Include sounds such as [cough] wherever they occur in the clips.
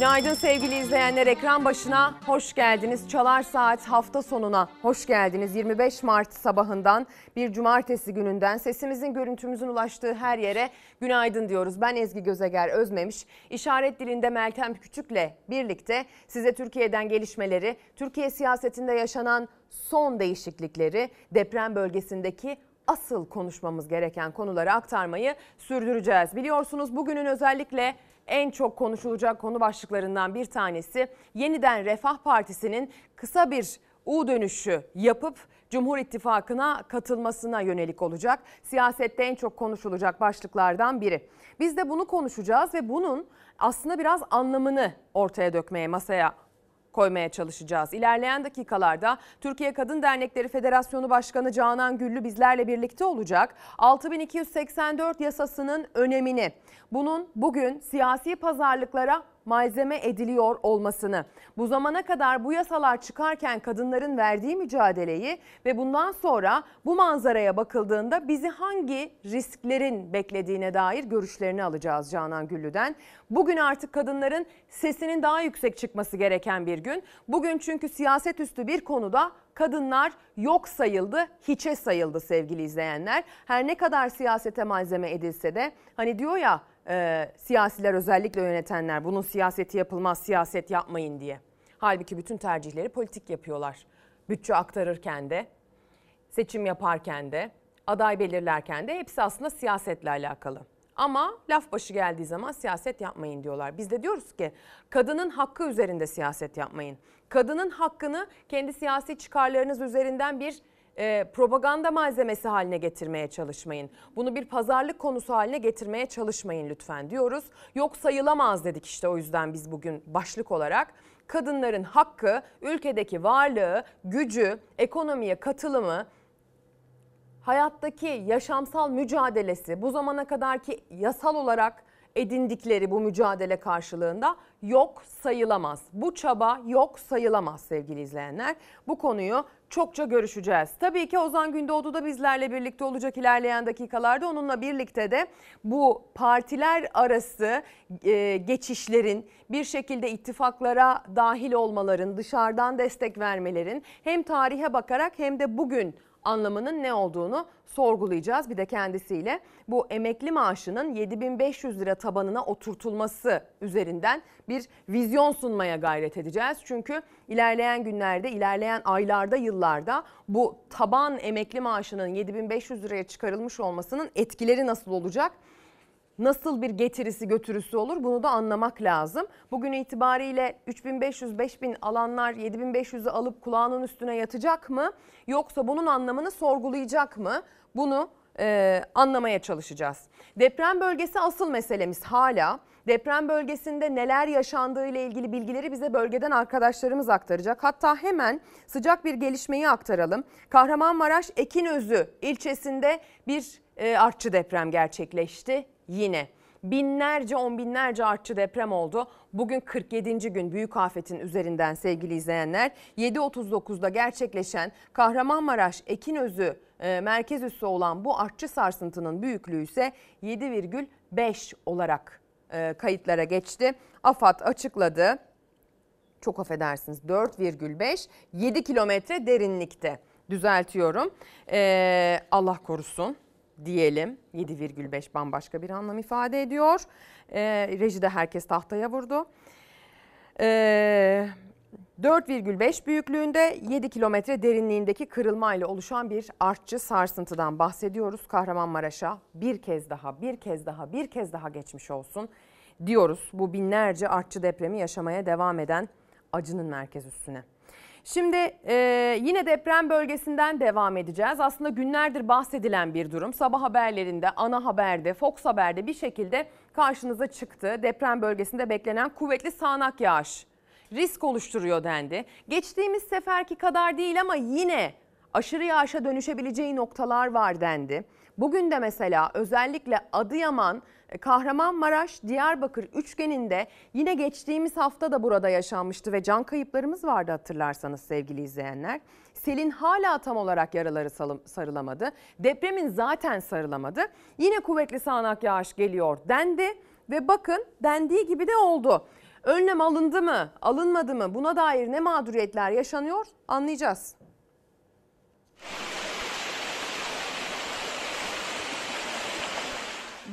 Günaydın sevgili izleyenler ekran başına hoş geldiniz. Çalar Saat hafta sonuna hoş geldiniz. 25 Mart sabahından bir cumartesi gününden sesimizin görüntümüzün ulaştığı her yere günaydın diyoruz. Ben Ezgi Gözeger Özmemiş. İşaret dilinde Meltem Küçük'le birlikte size Türkiye'den gelişmeleri, Türkiye siyasetinde yaşanan son değişiklikleri, deprem bölgesindeki asıl konuşmamız gereken konuları aktarmayı sürdüreceğiz. Biliyorsunuz bugünün özellikle en çok konuşulacak konu başlıklarından bir tanesi yeniden Refah Partisi'nin kısa bir U dönüşü yapıp Cumhur İttifakı'na katılmasına yönelik olacak. Siyasette en çok konuşulacak başlıklardan biri. Biz de bunu konuşacağız ve bunun aslında biraz anlamını ortaya dökmeye, masaya koymaya çalışacağız. İlerleyen dakikalarda Türkiye Kadın Dernekleri Federasyonu Başkanı Canan Güllü bizlerle birlikte olacak. 6284 yasasının önemini, bunun bugün siyasi pazarlıklara malzeme ediliyor olmasını, bu zamana kadar bu yasalar çıkarken kadınların verdiği mücadeleyi ve bundan sonra bu manzaraya bakıldığında bizi hangi risklerin beklediğine dair görüşlerini alacağız Canan Güllü'den. Bugün artık kadınların sesinin daha yüksek çıkması gereken bir gün. Bugün çünkü siyaset üstü bir konuda kadınlar yok sayıldı, hiçe sayıldı sevgili izleyenler. Her ne kadar siyasete malzeme edilse de hani diyor ya e, siyasiler özellikle yönetenler bunun siyaseti yapılmaz siyaset yapmayın diye. Halbuki bütün tercihleri politik yapıyorlar. Bütçe aktarırken de, seçim yaparken de, aday belirlerken de hepsi aslında siyasetle alakalı. Ama laf başı geldiği zaman siyaset yapmayın diyorlar. Biz de diyoruz ki kadının hakkı üzerinde siyaset yapmayın. Kadının hakkını kendi siyasi çıkarlarınız üzerinden bir e, propaganda malzemesi haline getirmeye çalışmayın. Bunu bir pazarlık konusu haline getirmeye çalışmayın lütfen diyoruz. Yok sayılamaz dedik işte o yüzden biz bugün başlık olarak kadınların hakkı, ülkedeki varlığı, gücü, ekonomiye katılımı, hayattaki yaşamsal mücadelesi, bu zamana kadarki yasal olarak edindikleri bu mücadele karşılığında yok sayılamaz. Bu çaba yok sayılamaz sevgili izleyenler. Bu konuyu çokça görüşeceğiz. Tabii ki Ozan Gündoğdu da bizlerle birlikte olacak ilerleyen dakikalarda. Onunla birlikte de bu partiler arası e, geçişlerin bir şekilde ittifaklara dahil olmaların, dışarıdan destek vermelerin hem tarihe bakarak hem de bugün anlamının ne olduğunu sorgulayacağız. Bir de kendisiyle bu emekli maaşının 7500 lira tabanına oturtulması üzerinden bir vizyon sunmaya gayret edeceğiz. Çünkü ilerleyen günlerde, ilerleyen aylarda, yıllarda bu taban emekli maaşının 7500 liraya çıkarılmış olmasının etkileri nasıl olacak? Nasıl bir getirisi götürüsü olur bunu da anlamak lazım. Bugün itibariyle 3500-5000 alanlar 7500'ü alıp kulağının üstüne yatacak mı? Yoksa bunun anlamını sorgulayacak mı? Bunu e, anlamaya çalışacağız. Deprem bölgesi asıl meselemiz hala. Deprem bölgesinde neler yaşandığı ile ilgili bilgileri bize bölgeden arkadaşlarımız aktaracak. Hatta hemen sıcak bir gelişmeyi aktaralım. Kahramanmaraş Ekinözü ilçesinde bir e, artçı deprem gerçekleşti yine. Binlerce on binlerce artçı deprem oldu. Bugün 47. gün büyük afetin üzerinden sevgili izleyenler. 7.39'da gerçekleşen Kahramanmaraş Ekinözü e, merkez üssü olan bu artçı sarsıntının büyüklüğü ise 7,5 olarak e, kayıtlara geçti. AFAD açıkladı. Çok affedersiniz 4,5 7 kilometre derinlikte düzeltiyorum. Ee, Allah korusun diyelim. 7,5 bambaşka bir anlam ifade ediyor. E, rejide herkes tahtaya vurdu. E, ee, 4,5 büyüklüğünde 7 kilometre derinliğindeki kırılmayla oluşan bir artçı sarsıntıdan bahsediyoruz. Kahramanmaraş'a bir kez daha, bir kez daha, bir kez daha geçmiş olsun diyoruz. Bu binlerce artçı depremi yaşamaya devam eden acının merkez üstüne. Şimdi e, yine deprem bölgesinden devam edeceğiz. Aslında günlerdir bahsedilen bir durum. Sabah haberlerinde, ana haberde, Fox Haber'de bir şekilde karşınıza çıktı. Deprem bölgesinde beklenen kuvvetli sağanak yağış risk oluşturuyor dendi. Geçtiğimiz seferki kadar değil ama yine aşırı yağışa dönüşebileceği noktalar var dendi. Bugün de mesela özellikle Adıyaman, e, Kahramanmaraş, Diyarbakır üçgeninde yine geçtiğimiz hafta da burada yaşanmıştı ve can kayıplarımız vardı hatırlarsanız sevgili izleyenler. Selin hala tam olarak yaraları sarılamadı. Depremin zaten sarılamadı. Yine kuvvetli sağanak yağış geliyor dendi ve bakın dendiği gibi de oldu. Önlem alındı mı, alınmadı mı? Buna dair ne mağduriyetler yaşanıyor anlayacağız.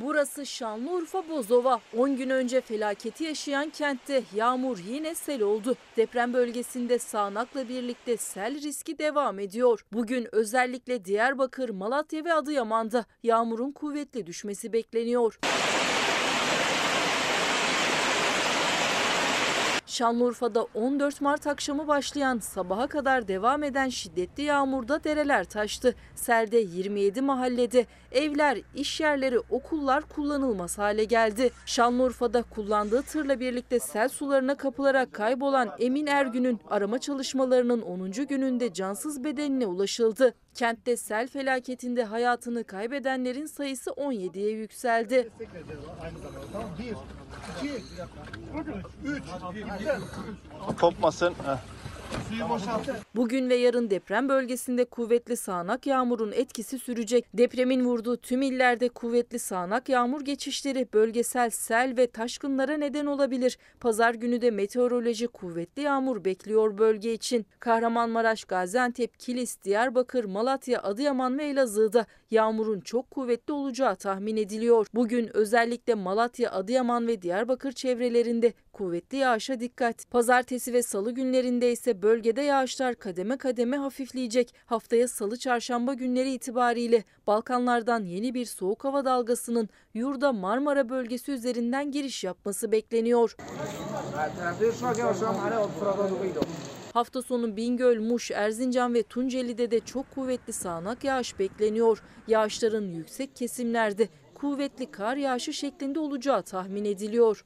Burası Şanlıurfa Bozova. 10 gün önce felaketi yaşayan kentte yağmur yine sel oldu. Deprem bölgesinde sağanakla birlikte sel riski devam ediyor. Bugün özellikle Diyarbakır, Malatya ve Adıyaman'da yağmurun kuvvetli düşmesi bekleniyor. Şanlıurfa'da 14 Mart akşamı başlayan sabaha kadar devam eden şiddetli yağmurda dereler taştı. Selde 27 mahallede evler, iş yerleri, okullar kullanılmaz hale geldi. Şanlıurfa'da kullandığı tırla birlikte sel sularına kapılarak kaybolan Emin Ergün'ün arama çalışmalarının 10. gününde cansız bedenine ulaşıldı. Kentte sel felaketinde hayatını kaybedenlerin sayısı 17'ye yükseldi. Kopmasın. Bugün ve yarın deprem bölgesinde kuvvetli sağanak yağmurun etkisi sürecek. Depremin vurduğu tüm illerde kuvvetli sağanak yağmur geçişleri bölgesel sel ve taşkınlara neden olabilir. Pazar günü de meteoroloji kuvvetli yağmur bekliyor bölge için. Kahramanmaraş, Gaziantep, Kilis, Diyarbakır, Malatya, Adıyaman ve Elazığ'da yağmurun çok kuvvetli olacağı tahmin ediliyor. Bugün özellikle Malatya, Adıyaman ve Diyarbakır çevrelerinde kuvvetli yağışa dikkat. Pazartesi ve salı günlerinde ise bölgede yağışlar kademe kademe hafifleyecek. Haftaya salı çarşamba günleri itibariyle Balkanlardan yeni bir soğuk hava dalgasının yurda Marmara bölgesi üzerinden giriş yapması bekleniyor. Hafta sonu Bingöl, Muş, Erzincan ve Tunceli'de de çok kuvvetli sağanak yağış bekleniyor. Yağışların yüksek kesimlerde kuvvetli kar yağışı şeklinde olacağı tahmin ediliyor.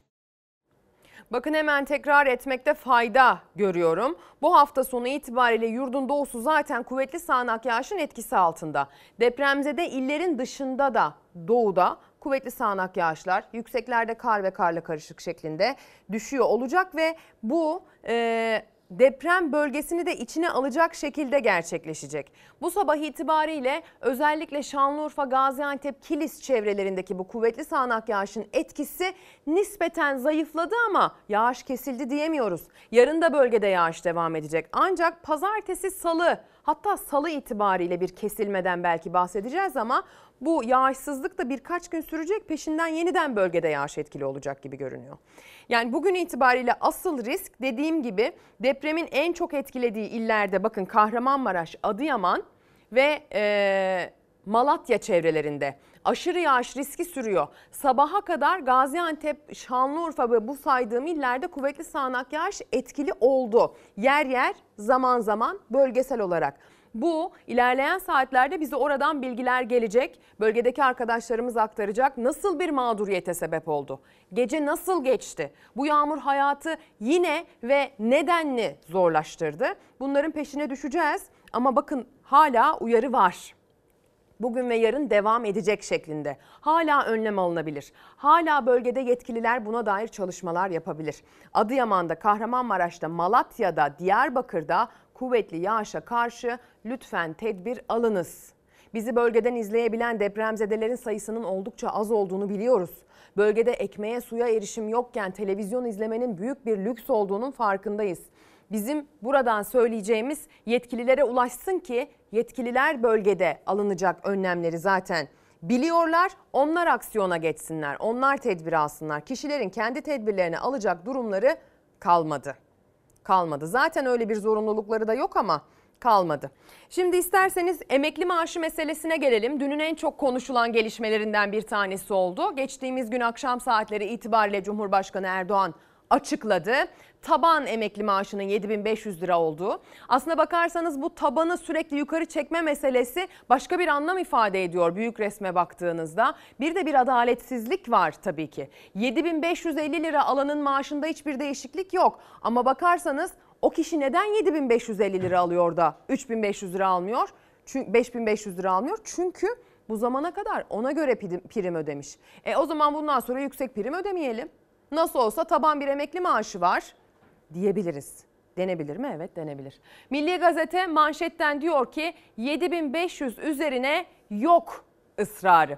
Bakın hemen tekrar etmekte fayda görüyorum. Bu hafta sonu itibariyle yurdun doğusu zaten kuvvetli sağanak yağışın etkisi altında. Depremzede illerin dışında da doğuda kuvvetli sağanak yağışlar yükseklerde kar ve karla karışık şeklinde düşüyor olacak ve bu e, deprem bölgesini de içine alacak şekilde gerçekleşecek. Bu sabah itibariyle özellikle Şanlıurfa, Gaziantep, Kilis çevrelerindeki bu kuvvetli sağanak yağışın etkisi nispeten zayıfladı ama yağış kesildi diyemiyoruz. Yarın da bölgede yağış devam edecek. Ancak pazartesi, salı hatta salı itibariyle bir kesilmeden belki bahsedeceğiz ama bu yağışsızlık da birkaç gün sürecek peşinden yeniden bölgede yağış etkili olacak gibi görünüyor. Yani bugün itibariyle asıl risk dediğim gibi depremin en çok etkilediği illerde bakın Kahramanmaraş, Adıyaman ve e, Malatya çevrelerinde aşırı yağış riski sürüyor. Sabaha kadar Gaziantep, Şanlıurfa ve bu saydığım illerde kuvvetli sağanak yağış etkili oldu. Yer yer zaman zaman bölgesel olarak. Bu ilerleyen saatlerde bize oradan bilgiler gelecek. Bölgedeki arkadaşlarımız aktaracak. Nasıl bir mağduriyete sebep oldu? Gece nasıl geçti? Bu yağmur hayatı yine ve nedenli zorlaştırdı? Bunların peşine düşeceğiz. Ama bakın hala uyarı var bugün ve yarın devam edecek şeklinde. Hala önlem alınabilir. Hala bölgede yetkililer buna dair çalışmalar yapabilir. Adıyaman'da, Kahramanmaraş'ta, Malatya'da, Diyarbakır'da kuvvetli yağışa karşı lütfen tedbir alınız. Bizi bölgeden izleyebilen depremzedelerin sayısının oldukça az olduğunu biliyoruz. Bölgede ekmeğe suya erişim yokken televizyon izlemenin büyük bir lüks olduğunun farkındayız. Bizim buradan söyleyeceğimiz yetkililere ulaşsın ki yetkililer bölgede alınacak önlemleri zaten biliyorlar. Onlar aksiyona geçsinler. Onlar tedbir alsınlar. Kişilerin kendi tedbirlerini alacak durumları kalmadı kalmadı. Zaten öyle bir zorunlulukları da yok ama kalmadı. Şimdi isterseniz emekli maaşı meselesine gelelim. Dünün en çok konuşulan gelişmelerinden bir tanesi oldu. Geçtiğimiz gün akşam saatleri itibariyle Cumhurbaşkanı Erdoğan açıkladı. Taban emekli maaşının 7500 lira olduğu. Aslına bakarsanız bu tabanı sürekli yukarı çekme meselesi başka bir anlam ifade ediyor büyük resme baktığınızda. Bir de bir adaletsizlik var tabii ki. 7550 lira alanın maaşında hiçbir değişiklik yok. Ama bakarsanız o kişi neden 7550 lira alıyor da 3500 lira almıyor? Çünkü 5500 lira almıyor. Çünkü bu zamana kadar ona göre prim ödemiş. E o zaman bundan sonra yüksek prim ödemeyelim. Nasıl olsa taban bir emekli maaşı var diyebiliriz. Denebilir mi? Evet denebilir. Milli Gazete manşetten diyor ki 7500 üzerine yok ısrarı.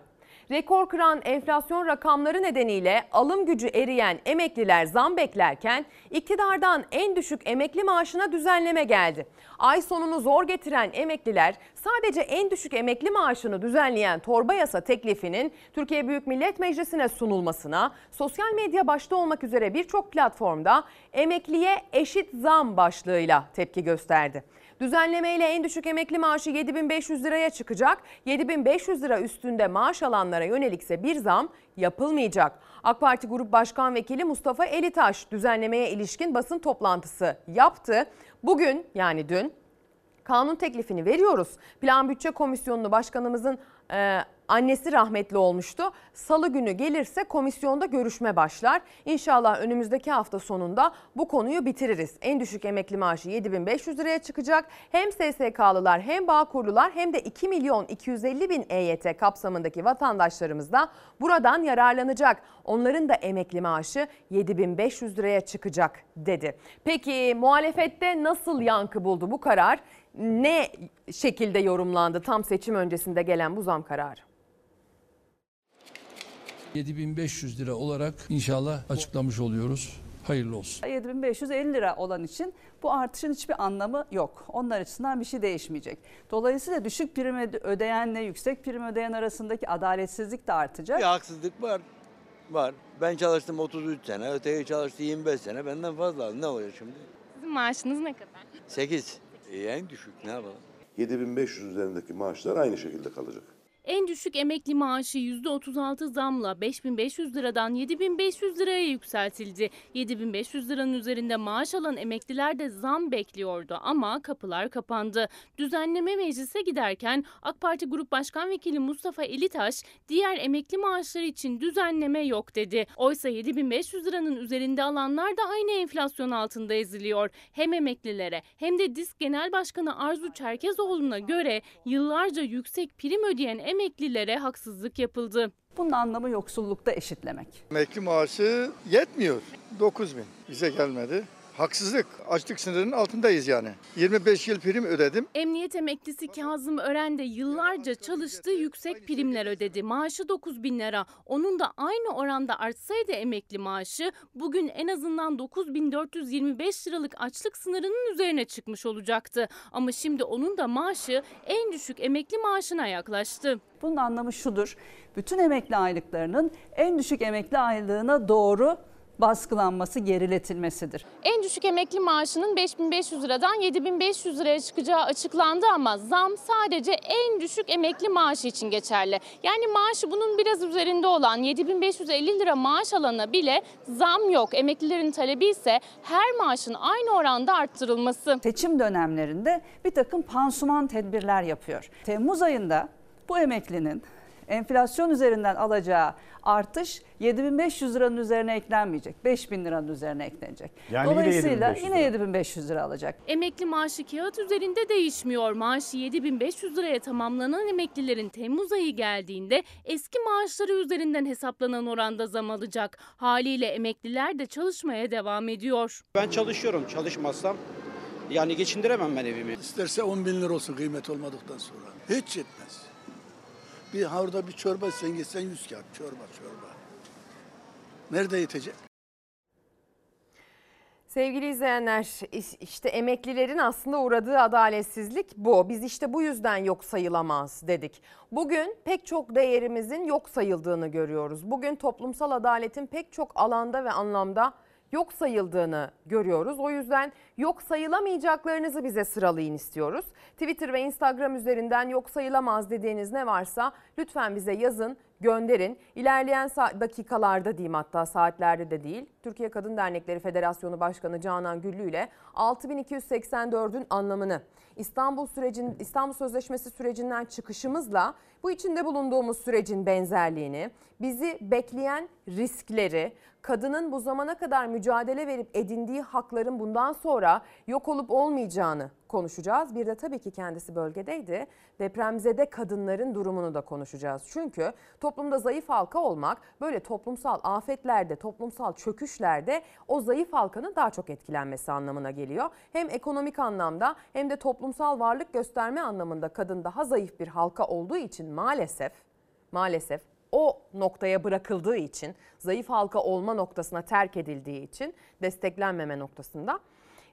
Rekor kıran enflasyon rakamları nedeniyle alım gücü eriyen emekliler zam beklerken iktidardan en düşük emekli maaşına düzenleme geldi. Ay sonunu zor getiren emekliler sadece en düşük emekli maaşını düzenleyen torba yasa teklifinin Türkiye Büyük Millet Meclisi'ne sunulmasına sosyal medya başta olmak üzere birçok platformda emekliye eşit zam başlığıyla tepki gösterdi. Düzenlemeyle en düşük emekli maaşı 7500 liraya çıkacak. 7500 lira üstünde maaş alanlara yönelikse bir zam yapılmayacak. AK Parti Grup Başkan Vekili Mustafa Elitaş düzenlemeye ilişkin basın toplantısı yaptı. Bugün yani dün kanun teklifini veriyoruz. Plan Bütçe Komisyonu'nu başkanımızın e, annesi rahmetli olmuştu. Salı günü gelirse komisyonda görüşme başlar. İnşallah önümüzdeki hafta sonunda bu konuyu bitiririz. En düşük emekli maaşı 7500 liraya çıkacak. Hem SSK'lılar hem Bağkurlular hem de 2 milyon 250 bin EYT kapsamındaki vatandaşlarımız da buradan yararlanacak. Onların da emekli maaşı 7500 liraya çıkacak dedi. Peki muhalefette nasıl yankı buldu bu karar? Ne şekilde yorumlandı tam seçim öncesinde gelen bu zam kararı? 7500 lira olarak inşallah açıklamış oluyoruz. Hayırlı olsun. 7550 lira olan için bu artışın hiçbir anlamı yok. Onlar açısından bir şey değişmeyecek. Dolayısıyla düşük prim öde- ödeyenle yüksek prim ödeyen arasındaki adaletsizlik de artacak. Bir haksızlık var. Var. Ben çalıştım 33 sene, öteki çalıştı 25 sene. Benden fazla. Ne oluyor şimdi? Sizin maaşınız ne kadar? 8. E, en düşük ne yapalım? 7500 üzerindeki maaşlar aynı şekilde kalacak. En düşük emekli maaşı %36 zamla 5500 liradan 7500 liraya yükseltildi. 7500 liranın üzerinde maaş alan emekliler de zam bekliyordu ama kapılar kapandı. Düzenleme meclise giderken AK Parti Grup Başkan Vekili Mustafa Elitaş diğer emekli maaşları için düzenleme yok dedi. Oysa 7500 liranın üzerinde alanlar da aynı enflasyon altında eziliyor. Hem emeklilere hem de DİSK Genel Başkanı Arzu Çerkezoğlu'na göre yıllarca yüksek prim ödeyen emeklilere haksızlık yapıldı. Bunun anlamı yoksullukta eşitlemek. Emekli maaşı yetmiyor. 9 bin. Bize gelmedi. Haksızlık. Açlık sınırının altındayız yani. 25 yıl prim ödedim. Emniyet emeklisi Kazım Ören de yıllarca çalıştı, yüksek primler ödedi. Maaşı 9 bin lira. Onun da aynı oranda artsaydı emekli maaşı bugün en azından 9425 liralık açlık sınırının üzerine çıkmış olacaktı. Ama şimdi onun da maaşı en düşük emekli maaşına yaklaştı. Bunun anlamı şudur. Bütün emekli aylıklarının en düşük emekli aylığına doğru baskılanması, geriletilmesidir. En düşük emekli maaşının 5500 liradan 7500 liraya çıkacağı açıklandı ama zam sadece en düşük emekli maaşı için geçerli. Yani maaşı bunun biraz üzerinde olan 7550 lira maaş alana bile zam yok. Emeklilerin talebi ise her maaşın aynı oranda arttırılması. Seçim dönemlerinde bir takım pansuman tedbirler yapıyor. Temmuz ayında bu emeklinin enflasyon üzerinden alacağı artış 7500 liranın üzerine eklenmeyecek. 5000 liranın üzerine eklenecek. Yani yine Dolayısıyla 7500 yine lira. 7500 lira alacak. Emekli maaşı kağıt üzerinde değişmiyor. Maaşı 7500 liraya tamamlanan emeklilerin Temmuz ayı geldiğinde eski maaşları üzerinden hesaplanan oranda zam alacak. Haliyle emekliler de çalışmaya devam ediyor. Ben çalışıyorum. Çalışmazsam yani geçindiremem ben evimi. İsterse 10 bin lira olsun kıymet olmadıktan sonra. Hiç yetmez. Bir havurda bir çorba sen gitsen 100 kağıt. Çorba çorba. Nerede yetecek? Sevgili izleyenler işte emeklilerin aslında uğradığı adaletsizlik bu. Biz işte bu yüzden yok sayılamaz dedik. Bugün pek çok değerimizin yok sayıldığını görüyoruz. Bugün toplumsal adaletin pek çok alanda ve anlamda yok sayıldığını görüyoruz. O yüzden yok sayılamayacaklarınızı bize sıralayın istiyoruz. Twitter ve Instagram üzerinden yok sayılamaz dediğiniz ne varsa lütfen bize yazın, gönderin. İlerleyen dakikalarda diyeyim hatta saatlerde de değil. Türkiye Kadın Dernekleri Federasyonu Başkanı Canan Güllü ile 6284'ün anlamını, İstanbul sürecin İstanbul Sözleşmesi sürecinden çıkışımızla bu içinde bulunduğumuz sürecin benzerliğini, bizi bekleyen riskleri, kadının bu zamana kadar mücadele verip edindiği hakların bundan sonra yok olup olmayacağını konuşacağız. Bir de tabii ki kendisi bölgedeydi. Depremzede kadınların durumunu da konuşacağız. Çünkü toplumda zayıf halka olmak böyle toplumsal afetlerde, toplumsal çöküşlerde o zayıf halkanın daha çok etkilenmesi anlamına geliyor. Hem ekonomik anlamda hem de toplumsal varlık gösterme anlamında kadın daha zayıf bir halka olduğu için maalesef maalesef o noktaya bırakıldığı için, zayıf halka olma noktasına terk edildiği için, desteklenmeme noktasında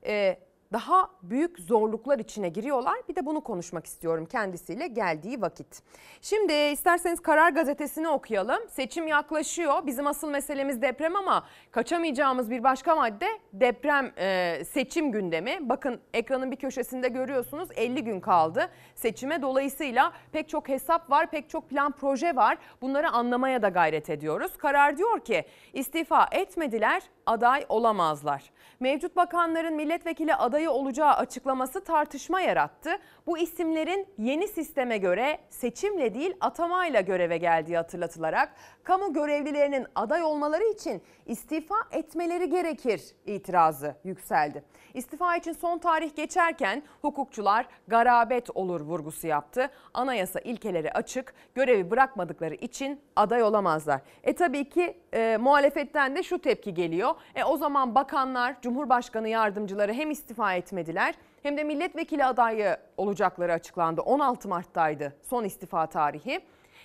e, daha büyük zorluklar içine giriyorlar. Bir de bunu konuşmak istiyorum kendisiyle geldiği vakit. Şimdi isterseniz Karar Gazetesi'ni okuyalım. Seçim yaklaşıyor. Bizim asıl meselemiz deprem ama kaçamayacağımız bir başka madde deprem e, seçim gündemi. Bakın ekranın bir köşesinde görüyorsunuz 50 gün kaldı seçime. Dolayısıyla pek çok hesap var, pek çok plan proje var. Bunları anlamaya da gayret ediyoruz. Karar diyor ki istifa etmediler, aday olamazlar. Mevcut bakanların milletvekili adayı olacağı açıklaması tartışma yarattı. Bu isimlerin yeni sisteme göre seçimle değil atamayla göreve geldiği hatırlatılarak kamu görevlilerinin aday olmaları için istifa etmeleri gerekir itirazı yükseldi. İstifa için son tarih geçerken hukukçular garabet olur vurgusu yaptı. Anayasa ilkeleri açık, görevi bırakmadıkları için aday olamazlar. E tabii ki e, muhalefetten de şu tepki geliyor. E o zaman bakanlar, Cumhurbaşkanı yardımcıları hem istifa etmediler hem de milletvekili adayı olacakları açıklandı. 16 Mart'taydı son istifa tarihi.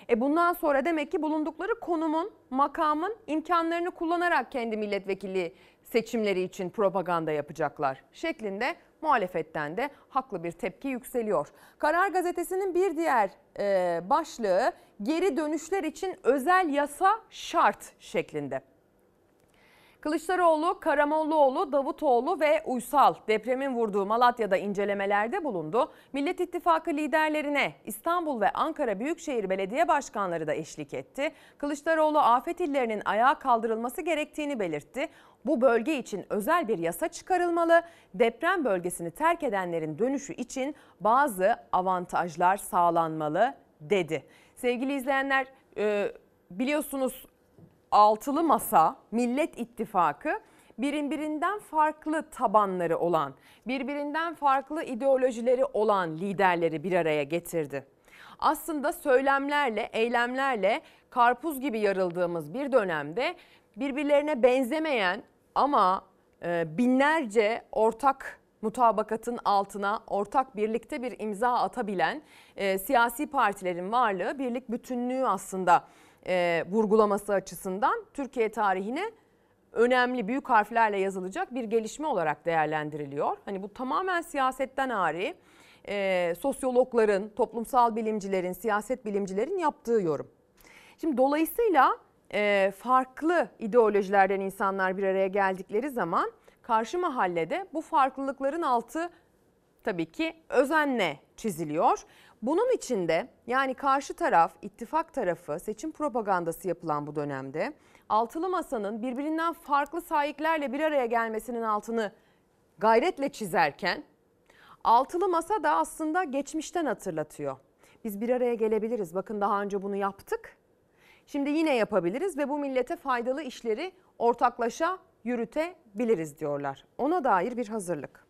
E bundan sonra demek ki bulundukları konumun, makamın imkanlarını kullanarak kendi milletvekili seçimleri için propaganda yapacaklar şeklinde muhalefetten de haklı bir tepki yükseliyor. Karar Gazetesi'nin bir diğer e, başlığı geri dönüşler için özel yasa şart şeklinde. Kılıçdaroğlu, Karamollaoğlu, Davutoğlu ve Uysal depremin vurduğu Malatya'da incelemelerde bulundu. Millet İttifakı liderlerine İstanbul ve Ankara Büyükşehir Belediye Başkanları da eşlik etti. Kılıçdaroğlu afet illerinin ayağa kaldırılması gerektiğini belirtti. Bu bölge için özel bir yasa çıkarılmalı. Deprem bölgesini terk edenlerin dönüşü için bazı avantajlar sağlanmalı dedi. Sevgili izleyenler e, biliyorsunuz altılı masa, Millet İttifakı birbirinden farklı tabanları olan, birbirinden farklı ideolojileri olan liderleri bir araya getirdi. Aslında söylemlerle, eylemlerle karpuz gibi yarıldığımız bir dönemde birbirlerine benzemeyen ama e, binlerce ortak mutabakatın altına ortak birlikte bir imza atabilen e, siyasi partilerin varlığı birlik bütünlüğü aslında e, vurgulaması açısından Türkiye tarihine önemli büyük harflerle yazılacak bir gelişme olarak değerlendiriliyor. Hani bu tamamen siyasetten ari e, sosyologların, toplumsal bilimcilerin, siyaset bilimcilerin yaptığı yorum. Şimdi dolayısıyla e, farklı ideolojilerden insanlar bir araya geldikleri zaman karşı mahallede bu farklılıkların altı tabii ki özenle çiziliyor. Bunun içinde yani karşı taraf, ittifak tarafı seçim propagandası yapılan bu dönemde altılı masanın birbirinden farklı sahiplerle bir araya gelmesinin altını gayretle çizerken altılı masa da aslında geçmişten hatırlatıyor. Biz bir araya gelebiliriz. Bakın daha önce bunu yaptık. Şimdi yine yapabiliriz ve bu millete faydalı işleri ortaklaşa yürütebiliriz diyorlar. Ona dair bir hazırlık.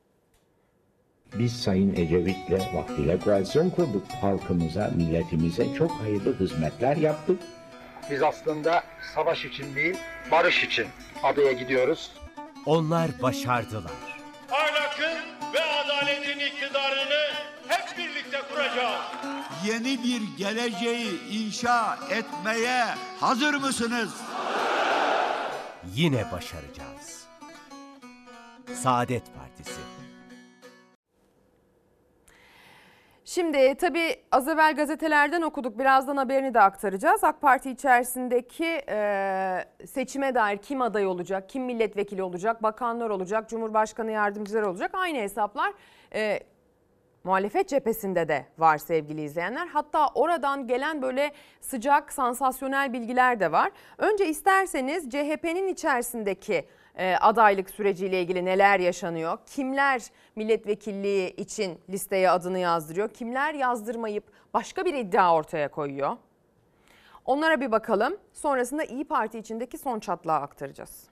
Biz Sayın Ecevit'le vaktiyle koalisyon kurduk. Halkımıza, milletimize çok hayırlı hizmetler yaptık. Biz aslında savaş için değil, barış için adaya gidiyoruz. Onlar başardılar. Ahlakın ve adaletin iktidarını hep birlikte kuracağız. Yeni bir geleceği inşa etmeye hazır mısınız? Yine başaracağız. Saadet Partisi Şimdi tabii az evvel gazetelerden okuduk. Birazdan haberini de aktaracağız. AK Parti içerisindeki e, seçime dair kim aday olacak, kim milletvekili olacak, bakanlar olacak, cumhurbaşkanı yardımcıları olacak. Aynı hesaplar e, muhalefet cephesinde de var sevgili izleyenler. Hatta oradan gelen böyle sıcak, sansasyonel bilgiler de var. Önce isterseniz CHP'nin içerisindeki e, adaylık süreciyle ilgili neler yaşanıyor? Kimler milletvekilliği için listeye adını yazdırıyor? Kimler yazdırmayıp başka bir iddia ortaya koyuyor? Onlara bir bakalım. Sonrasında İyi Parti içindeki son çatlağı aktaracağız.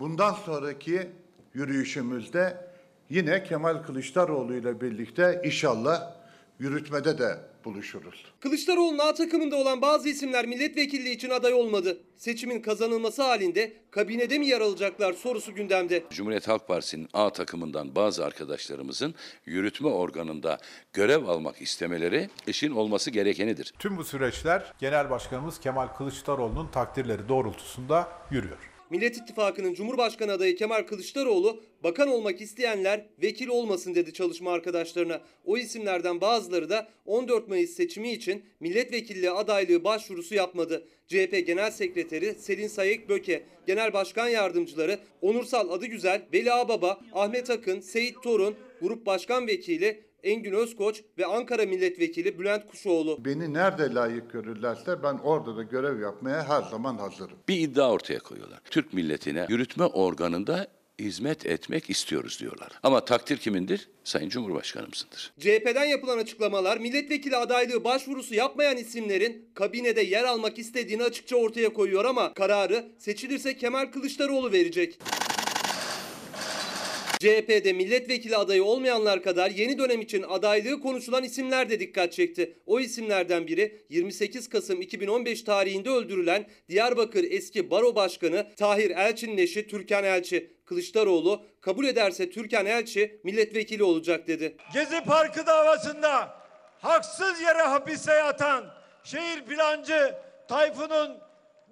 Bundan sonraki yürüyüşümüzde yine Kemal Kılıçdaroğlu ile birlikte inşallah yürütmede de buluşuruz. Kılıçdaroğlu'nun A takımında olan bazı isimler milletvekilliği için aday olmadı. Seçimin kazanılması halinde kabinede mi yer alacaklar sorusu gündemde. Cumhuriyet Halk Partisi'nin A takımından bazı arkadaşlarımızın yürütme organında görev almak istemeleri işin olması gerekenidir. Tüm bu süreçler Genel Başkanımız Kemal Kılıçdaroğlu'nun takdirleri doğrultusunda yürüyor. Millet İttifakı'nın Cumhurbaşkanı adayı Kemal Kılıçdaroğlu bakan olmak isteyenler vekil olmasın dedi çalışma arkadaşlarına. O isimlerden bazıları da 14 Mayıs seçimi için milletvekilliği adaylığı başvurusu yapmadı. CHP Genel Sekreteri Selin Sayık Böke, Genel Başkan Yardımcıları Onursal Adıgüzel, Veli Ağbaba, Ahmet Akın, Seyit Torun, Grup Başkan Vekili Engin Özkoç ve Ankara Milletvekili Bülent Kuşoğlu. Beni nerede layık görürlerse ben orada da görev yapmaya her zaman hazırım. Bir iddia ortaya koyuyorlar. Türk milletine yürütme organında hizmet etmek istiyoruz diyorlar. Ama takdir kimindir? Sayın Cumhurbaşkanımızındır. CHP'den yapılan açıklamalar milletvekili adaylığı başvurusu yapmayan isimlerin kabinede yer almak istediğini açıkça ortaya koyuyor ama kararı seçilirse Kemal Kılıçdaroğlu verecek. CHP'de milletvekili adayı olmayanlar kadar yeni dönem için adaylığı konuşulan isimler de dikkat çekti. O isimlerden biri 28 Kasım 2015 tarihinde öldürülen Diyarbakır eski baro başkanı Tahir Elçi'nin eşi Türkan Elçi. Kılıçdaroğlu kabul ederse Türkan Elçi milletvekili olacak dedi. Gezi Parkı davasında haksız yere hapise yatan şehir plancı Tayfun'un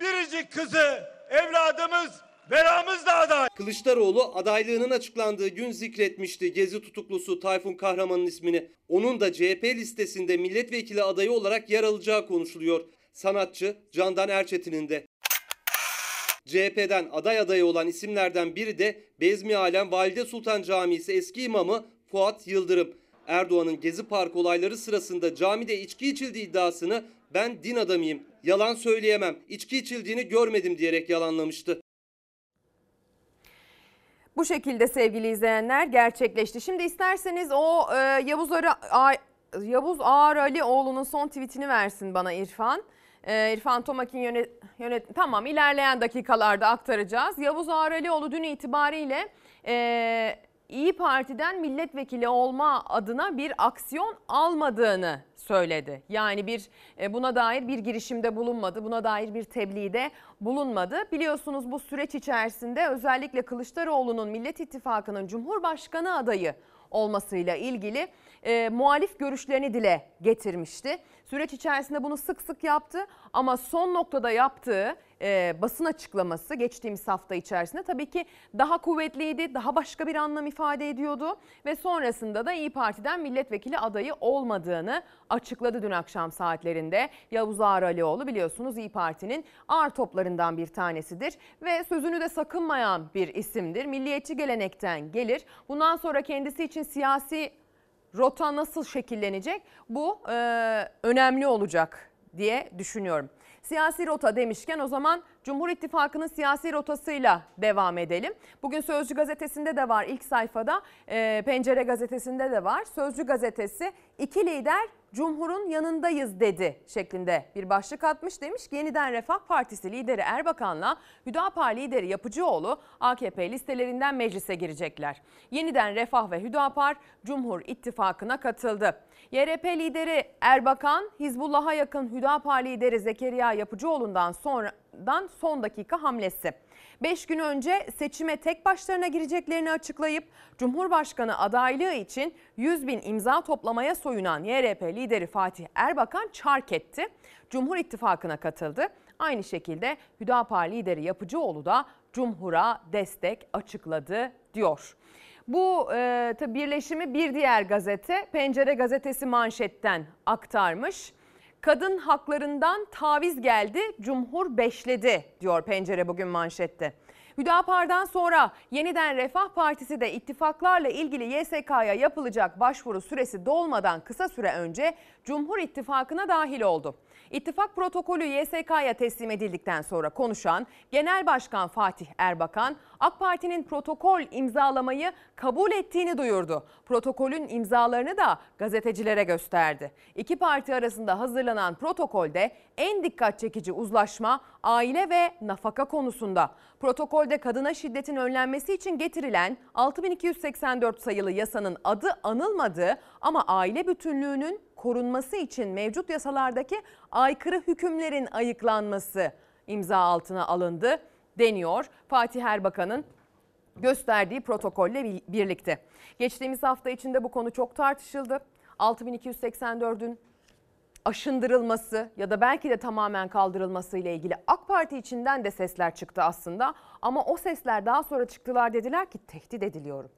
biricik kızı evladımız Beramız da aday. Kılıçdaroğlu adaylığının açıklandığı gün zikretmişti Gezi tutuklusu Tayfun Kahraman'ın ismini. Onun da CHP listesinde milletvekili adayı olarak yer alacağı konuşuluyor. Sanatçı Candan Erçetin'in de. CHP'den aday adayı olan isimlerden biri de Bezmi Alem Valide Sultan Camisi eski imamı Fuat Yıldırım. Erdoğan'ın Gezi Park olayları sırasında camide içki içildiği iddiasını ben din adamıyım, yalan söyleyemem, içki içildiğini görmedim diyerek yalanlamıştı. Bu şekilde sevgili izleyenler gerçekleşti. Şimdi isterseniz o e, Yavuz, Ara, A, Yavuz Ağar Alioğlu'nun son tweetini versin bana İrfan. E, İrfan Tomak'ın yönet, yönet... Tamam ilerleyen dakikalarda aktaracağız. Yavuz Ağar Alioğlu dün itibariyle... E, İyi Parti'den milletvekili olma adına bir aksiyon almadığını söyledi. Yani bir e, buna dair bir girişimde bulunmadı, buna dair bir tebliğde bulunmadı. Biliyorsunuz bu süreç içerisinde özellikle Kılıçdaroğlu'nun Millet İttifakı'nın Cumhurbaşkanı adayı olmasıyla ilgili e, muhalif görüşlerini dile getirmişti. Süreç içerisinde bunu sık sık yaptı ama son noktada yaptığı e, basın açıklaması geçtiğimiz hafta içerisinde tabii ki daha kuvvetliydi, daha başka bir anlam ifade ediyordu ve sonrasında da İyi Parti'den milletvekili adayı olmadığını açıkladı dün akşam saatlerinde. Yavuz Ağar biliyorsunuz İyi Parti'nin ağır toplarından bir tanesidir ve sözünü de sakınmayan bir isimdir. Milliyetçi gelenekten gelir. Bundan sonra kendisi için siyasi rota nasıl şekillenecek bu e, önemli olacak diye düşünüyorum. Siyasi rota demişken o zaman Cumhur İttifakı'nın siyasi rotasıyla devam edelim. Bugün Sözcü gazetesinde de var ilk sayfada, e, Pencere gazetesinde de var. Sözcü gazetesi iki lider Cumhur'un yanındayız dedi şeklinde bir başlık atmış. Demiş yeniden Refah Partisi lideri Erbakan'la Hüdapar lideri Yapıcıoğlu AKP listelerinden meclise girecekler. Yeniden Refah ve Hüdapar Cumhur İttifakı'na katıldı. YRP lideri Erbakan, Hizbullah'a yakın Hüdapar lideri Zekeriya Yapıcıoğlu'ndan sonradan son dakika hamlesi. 5 gün önce seçime tek başlarına gireceklerini açıklayıp Cumhurbaşkanı adaylığı için 100 bin imza toplamaya soyunan YRP lideri Fatih Erbakan çark etti. Cumhur İttifakı'na katıldı. Aynı şekilde Hüdapar lideri Yapıcıoğlu da Cumhur'a destek açıkladı diyor. Bu e, tabi birleşimi bir diğer gazete Pencere gazetesi manşetten aktarmış. Kadın haklarından taviz geldi, Cumhur beşledi diyor Pencere bugün manşette. Hüdapar'dan sonra yeniden Refah Partisi de ittifaklarla ilgili YSK'ya yapılacak başvuru süresi dolmadan kısa süre önce Cumhur İttifakı'na dahil oldu. İttifak protokolü YSK'ya teslim edildikten sonra konuşan Genel Başkan Fatih Erbakan, AK Parti'nin protokol imzalamayı kabul ettiğini duyurdu. Protokolün imzalarını da gazetecilere gösterdi. İki parti arasında hazırlanan protokolde en dikkat çekici uzlaşma aile ve nafaka konusunda. Protokolde kadına şiddetin önlenmesi için getirilen 6284 sayılı yasanın adı anılmadığı ama aile bütünlüğünün korunması için mevcut yasalardaki aykırı hükümlerin ayıklanması imza altına alındı deniyor. Fatih Erbakan'ın gösterdiği protokolle birlikte. Geçtiğimiz hafta içinde bu konu çok tartışıldı. 6284'ün aşındırılması ya da belki de tamamen kaldırılması ile ilgili AK Parti içinden de sesler çıktı aslında. Ama o sesler daha sonra çıktılar dediler ki tehdit ediliyorum.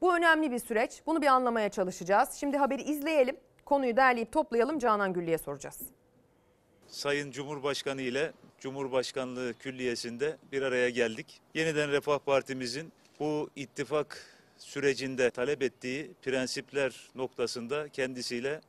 Bu önemli bir süreç. Bunu bir anlamaya çalışacağız. Şimdi haberi izleyelim. Konuyu derleyip toplayalım. Canan Güllü'ye soracağız. Sayın Cumhurbaşkanı ile Cumhurbaşkanlığı Külliyesi'nde bir araya geldik. Yeniden Refah Partimizin bu ittifak sürecinde talep ettiği prensipler noktasında kendisiyle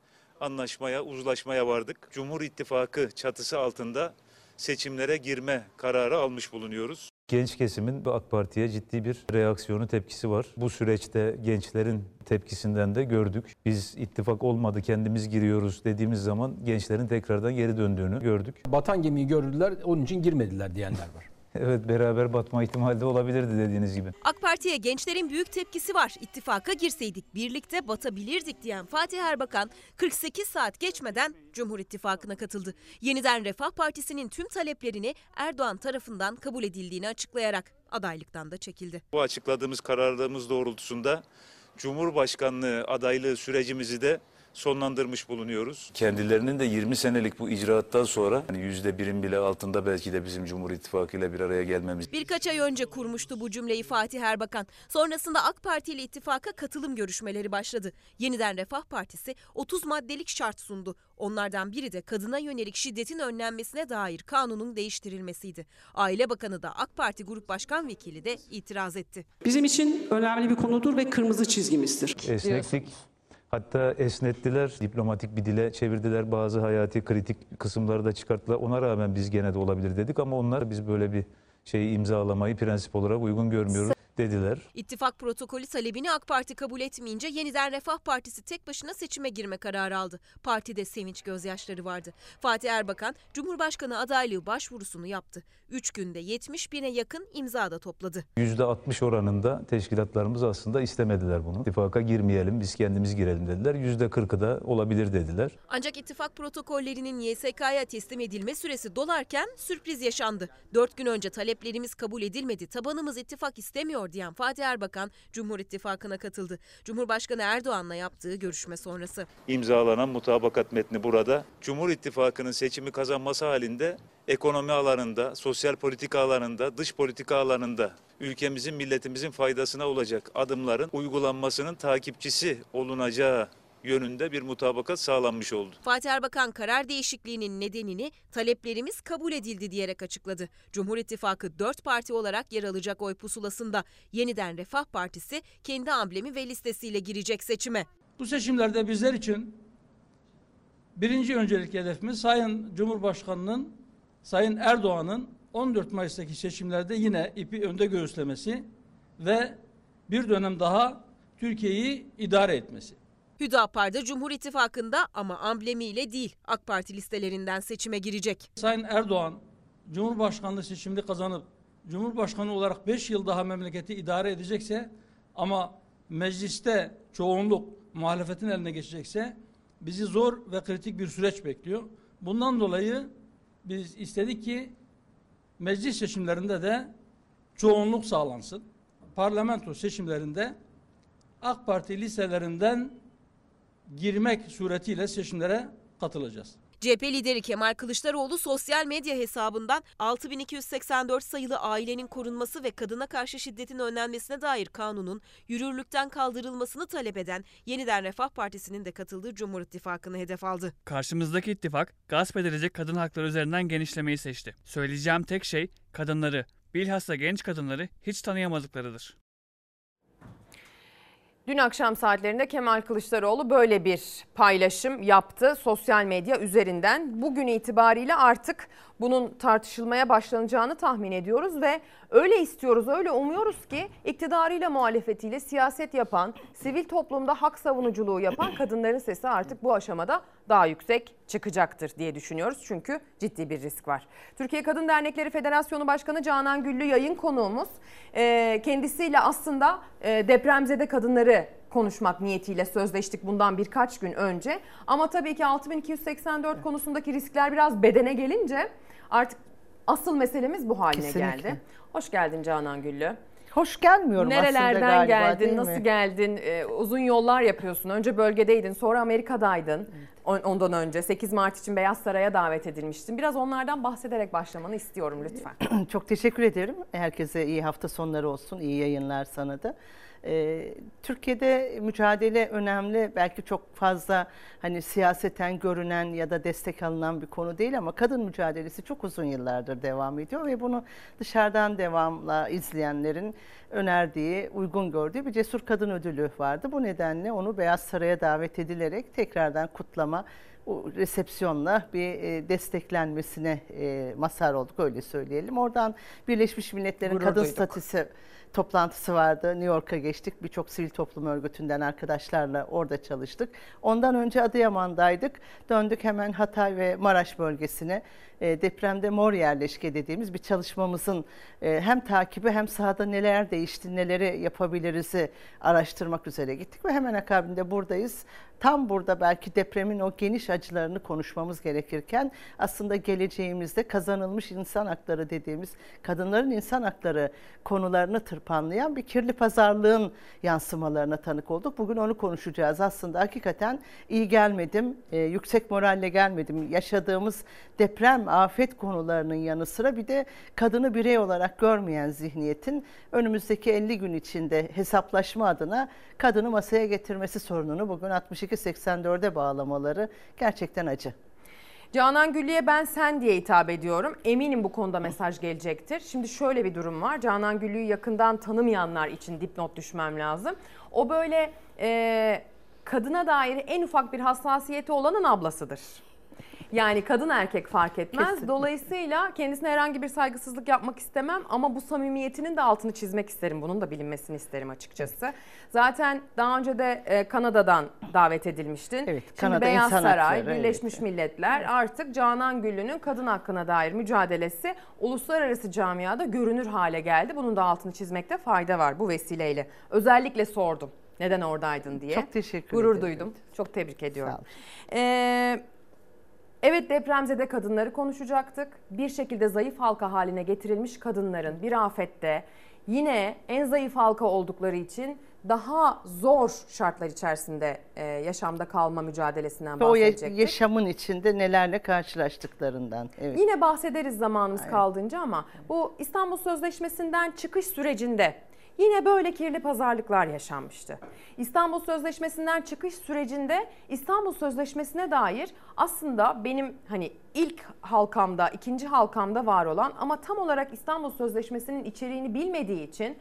anlaşmaya, uzlaşmaya vardık. Cumhur İttifakı çatısı altında seçimlere girme kararı almış bulunuyoruz. Genç kesimin AK Parti'ye ciddi bir reaksiyonu, tepkisi var. Bu süreçte gençlerin tepkisinden de gördük. Biz ittifak olmadı, kendimiz giriyoruz dediğimiz zaman gençlerin tekrardan geri döndüğünü gördük. Batan gemiyi gördüler, onun için girmediler diyenler var. Evet beraber batma ihtimali de olabilirdi dediğiniz gibi. AK Parti'ye gençlerin büyük tepkisi var. İttifaka girseydik birlikte batabilirdik diyen Fatih Erbakan 48 saat geçmeden Cumhur İttifakı'na katıldı. Yeniden Refah Partisi'nin tüm taleplerini Erdoğan tarafından kabul edildiğini açıklayarak adaylıktan da çekildi. Bu açıkladığımız kararlarımız doğrultusunda Cumhurbaşkanlığı adaylığı sürecimizi de sonlandırmış bulunuyoruz. Kendilerinin de 20 senelik bu icraattan sonra hani yüzde birin bile altında belki de bizim Cumhur İttifakı ile bir araya gelmemiz. Birkaç ay önce kurmuştu bu cümleyi Fatih Erbakan. Sonrasında AK Parti ile ittifaka katılım görüşmeleri başladı. Yeniden Refah Partisi 30 maddelik şart sundu. Onlardan biri de kadına yönelik şiddetin önlenmesine dair kanunun değiştirilmesiydi. Aile Bakanı da AK Parti Grup Başkan Vekili de itiraz etti. Bizim için önemli bir konudur ve kırmızı çizgimizdir. Esneklik Hatta esnettiler, diplomatik bir dile çevirdiler. Bazı hayati kritik kısımları da çıkarttılar. Ona rağmen biz gene de olabilir dedik ama onlar biz böyle bir şeyi imzalamayı prensip olarak uygun görmüyoruz dediler. İttifak protokolü talebini AK Parti kabul etmeyince yeniden Refah Partisi tek başına seçime girme kararı aldı. Partide sevinç gözyaşları vardı. Fatih Erbakan Cumhurbaşkanı adaylığı başvurusunu yaptı. 3 günde 70 bine yakın imza da topladı. %60 oranında teşkilatlarımız aslında istemediler bunu. İttifaka girmeyelim biz kendimiz girelim dediler. %40'ı da olabilir dediler. Ancak ittifak protokollerinin YSK'ya teslim edilme süresi dolarken sürpriz yaşandı. 4 gün önce taleplerimiz kabul edilmedi, tabanımız ittifak istemiyor diyen Fatih Erbakan Cumhur İttifakı'na katıldı. Cumhurbaşkanı Erdoğan'la yaptığı görüşme sonrası. İmzalanan mutabakat metni burada. Cumhur İttifakı'nın seçimi kazanması halinde ekonomi alanında, sosyal politika alanında, dış politika alanında ülkemizin, milletimizin faydasına olacak adımların uygulanmasının takipçisi olunacağı yönünde bir mutabakat sağlanmış oldu. Fatih Erbakan karar değişikliğinin nedenini taleplerimiz kabul edildi diyerek açıkladı. Cumhur İttifakı 4 parti olarak yer alacak oy pusulasında yeniden Refah Partisi kendi amblemi ve listesiyle girecek seçime. Bu seçimlerde bizler için birinci öncelik hedefimiz Sayın Cumhurbaşkanı'nın, Sayın Erdoğan'ın 14 Mayıs'taki seçimlerde yine ipi önde göğüslemesi ve bir dönem daha Türkiye'yi idare etmesi. Hüdapar da Cumhur İttifakı'nda ama amblemiyle değil AK Parti listelerinden seçime girecek. Sayın Erdoğan Cumhurbaşkanlığı seçimini kazanıp Cumhurbaşkanı olarak 5 yıl daha memleketi idare edecekse ama mecliste çoğunluk muhalefetin eline geçecekse bizi zor ve kritik bir süreç bekliyor. Bundan dolayı biz istedik ki meclis seçimlerinde de çoğunluk sağlansın. Parlamento seçimlerinde AK Parti liselerinden girmek suretiyle seçimlere katılacağız. CHP lideri Kemal Kılıçdaroğlu sosyal medya hesabından 6284 sayılı ailenin korunması ve kadına karşı şiddetin önlenmesine dair kanunun yürürlükten kaldırılmasını talep eden Yeniden Refah Partisi'nin de katıldığı Cumhur İttifakı'nı hedef aldı. Karşımızdaki ittifak gasp edilecek kadın hakları üzerinden genişlemeyi seçti. Söyleyeceğim tek şey kadınları, bilhassa genç kadınları hiç tanıyamadıklarıdır. Dün akşam saatlerinde Kemal Kılıçdaroğlu böyle bir paylaşım yaptı sosyal medya üzerinden. Bugün itibariyle artık bunun tartışılmaya başlanacağını tahmin ediyoruz ve öyle istiyoruz, öyle umuyoruz ki iktidarıyla muhalefetiyle siyaset yapan, sivil toplumda hak savunuculuğu yapan [clears throat] kadınların sesi artık bu aşamada daha yüksek çıkacaktır diye düşünüyoruz. Çünkü ciddi bir risk var. Türkiye Kadın Dernekleri Federasyonu Başkanı Canan Güllü yayın konuğumuz. Kendisiyle aslında depremzede kadınları konuşmak niyetiyle sözleştik bundan birkaç gün önce. Ama tabii ki 6284 konusundaki riskler biraz bedene gelince artık asıl meselemiz bu haline Kesinlikle. geldi. Hoş geldin Canan Güllü. Hoş gelmiyorum aslında Nerelerden galiba geldin, nasıl mi? geldin? Ee, uzun yollar yapıyorsun. Önce bölgedeydin, sonra Amerika'daydın. On- Ondan önce 8 Mart için Beyaz Saray'a davet edilmiştin. Biraz onlardan bahsederek başlamanı istiyorum lütfen. [clears throat] Çok teşekkür ederim. Herkese iyi hafta sonları olsun, iyi yayınlar sana da. Ee, Türkiye'de mücadele önemli. Belki çok fazla hani siyaseten görünen ya da destek alınan bir konu değil ama kadın mücadelesi çok uzun yıllardır devam ediyor ve bunu dışarıdan devamla izleyenlerin önerdiği, uygun gördüğü bir cesur kadın ödülü vardı. Bu nedenle onu Beyaz Saray'a davet edilerek tekrardan kutlama resepsiyonla bir e, desteklenmesine e, mazhar olduk öyle söyleyelim. Oradan Birleşmiş Milletler'in kadın statüsü toplantısı vardı. New York'a geçtik. Birçok sivil toplum örgütünden arkadaşlarla orada çalıştık. Ondan önce Adıyaman'daydık. Döndük hemen Hatay ve Maraş bölgesine. E, depremde mor yerleşke dediğimiz bir çalışmamızın e, hem takibi hem sahada neler değişti, neleri yapabiliriz'i araştırmak üzere gittik ve hemen akabinde buradayız. Tam burada belki depremin o geniş acılarını konuşmamız gerekirken aslında geleceğimizde kazanılmış insan hakları dediğimiz kadınların insan hakları konularını tırpanlayan bir kirli pazarlığın yansımalarına tanık olduk. Bugün onu konuşacağız. Aslında hakikaten iyi gelmedim, e, yüksek moralle gelmedim. Yaşadığımız deprem, afet konularının yanı sıra bir de kadını birey olarak görmeyen zihniyetin önümüzdeki 50 gün içinde hesaplaşma adına kadını masaya getirmesi sorununu bugün 62-84'e bağlamaları gerçekten acı. Canan Güllü'ye ben sen diye hitap ediyorum. Eminim bu konuda mesaj gelecektir. Şimdi şöyle bir durum var. Canan Güllü'yü yakından tanımayanlar için dipnot düşmem lazım. O böyle e, kadına dair en ufak bir hassasiyeti olanın ablasıdır. Yani kadın erkek fark etmez. Kesinlikle. Dolayısıyla kendisine herhangi bir saygısızlık yapmak istemem ama bu samimiyetinin de altını çizmek isterim. Bunun da bilinmesini isterim açıkçası. Zaten daha önce de e, Kanada'dan davet edilmiştin. Evet, Şimdi Kanada Beyaz İnsan Saray, Hakları, Birleşmiş Milletler artık Canan Güllü'nün kadın hakkına dair mücadelesi uluslararası camiada görünür hale geldi. Bunun da altını çizmekte fayda var bu vesileyle. Özellikle sordum neden oradaydın diye. Çok teşekkür Gurur ederim. duydum. Çok tebrik ediyorum. Sağ olun. Ee, evet depremzede kadınları konuşacaktık. Bir şekilde zayıf halka haline getirilmiş kadınların bir afette yine en zayıf halka oldukları için daha zor şartlar içerisinde e, yaşamda kalma mücadelesinden Ve o bahsedecektik. yaşamın içinde nelerle karşılaştıklarından. Evet. Yine bahsederiz zamanımız kaldığınca ama bu İstanbul Sözleşmesi'nden çıkış sürecinde yine böyle kirli pazarlıklar yaşanmıştı. İstanbul Sözleşmesi'nden çıkış sürecinde İstanbul Sözleşmesi'ne dair aslında benim hani ilk halkamda, ikinci halkamda var olan ama tam olarak İstanbul Sözleşmesi'nin içeriğini bilmediği için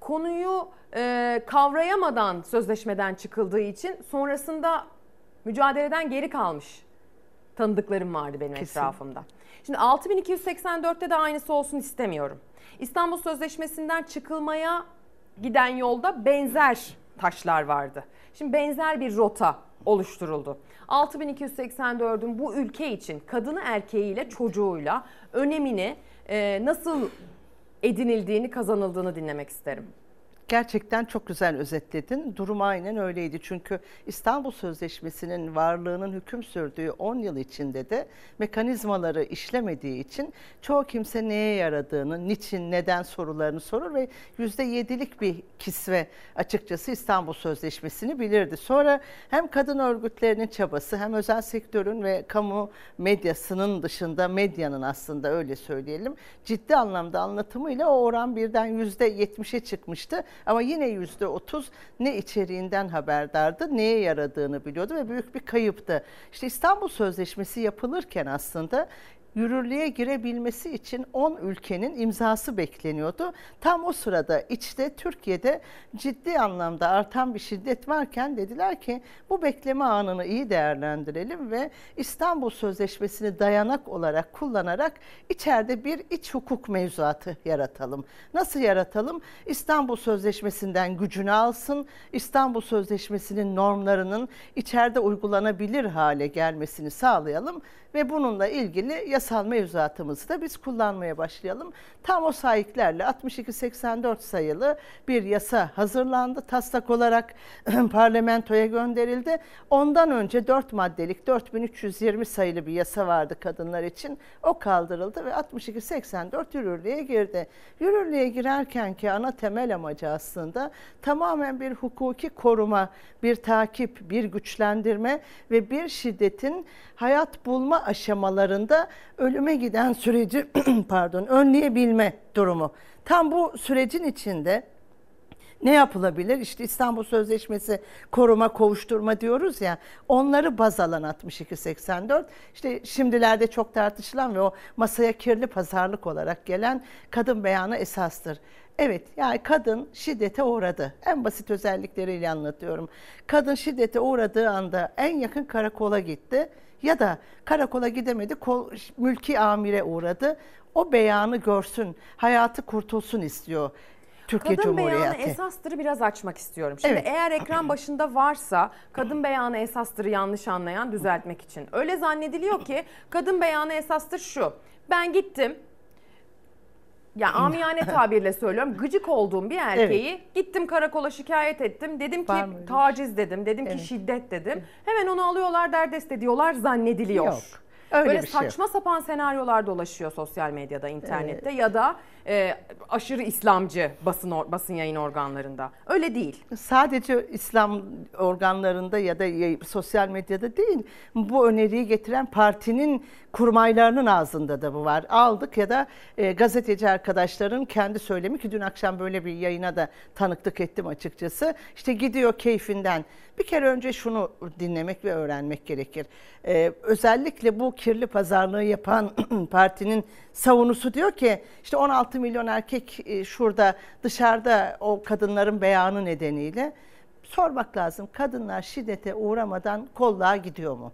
konuyu e, kavrayamadan sözleşmeden çıkıldığı için sonrasında mücadeleden geri kalmış tanıdıklarım vardı benim Kesin. etrafımda. Şimdi 6284'te de aynısı olsun istemiyorum. İstanbul Sözleşmesi'nden çıkılmaya giden yolda benzer taşlar vardı. Şimdi benzer bir rota oluşturuldu. 6284'ün bu ülke için kadını erkeğiyle çocuğuyla önemini e, nasıl edinildiğini kazanıldığını dinlemek isterim. Gerçekten çok güzel özetledin. Durum aynen öyleydi. Çünkü İstanbul Sözleşmesi'nin varlığının hüküm sürdüğü 10 yıl içinde de mekanizmaları işlemediği için çoğu kimse neye yaradığını, niçin, neden sorularını sorur ve %7'lik bir kisve açıkçası İstanbul Sözleşmesi'ni bilirdi. Sonra hem kadın örgütlerinin çabası hem özel sektörün ve kamu medyasının dışında medyanın aslında öyle söyleyelim ciddi anlamda anlatımıyla o oran birden %70'e çıkmıştı. Ama yine yüzde otuz ne içeriğinden haberdardı, neye yaradığını biliyordu ve büyük bir kayıptı. İşte İstanbul Sözleşmesi yapılırken aslında yürürlüğe girebilmesi için 10 ülkenin imzası bekleniyordu. Tam o sırada içte Türkiye'de ciddi anlamda artan bir şiddet varken dediler ki bu bekleme anını iyi değerlendirelim ve İstanbul Sözleşmesi'ni dayanak olarak kullanarak içeride bir iç hukuk mevzuatı yaratalım. Nasıl yaratalım? İstanbul Sözleşmesi'nden gücünü alsın, İstanbul Sözleşmesi'nin normlarının içeride uygulanabilir hale gelmesini sağlayalım ve bununla ilgili yasal mevzuatımızı da biz kullanmaya başlayalım. Tam o sahiplerle 6284 sayılı bir yasa hazırlandı. Taslak olarak [clears throat] parlamentoya gönderildi. Ondan önce 4 maddelik 4320 sayılı bir yasa vardı kadınlar için. O kaldırıldı ve 6284 yürürlüğe girdi. Yürürlüğe girerken ki ana temel amacı aslında tamamen bir hukuki koruma, bir takip, bir güçlendirme ve bir şiddetin hayat bulma aşamalarında ölüme giden süreci [clears throat] pardon önleyebilme durumu. Tam bu sürecin içinde ne yapılabilir? İşte İstanbul Sözleşmesi koruma kovuşturma diyoruz ya. Onları baz alan 6284. İşte şimdilerde çok tartışılan ve o masaya kirli pazarlık olarak gelen kadın beyanı esastır. Evet yani kadın şiddete uğradı. En basit özellikleriyle anlatıyorum. Kadın şiddete uğradığı anda en yakın karakola gitti ya da karakola gidemedi kol, mülki amire uğradı. O beyanı görsün, hayatı kurtulsun istiyor. Türkiye Kadın beyanı esastırı biraz açmak istiyorum. Şimdi Evet. eğer ekran başında varsa kadın beyanı esastırı yanlış anlayan düzeltmek için. Öyle zannediliyor ki kadın beyanı esastır şu. Ben gittim ya amiyane [laughs] tabirle söylüyorum. Gıcık olduğum bir erkeği gittim karakola şikayet ettim. Dedim ki bir taciz dedim. Dedim ki şiddet dedim. Hemen onu alıyorlar derdest ediyorlar zannediliyor. Yok, öyle Böyle bir şey yok. saçma sapan senaryolar dolaşıyor sosyal medyada, internette ya da e, aşırı İslamcı basın or- basın yayın organlarında. Öyle değil. Sadece İslam organlarında ya da sosyal medyada değil, bu öneriyi getiren partinin kurmaylarının ağzında da bu var. Aldık ya da e, gazeteci arkadaşların kendi söylemi ki dün akşam böyle bir yayına da tanıklık ettim açıkçası. İşte gidiyor keyfinden. Bir kere önce şunu dinlemek ve öğrenmek gerekir. E, özellikle bu kirli pazarlığı yapan [clears throat] partinin savunusu diyor ki işte 16 milyon erkek e, şurada dışarıda o kadınların beyanı nedeniyle sormak lazım. Kadınlar şiddete uğramadan kolluğa gidiyor mu?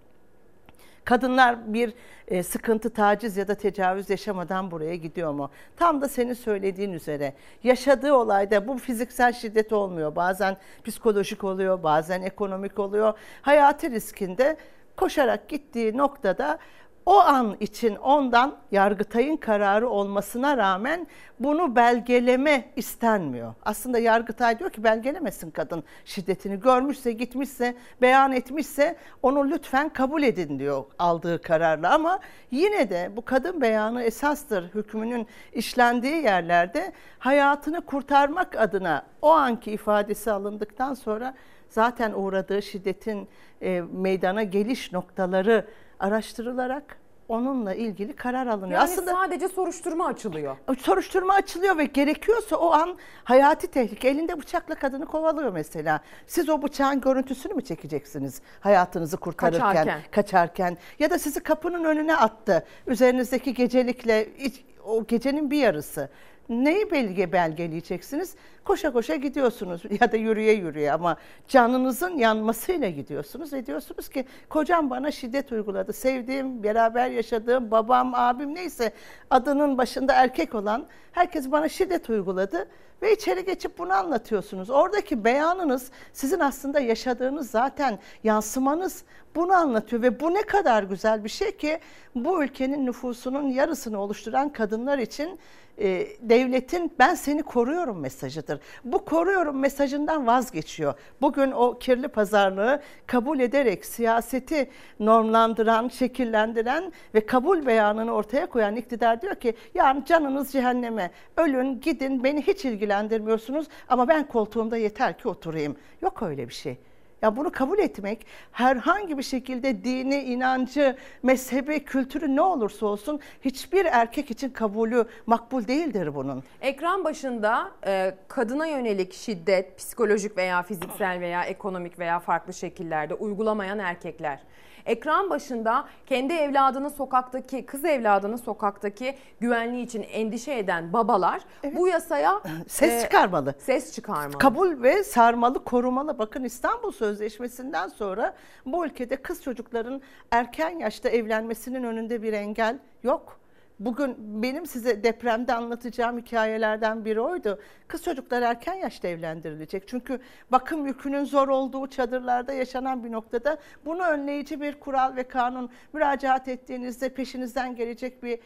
Kadınlar bir e, sıkıntı, taciz ya da tecavüz yaşamadan buraya gidiyor mu? Tam da senin söylediğin üzere yaşadığı olayda bu fiziksel şiddet olmuyor. Bazen psikolojik oluyor, bazen ekonomik oluyor. Hayati riskinde koşarak gittiği noktada o an için ondan Yargıtay'ın kararı olmasına rağmen bunu belgeleme istenmiyor. Aslında Yargıtay diyor ki belgelemesin kadın şiddetini. Görmüşse, gitmişse, beyan etmişse onu lütfen kabul edin diyor aldığı kararla. Ama yine de bu kadın beyanı esastır hükmünün işlendiği yerlerde hayatını kurtarmak adına o anki ifadesi alındıktan sonra zaten uğradığı şiddetin e, meydana geliş noktaları araştırılarak onunla ilgili karar alınıyor. Yani sadece soruşturma açılıyor. soruşturma açılıyor ve gerekiyorsa o an hayati tehlike elinde bıçakla kadını kovalıyor mesela. Siz o bıçağın görüntüsünü mü çekeceksiniz hayatınızı kurtarırken, Kaçarken. kaçarken ya da sizi kapının önüne attı. Üzerinizdeki gecelikle o gecenin bir yarısı. Neyi belge belgeleyeceksiniz? Koşa koşa gidiyorsunuz [laughs] ya da yürüye yürüye ama canınızın yanmasıyla gidiyorsunuz ve diyorsunuz ki kocam bana şiddet uyguladı. Sevdiğim, beraber yaşadığım babam, abim neyse adının başında erkek olan herkes bana şiddet uyguladı ve içeri geçip bunu anlatıyorsunuz. Oradaki beyanınız sizin aslında yaşadığınız zaten yansımanız bunu anlatıyor ve bu ne kadar güzel bir şey ki bu ülkenin nüfusunun yarısını oluşturan kadınlar için e, devletin ben seni koruyorum mesajıdır. Bu koruyorum mesajından vazgeçiyor. Bugün o kirli pazarlığı kabul ederek siyaseti normlandıran, şekillendiren ve kabul beyanını ortaya koyan iktidar diyor ki yani canınız cehenneme, ölün, gidin, beni hiç ilgilendirmiyorsunuz ama ben koltuğumda yeter ki oturayım. Yok öyle bir şey. Ya bunu kabul etmek herhangi bir şekilde dini, inancı, mezhebi, kültürü ne olursa olsun hiçbir erkek için kabulü makbul değildir bunun. Ekran başında e, kadına yönelik şiddet, psikolojik veya fiziksel veya ekonomik veya farklı şekillerde uygulamayan erkekler. Ekran başında kendi evladını sokaktaki, kız evladını sokaktaki güvenliği için endişe eden babalar bu yasaya Ses e, çıkarmalı. Ses çıkarmalı. Kabul ve sarmalı, korumalı. Bakın İstanbul Sözleşmesi'nden sonra bu ülkede kız çocukların erken yaşta evlenmesinin önünde bir engel yok. Bugün benim size depremde anlatacağım hikayelerden biri oydu. Kız çocuklar erken yaşta evlendirilecek. Çünkü bakım yükünün zor olduğu çadırlarda yaşanan bir noktada bunu önleyici bir kural ve kanun müracaat ettiğinizde peşinizden gelecek bir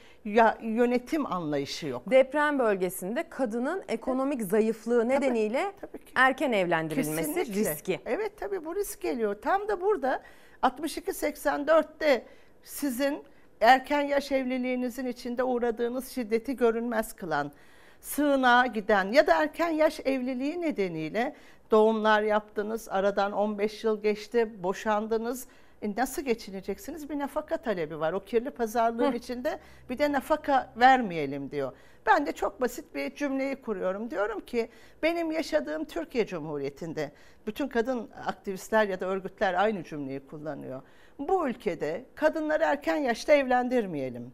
yönetim anlayışı yok. Deprem bölgesinde kadının ekonomik zayıflığı nedeniyle erken evlendirilmesi Kesinlikle. riski. Evet tabii bu risk geliyor. Tam da burada 62-84'te sizin erken yaş evliliğinizin içinde uğradığınız şiddeti görünmez kılan, sığınağa giden ya da erken yaş evliliği nedeniyle doğumlar yaptınız, aradan 15 yıl geçti, boşandınız. E nasıl geçineceksiniz? Bir nafaka talebi var. O kirli pazarlığın Hı. içinde bir de nafaka vermeyelim diyor. Ben de çok basit bir cümleyi kuruyorum. Diyorum ki benim yaşadığım Türkiye Cumhuriyeti'nde bütün kadın aktivistler ya da örgütler aynı cümleyi kullanıyor. Bu ülkede kadınları erken yaşta evlendirmeyelim.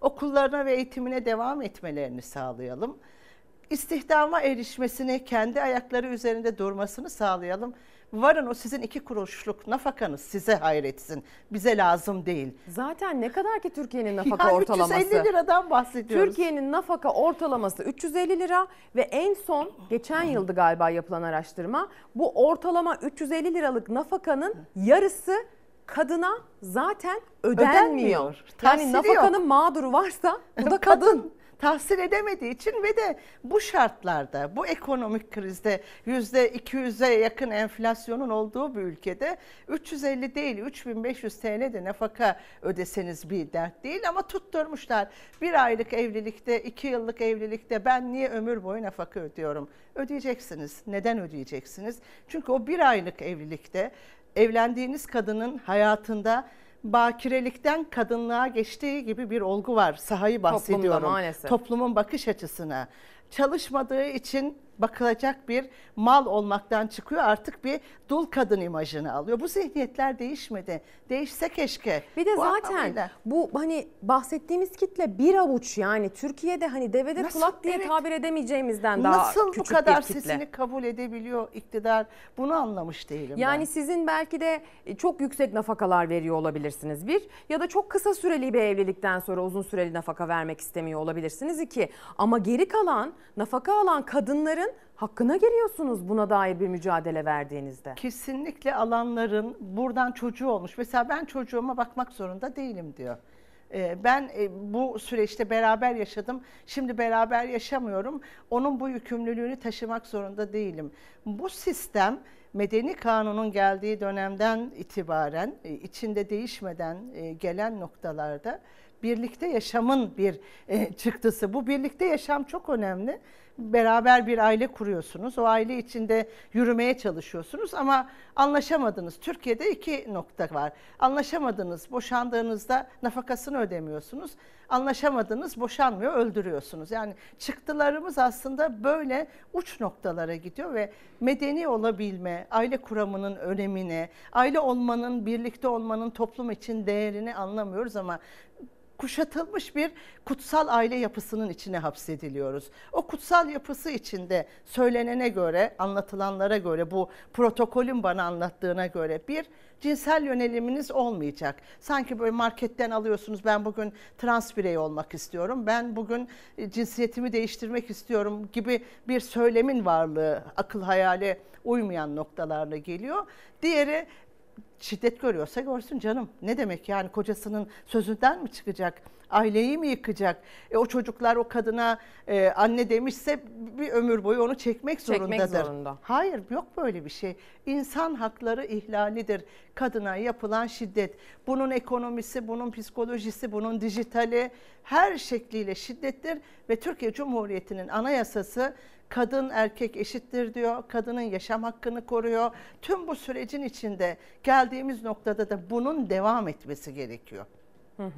Okullarına ve eğitimine devam etmelerini sağlayalım. İstihdama erişmesini, kendi ayakları üzerinde durmasını sağlayalım. Varın o sizin iki kuruşluk nafakanız size hayretsin. Bize lazım değil. Zaten ne kadar ki Türkiye'nin [laughs] nafaka Yani ortalaması? 350 liradan bahsediyoruz. Türkiye'nin nafaka ortalaması 350 lira ve en son geçen yıldı galiba yapılan araştırma bu ortalama 350 liralık nafakanın yarısı kadına zaten ödenmiyor. Ödenmiyor. Yani nafakanın yok. mağduru varsa bu da kadın. tahsil edemediği için ve de bu şartlarda, bu ekonomik krizde yüzde 200'e yakın enflasyonun olduğu bir ülkede 350 değil 3500 TL de nafaka ödeseniz bir dert değil ama tutturmuşlar. Bir aylık evlilikte, iki yıllık evlilikte ben niye ömür boyu nafaka ödüyorum? Ödeyeceksiniz. Neden ödeyeceksiniz? Çünkü o bir aylık evlilikte evlendiğiniz kadının hayatında bakirelikten kadınlığa geçtiği gibi bir olgu var. Sahayı bahsediyorum. maalesef. Toplumun bakış açısına. Çalışmadığı için bakılacak bir mal olmaktan çıkıyor artık bir dul kadın imajını alıyor. Bu zihniyetler değişmedi. Değişse keşke. Bir de Bu zaten anlamıyla. bu hani bahsettiğimiz kitle bir avuç yani Türkiye'de hani devede Nasıl? kulak diye Evet. tabir edemeyeceğimizden daha Nasıl bu küçük kadar bir kitle. sesini kabul edebiliyor iktidar? Bunu anlamış değilim Yani ben. sizin belki de çok yüksek nafakalar veriyor olabilirsiniz bir ya da çok kısa süreli bir evlilikten sonra uzun süreli nafaka vermek istemiyor olabilirsiniz iki. Ama geri kalan nafaka alan kadınların hakkına giriyorsunuz buna dair bir mücadele verdiğinizde. Kesinlikle alanların buradan çocuğu olmuş. Mesela ben çocuğuma bakmak zorunda değilim diyor. Ee, Ben e, bu süreçte beraber yaşadım. Şimdi beraber yaşamıyorum. Onun bu yükümlülüğünü taşımak zorunda değilim. Bu sistem medeni kanunun geldiği dönemden itibaren e, içinde değişmeden e, gelen noktalarda birlikte yaşamın bir e, çıktısı. Bu birlikte yaşam çok önemli. Beraber bir aile kuruyorsunuz. O aile içinde yürümeye çalışıyorsunuz ama anlaşamadınız. Türkiye'de iki nokta var. Anlaşamadınız, boşandığınızda nafakasını ödemiyorsunuz. Anlaşamadınız, boşanmıyor, öldürüyorsunuz. Yani çıktılarımız aslında böyle uç noktalara gidiyor ve medeni olabilme, aile kuramının önemini, aile olmanın, birlikte olmanın toplum için değerini anlamıyoruz ama kuşatılmış bir kutsal aile yapısının içine hapsediliyoruz. O kutsal yapısı içinde söylenene göre, anlatılanlara göre, bu protokolün bana anlattığına göre bir cinsel yöneliminiz olmayacak. Sanki böyle marketten alıyorsunuz ben bugün trans birey olmak istiyorum, ben bugün e, cinsiyetimi değiştirmek istiyorum gibi bir söylemin varlığı akıl hayale uymayan noktalarla geliyor. Diğeri şiddet görüyorsa görsün canım. Ne demek yani kocasının sözünden mi çıkacak? Aileyi mi yıkacak? E, o çocuklar o kadına e, anne demişse bir ömür boyu onu çekmek Çekmek zorundadır. zorunda. Hayır yok böyle bir şey. İnsan hakları ihlalidir. Kadına yapılan şiddet. Bunun ekonomisi, bunun psikolojisi, bunun dijitali her şekliyle şiddettir ve Türkiye Cumhuriyeti'nin anayasası kadın erkek eşittir diyor. Kadının yaşam hakkını koruyor. Tüm bu sürecin içinde geldiğimiz noktada da bunun devam etmesi gerekiyor. Hı hı.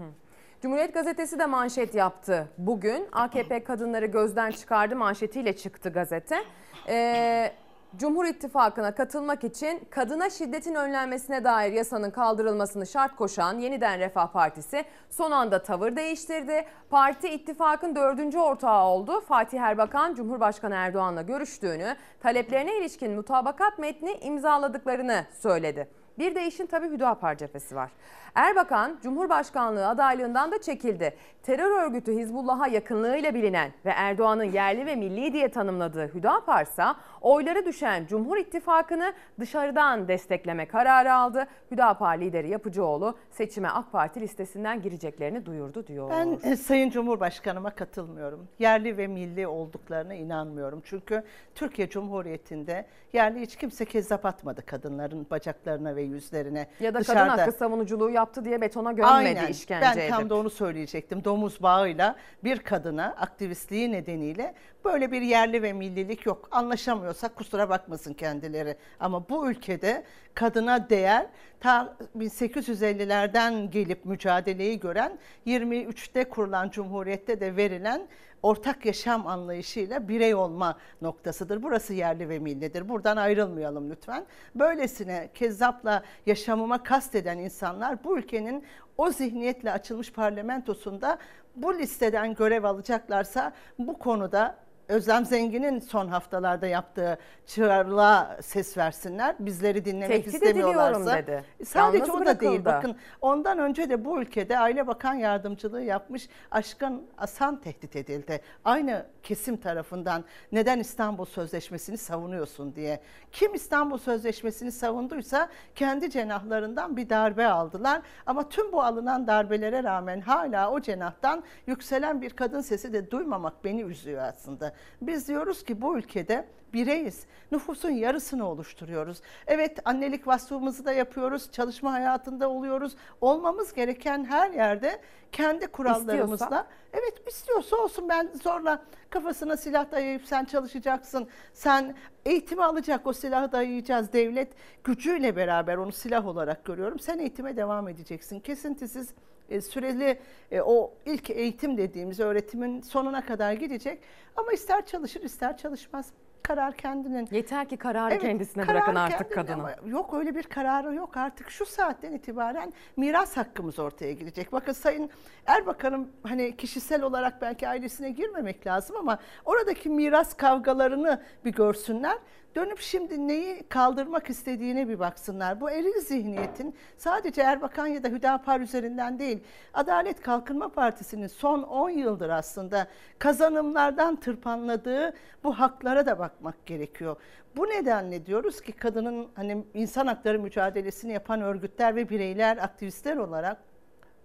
Cumhuriyet Gazetesi de manşet yaptı bugün. AKP kadınları gözden çıkardı manşetiyle çıktı gazete. Ee, Cumhur İttifakı'na katılmak için kadına şiddetin önlenmesine dair yasanın kaldırılmasını şart koşan Yeniden Refah Partisi son anda tavır değiştirdi. Parti ittifakın dördüncü ortağı oldu. Fatih Erbakan Cumhurbaşkanı Erdoğan'la görüştüğünü, taleplerine ilişkin mutabakat metni imzaladıklarını söyledi. Bir de işin tabii Hüdapar cephesi var. Erbakan Cumhurbaşkanlığı adaylığından da çekildi. Terör örgütü Hizbullah'a yakınlığıyla bilinen ve Erdoğan'ın yerli ve milli diye tanımladığı Hüdapar ise oyları düşen Cumhur İttifakı'nı dışarıdan destekleme kararı aldı. Hüdapar lideri Yapıcıoğlu seçime AK Parti listesinden gireceklerini duyurdu diyor. Ben e, Sayın Cumhurbaşkanıma katılmıyorum. Yerli ve milli olduklarına inanmıyorum. Çünkü Türkiye Cumhuriyeti'nde yerli hiç kimse kezzap atmadı kadınların bacaklarına ve yüzlerine. ya da kadın Dışarıda- hakkı savunuculuğu yaptı diye betona gömmedi Aynen. işkence Ben tam edip. da onu söyleyecektim. Domuz bağıyla bir kadına aktivistliği nedeniyle böyle bir yerli ve millilik yok. Anlaşamıyorsak kusura bakmasın kendileri. Ama bu ülkede kadına değer ta 1850'lerden gelip mücadeleyi gören 23'te kurulan cumhuriyette de verilen ortak yaşam anlayışıyla birey olma noktasıdır. Burası yerli ve millidir. Buradan ayrılmayalım lütfen. Böylesine kezzapla yaşamıma kasteden insanlar bu ülkenin o zihniyetle açılmış parlamentosunda bu listeden görev alacaklarsa bu konuda Özlem Zengin'in son haftalarda yaptığı çığırlığa ses versinler. Bizleri dinlemek Tehdit istemiyorlarsa. dedi. Sadece Yalnız o da değil. Bakın ondan önce de bu ülkede Aile Bakan Yardımcılığı yapmış Aşkın Asan tehdit edildi. Aynı kesim tarafından neden İstanbul Sözleşmesi'ni savunuyorsun diye. Kim İstanbul Sözleşmesi'ni savunduysa kendi cenahlarından bir darbe aldılar. Ama tüm bu alınan darbelere rağmen hala o cenahtan yükselen bir kadın sesi de duymamak beni üzüyor aslında. Biz diyoruz ki bu ülkede bireyiz. Nüfusun yarısını oluşturuyoruz. Evet annelik vasfımızı da yapıyoruz. Çalışma hayatında oluyoruz. Olmamız gereken her yerde kendi kurallarımızla. İstiyorsa? Evet istiyorsa olsun ben zorla kafasına silah dayayıp sen çalışacaksın. Sen eğitimi alacak o silahı dayayacağız. Devlet gücüyle beraber onu silah olarak görüyorum. Sen eğitime devam edeceksin. Kesintisiz e, süreli e, o ilk eğitim dediğimiz öğretimin sonuna kadar gidecek. Ama ister çalışır ister çalışmaz. Karar kendinin. Yeter ki kararı kendisine karar bırakın artık ama Yok öyle bir kararı yok artık. Şu saatten itibaren miras hakkımız ortaya girecek. Bakın Sayın Erbakan'ın hani kişisel olarak belki ailesine girmemek lazım ama oradaki miras kavgalarını bir görsünler. Dönüp şimdi neyi kaldırmak istediğine bir baksınlar. Bu eril zihniyetin sadece Erbakan ya da Hüdapar üzerinden değil, Adalet Kalkınma Partisi'nin son 10 yıldır aslında kazanımlardan tırpanladığı bu haklara da bakmak gerekiyor. Bu nedenle diyoruz ki kadının hani insan hakları mücadelesini yapan örgütler ve bireyler, aktivistler olarak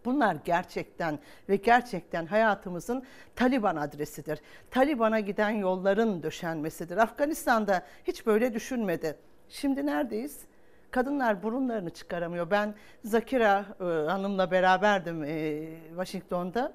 Bunlar gerçekten ve gerçekten hayatımızın Taliban adresidir. Taliban'a giden yolların döşenmesidir. Afganistan'da hiç böyle düşünmedi. Şimdi neredeyiz? Kadınlar burunlarını çıkaramıyor. Ben Zakira e, Hanım'la beraberdim e, Washington'da.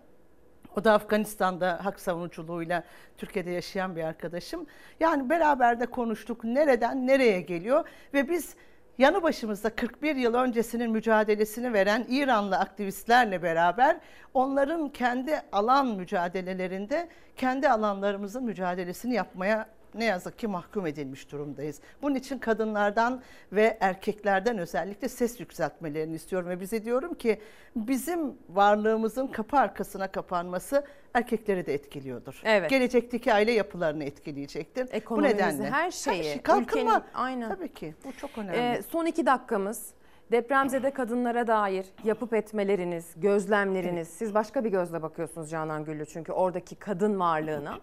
O da Afganistan'da hak savunuculuğuyla Türkiye'de yaşayan bir arkadaşım. Yani beraber de konuştuk nereden nereye geliyor ve biz yanı başımızda 41 yıl öncesinin mücadelesini veren İranlı aktivistlerle beraber onların kendi alan mücadelelerinde kendi alanlarımızın mücadelesini yapmaya ne yazık ki mahkum edilmiş durumdayız. Bunun için kadınlardan ve erkeklerden özellikle ses yükseltmelerini istiyorum ve bize diyorum ki bizim varlığımızın kapı arkasına kapanması erkekleri de etkiliyordur. Evet. Gelecekteki aile yapılarını etkileyecektir. Bu Ekonomimizi, nedenle her şeyi, şey, kalkınma ülkenin- aynen. tabii ki bu çok önemli. Ee, son iki dakikamız. Depremzede kadınlara dair yapıp etmeleriniz, gözlemleriniz. Siz başka bir gözle bakıyorsunuz Canan Güllü çünkü oradaki kadın varlığına.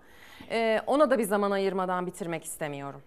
Ee, ona da bir zaman ayırmadan bitirmek istemiyorum.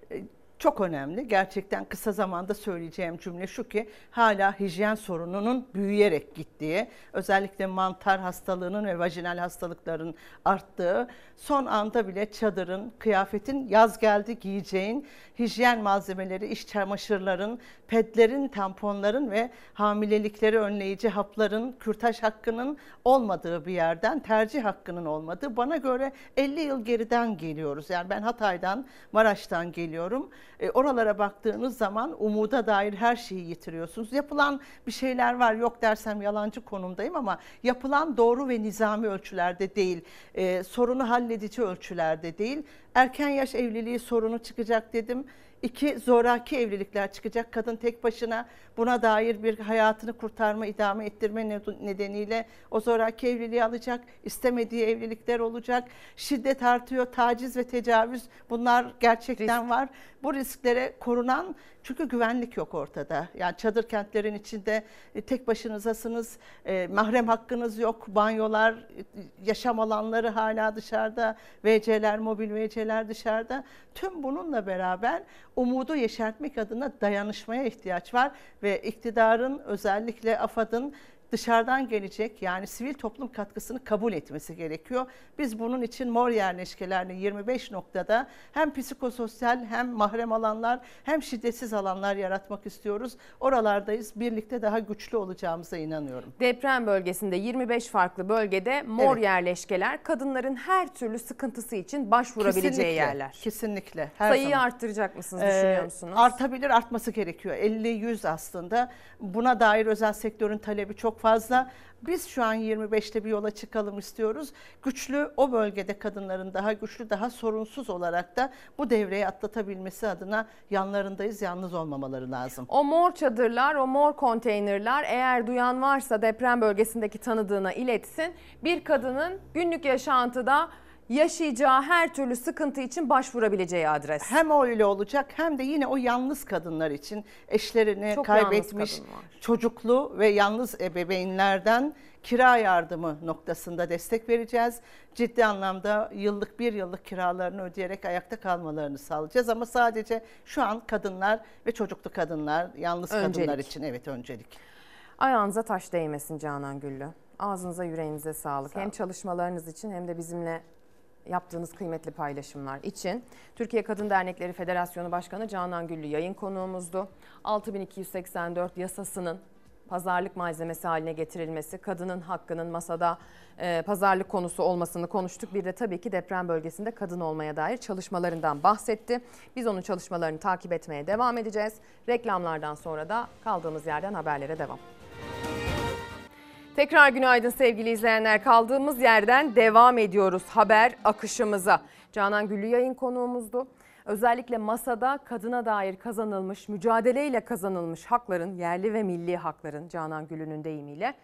Çok önemli. Gerçekten kısa zamanda söyleyeceğim cümle şu ki hala hijyen sorununun büyüyerek gittiği, özellikle mantar hastalığının ve vajinal hastalıkların arttığı, son anda bile çadırın, kıyafetin yaz geldi giyeceğin, hijyen malzemeleri, iş çamaşırların, pedlerin, tamponların ve hamilelikleri önleyici hapların, kürtaj hakkının olmadığı bir yerden tercih hakkının olmadığı bana göre 50 yıl geriden geliyoruz. Yani ben Hatay'dan, Maraş'tan geliyorum. E, oralara baktığınız zaman umuda dair her şeyi yitiriyorsunuz. Yapılan bir şeyler var yok dersem yalancı konumdayım ama yapılan doğru ve nizami ölçülerde değil. E, sorunu halledici ölçülerde değil. Erken yaş evliliği sorunu çıkacak dedim. İki zoraki evlilikler çıkacak. Kadın tek başına buna dair bir hayatını kurtarma, idame ettirme nedeniyle o zoraki evliliği alacak. İstemediği evlilikler olacak. Şiddet artıyor, taciz ve tecavüz bunlar gerçekten var. Bu risklere korunan Çünkü güvenlik yok ortada. Yani çadır kentlerin içinde e, tek başınızasınız, e, mahrem hakkınız yok, banyolar, e, yaşam alanları hala dışarıda, WC'ler, mobil WC'ler dışarıda. Tüm bununla beraber umudu yeşertmek adına dayanışmaya ihtiyaç var ve iktidarın özellikle AFAD'ın dışarıdan gelecek yani sivil toplum katkısını kabul etmesi gerekiyor. Biz bunun için mor yerleşkelerini 25 noktada hem psikososyal hem mahrem alanlar hem şiddetsiz alanlar yaratmak istiyoruz. Oralardayız. Birlikte daha güçlü olacağımıza inanıyorum. Deprem bölgesinde 25 farklı bölgede mor Evet. yerleşkeler kadınların her türlü sıkıntısı için başvurabileceği Kesinlikle, yerler. Kesinlikle. Her Sayıyı zaman. arttıracak mısınız Ee, düşünüyor musunuz? Artabilir, artması gerekiyor. 50-100 aslında. Buna dair özel sektörün talebi çok fazla. Biz şu an 25'te bir yola çıkalım istiyoruz. Güçlü o bölgede kadınların daha güçlü, daha sorunsuz olarak da bu devreyi atlatabilmesi adına yanlarındayız. Yalnız olmamaları lazım. O mor çadırlar, o mor konteynerler eğer duyan varsa deprem bölgesindeki tanıdığına iletsin. Bir kadının günlük yaşantıda yaşayacağı her türlü sıkıntı için başvurabileceği adres. Hem öyle olacak hem de yine o yalnız kadınlar için eşlerini Çok kaybetmiş çocuklu ve yalnız ebeveynlerden kira yardımı noktasında destek vereceğiz. Ciddi anlamda yıllık bir yıllık kiralarını ödeyerek ayakta kalmalarını sağlayacağız ama sadece şu an kadınlar ve çocuklu kadınlar, yalnız kadınlar Öncelik. için evet öncelik. Ayağınıza taş değmesin Canan Güllü. Ağzınıza yüreğinize sağlık. Hem çalışmalarınız için hem de bizimle yaptığınız kıymetli paylaşımlar için. Türkiye Kadın Dernekleri Federasyonu Başkanı Canan Güllü yayın konuğumuzdu. 6284 yasasının pazarlık malzemesi haline getirilmesi, kadının hakkının masada e, pazarlık konusu olmasını konuştuk. Bir de tabii ki deprem bölgesinde kadın olmaya dair çalışmalarından bahsetti. Biz onun çalışmalarını takip etmeye devam edeceğiz. Reklamlardan sonra da kaldığımız yerden haberlere devam. Tekrar günaydın sevgili izleyenler. Kaldığımız yerden devam ediyoruz haber akışımıza. Canan Güllü yayın konuğumuzdu. Özellikle masada kadına dair kazanılmış, mücadeleyle kazanılmış hakların, yerli ve milli hakların Canan Güllü'nün deyimiyle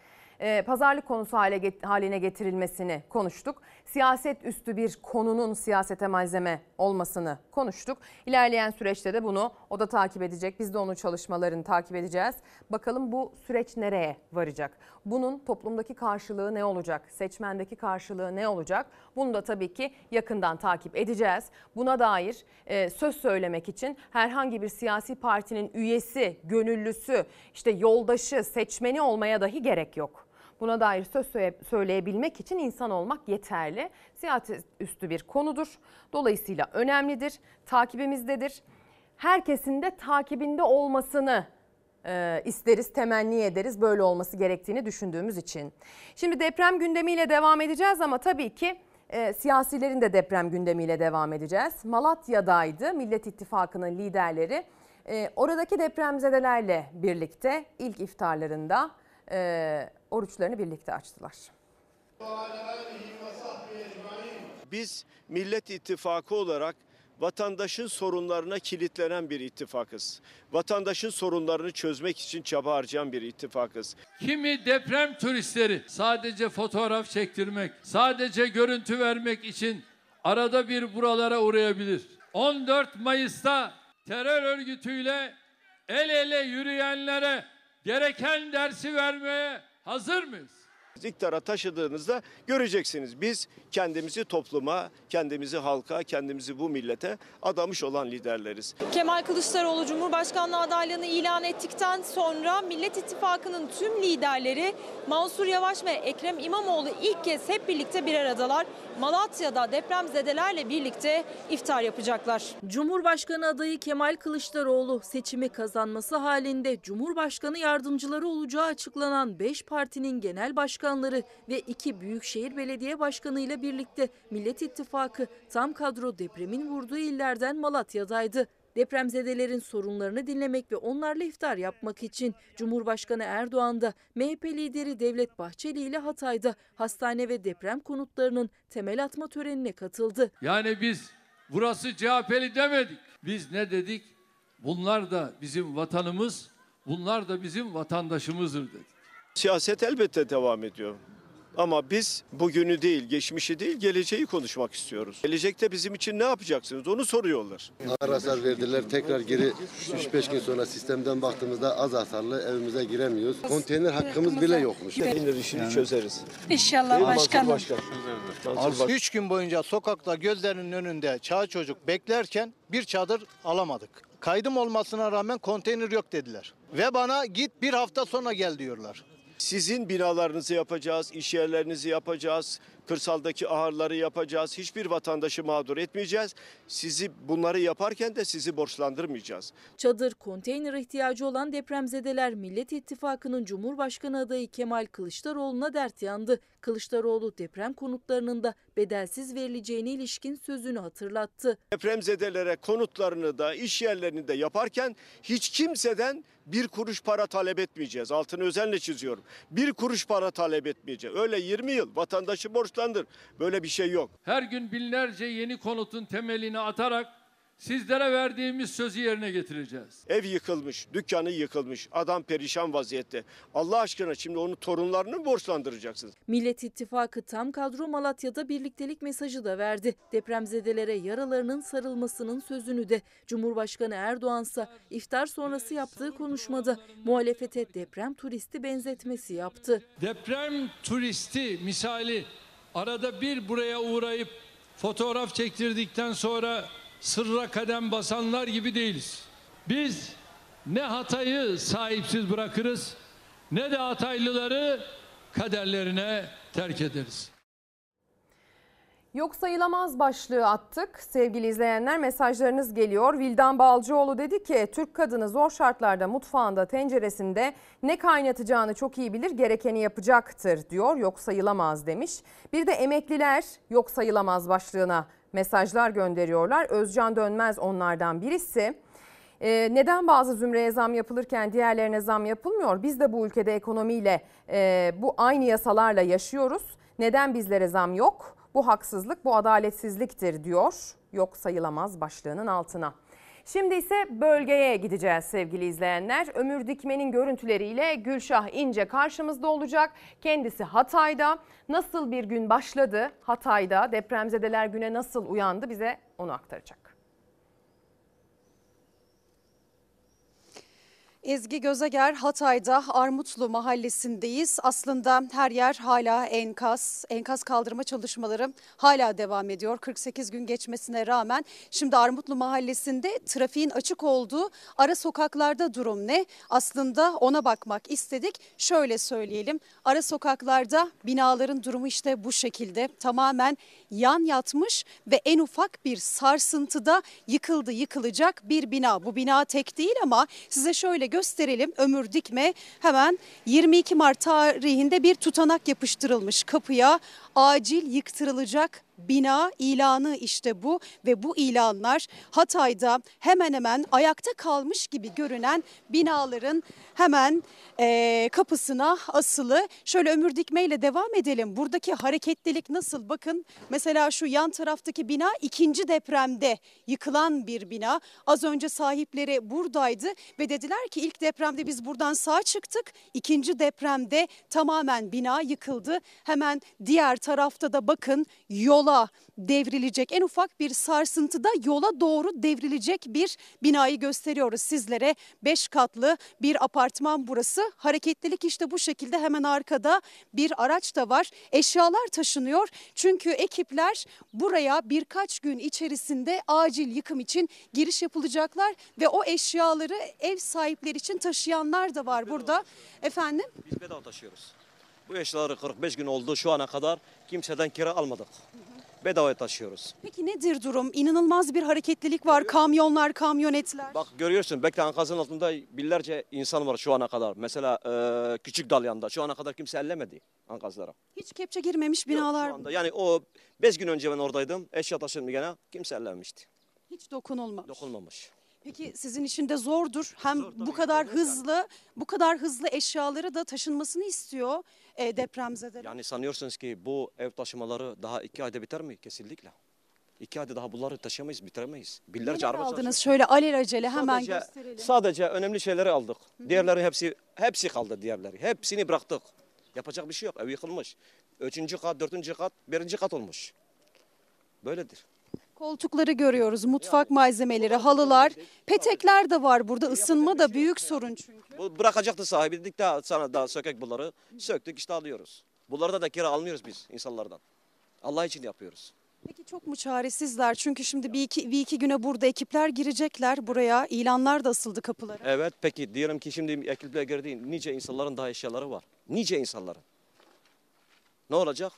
e, pazarlık konusu hale haline getirilmesini konuştuk. Siyaset üstü bir konunun siyasete malzeme olmasını konuştuk. İlerleyen süreçte de bunu o da takip edecek. Biz de onun çalışmalarını takip edeceğiz. Bakalım bu süreç nereye varacak? Bunun toplumdaki karşılığı ne olacak? Seçmendeki karşılığı ne olacak? Bunu da tabii ki yakından takip edeceğiz. Buna dair e, söz söylemek için herhangi bir siyasi partinin üyesi, gönüllüsü, işte yoldaşı, seçmeni olmaya dahi gerek yok. Buna dair söz söyle- söyleyebilmek için insan olmak yeterli. Siyaset üstü bir konudur. Dolayısıyla önemlidir. Takibimizdedir. Herkesin de takibinde olmasını e, isteriz, temenni ederiz. Böyle olması gerektiğini düşündüğümüz için. Şimdi deprem gündemiyle devam edeceğiz ama tabii ki e, siyasilerin de deprem gündemiyle devam edeceğiz. Malatya'daydı Millet İttifakı'nın liderleri. E, oradaki depremzedelerle birlikte ilk iftarlarında e, oruçlarını birlikte açtılar. Biz Millet İttifakı olarak vatandaşın sorunlarına kilitlenen bir ittifakız. Vatandaşın sorunlarını çözmek için çaba harcayan bir ittifakız. Kimi deprem turistleri sadece fotoğraf çektirmek, sadece görüntü vermek için arada bir buralara uğrayabilir. 14 Mayıs'ta terör örgütüyle el ele yürüyenlere gereken dersi vermeye hazır mıyız? İktidara taşıdığınızda göreceksiniz. Biz kendimizi topluma, kendimizi halka, kendimizi bu millete adamış olan liderleriz. Kemal Kılıçdaroğlu Cumhurbaşkanlığı adaylığını ilan ettikten sonra Millet İttifakı'nın tüm liderleri Mansur Yavaş ve Ekrem İmamoğlu ilk kez hep birlikte bir aradalar. Malatya'da depremzedelerle birlikte iftar yapacaklar. Cumhurbaşkanı adayı Kemal Kılıçdaroğlu seçimi kazanması halinde Cumhurbaşkanı yardımcıları olacağı açıklanan 5 partinin genel başkanları ve 2 büyükşehir belediye başkanı ile birlikte Millet İttifakı tam kadro depremin vurduğu illerden Malatya'daydı. Depremzedelerin sorunlarını dinlemek ve onlarla iftar yapmak için Cumhurbaşkanı Erdoğan da MHP lideri Devlet Bahçeli ile Hatay'da hastane ve deprem konutlarının temel atma törenine katıldı. Yani biz burası CHP'li demedik. Biz ne dedik? Bunlar da bizim vatanımız, bunlar da bizim vatandaşımızdır dedik. Siyaset elbette devam ediyor. Ama biz bugünü değil, geçmişi değil, geleceği konuşmak istiyoruz. Gelecekte bizim için ne yapacaksınız onu soruyorlar. Ağır hasar verdiler. Tekrar geri 3-5 gün sonra sistemden baktığımızda az hasarlı evimize giremiyoruz. Konteyner hakkımız bile yokmuş. Gelir işini çözeriz. İnşallah Değil başkanım. Başkan? Mansur Başkan. Üç gün boyunca sokakta gözlerinin önünde çağ çocuk beklerken bir çadır alamadık. Kaydım olmasına rağmen konteyner yok dediler. Ve bana git bir hafta sonra gel diyorlar. Sizin binalarınızı yapacağız, iş yerlerinizi yapacağız, kırsaldaki ahırları yapacağız. Hiçbir vatandaşı mağdur etmeyeceğiz. Sizi bunları yaparken de sizi borçlandırmayacağız. Çadır, konteyner ihtiyacı olan depremzedeler Millet İttifakı'nın Cumhurbaşkanı adayı Kemal Kılıçdaroğlu'na dert yandı. Kılıçdaroğlu deprem konutlarının da bedelsiz verileceğine ilişkin sözünü hatırlattı. Depremzedelere konutlarını da iş yerlerini de yaparken hiç kimseden bir kuruş para talep etmeyeceğiz. Altını özenle çiziyorum. Bir kuruş para talep etmeyeceğiz. Öyle 20 yıl vatandaşı borçlandır. Böyle bir şey yok. Her gün binlerce yeni konutun temelini atarak sizlere verdiğimiz sözü yerine getireceğiz. Ev yıkılmış, dükkanı yıkılmış, adam perişan vaziyette. Allah aşkına şimdi onu torunlarını mı borçlandıracaksınız? Millet İttifakı tam kadro Malatya'da birliktelik mesajı da verdi. Depremzedelere yaralarının sarılmasının sözünü de. Cumhurbaşkanı Erdoğansa iftar sonrası yaptığı konuşmada muhalefete deprem turisti benzetmesi yaptı. Deprem turisti misali arada bir buraya uğrayıp fotoğraf çektirdikten sonra sırra kadem basanlar gibi değiliz. Biz ne Hatay'ı sahipsiz bırakırız ne de Hataylıları kaderlerine terk ederiz. Yok sayılamaz başlığı attık. Sevgili izleyenler mesajlarınız geliyor. Vildan Balcıoğlu dedi ki Türk kadını zor şartlarda mutfağında tenceresinde ne kaynatacağını çok iyi bilir gerekeni yapacaktır diyor. Yok sayılamaz demiş. Bir de emekliler yok sayılamaz başlığına mesajlar gönderiyorlar. Özcan Dönmez onlardan birisi. Ee, neden bazı zümreye zam yapılırken diğerlerine zam yapılmıyor? Biz de bu ülkede ekonomiyle e, bu aynı yasalarla yaşıyoruz. Neden bizlere zam yok? Bu haksızlık, bu adaletsizliktir diyor. Yok sayılamaz başlığının altına. Şimdi ise bölgeye gideceğiz sevgili izleyenler. Ömür Dikmen'in görüntüleriyle Gülşah İnce karşımızda olacak. Kendisi Hatay'da. Nasıl bir gün başladı Hatay'da? Depremzedeler güne nasıl uyandı bize onu aktaracak. Ezgi Gözeger Hatay'da Armutlu mahallesindeyiz. Aslında her yer hala enkaz. Enkaz kaldırma çalışmaları hala devam ediyor. 48 gün geçmesine rağmen şimdi Armutlu mahallesinde trafiğin açık olduğu ara sokaklarda durum ne? Aslında ona bakmak istedik. Şöyle söyleyelim. Ara sokaklarda binaların durumu işte bu şekilde. Tamamen yan yatmış ve en ufak bir sarsıntıda yıkıldı yıkılacak bir bina. Bu bina tek değil ama size şöyle gösterelim. Ömür Dikme hemen 22 Mart tarihinde bir tutanak yapıştırılmış kapıya. Acil yıktırılacak bina ilanı işte bu ve bu ilanlar Hatay'da hemen hemen ayakta kalmış gibi görünen binaların hemen eee, kapısına asılı. Şöyle ömür dikmeyle devam edelim. Buradaki hareketlilik nasıl? Bakın mesela şu yan taraftaki bina ikinci depremde yıkılan bir bina. Az önce sahipleri buradaydı ve dediler ki ilk depremde biz buradan sağ çıktık. İkinci depremde tamamen bina yıkıldı. Hemen diğer tarafta da bakın yola devrilecek en ufak bir sarsıntıda yola doğru devrilecek bir binayı gösteriyoruz sizlere. Beş katlı bir apartman burası. Hareketlilik işte bu şekilde hemen arkada bir araç da var. Eşyalar taşınıyor çünkü ekipler buraya birkaç gün içerisinde acil yıkım için giriş yapılacaklar ve o eşyaları ev sahipleri için taşıyanlar da var burada. Efendim? Biz bedava taşıyoruz. Bu eşyaları 45 gün oldu şu ana kadar kimseden kira almadık. Bedava taşıyoruz. Peki nedir durum? İnanılmaz bir hareketlilik var. Kamyonlar, kamyonetler. Bak görüyorsun bekle ankazın altında binlerce insan var şu ana kadar. Mesela e, küçük Dalyan'da şu ana kadar kimse ellemedi ankazlara. Hiç kepçe girmemiş binalar. Şu anda yani o 5 gün önce ben oradaydım. Eşya taşındı gene kimse ellememişti. Hiç dokunulmamış. Dokunmamış. Peki sizin için de zordur. Hem bu kadar hızlı, bu kadar hızlı eşyaları da taşınmasını istiyor e, depremzedeler. Yani sanıyorsunuz ki bu ev taşımaları daha iki ayda biter mi? Kesinlikle. İki ayda daha bunları taşıyamayız, bitiremeyiz. Binlerce Neler araba aldınız çalışıyor. şöyle alelacele hemen Sadece- gösterelim. Sadece önemli şeyleri aldık. Diğerleri hepsi hepsi kaldı diğerleri. Hepsini bıraktık. Yapacak bir şey yok. Ev yıkılmış. Üçüncü kat, dördüncü kat, birinci kat olmuş. Böyledir. Koltukları görüyoruz, mutfak malzemeleri, halılar, petekler de var burada. Isınma da büyük sorun çünkü. Bu bırakacaktı sahibi. Dedik daha sana daha sökek bunları. Söktük işte alıyoruz. Bunları da kira almıyoruz biz insanlardan. Allah için yapıyoruz. Peki çok mu çaresizler? Çünkü şimdi bir iki, bir iki güne burada ekipler girecekler buraya. İlanlar da asıldı kapılara. Evet peki diyelim ki şimdi ekipler girdi. Nice insanların daha eşyaları var. Nice insanların. Ne olacak?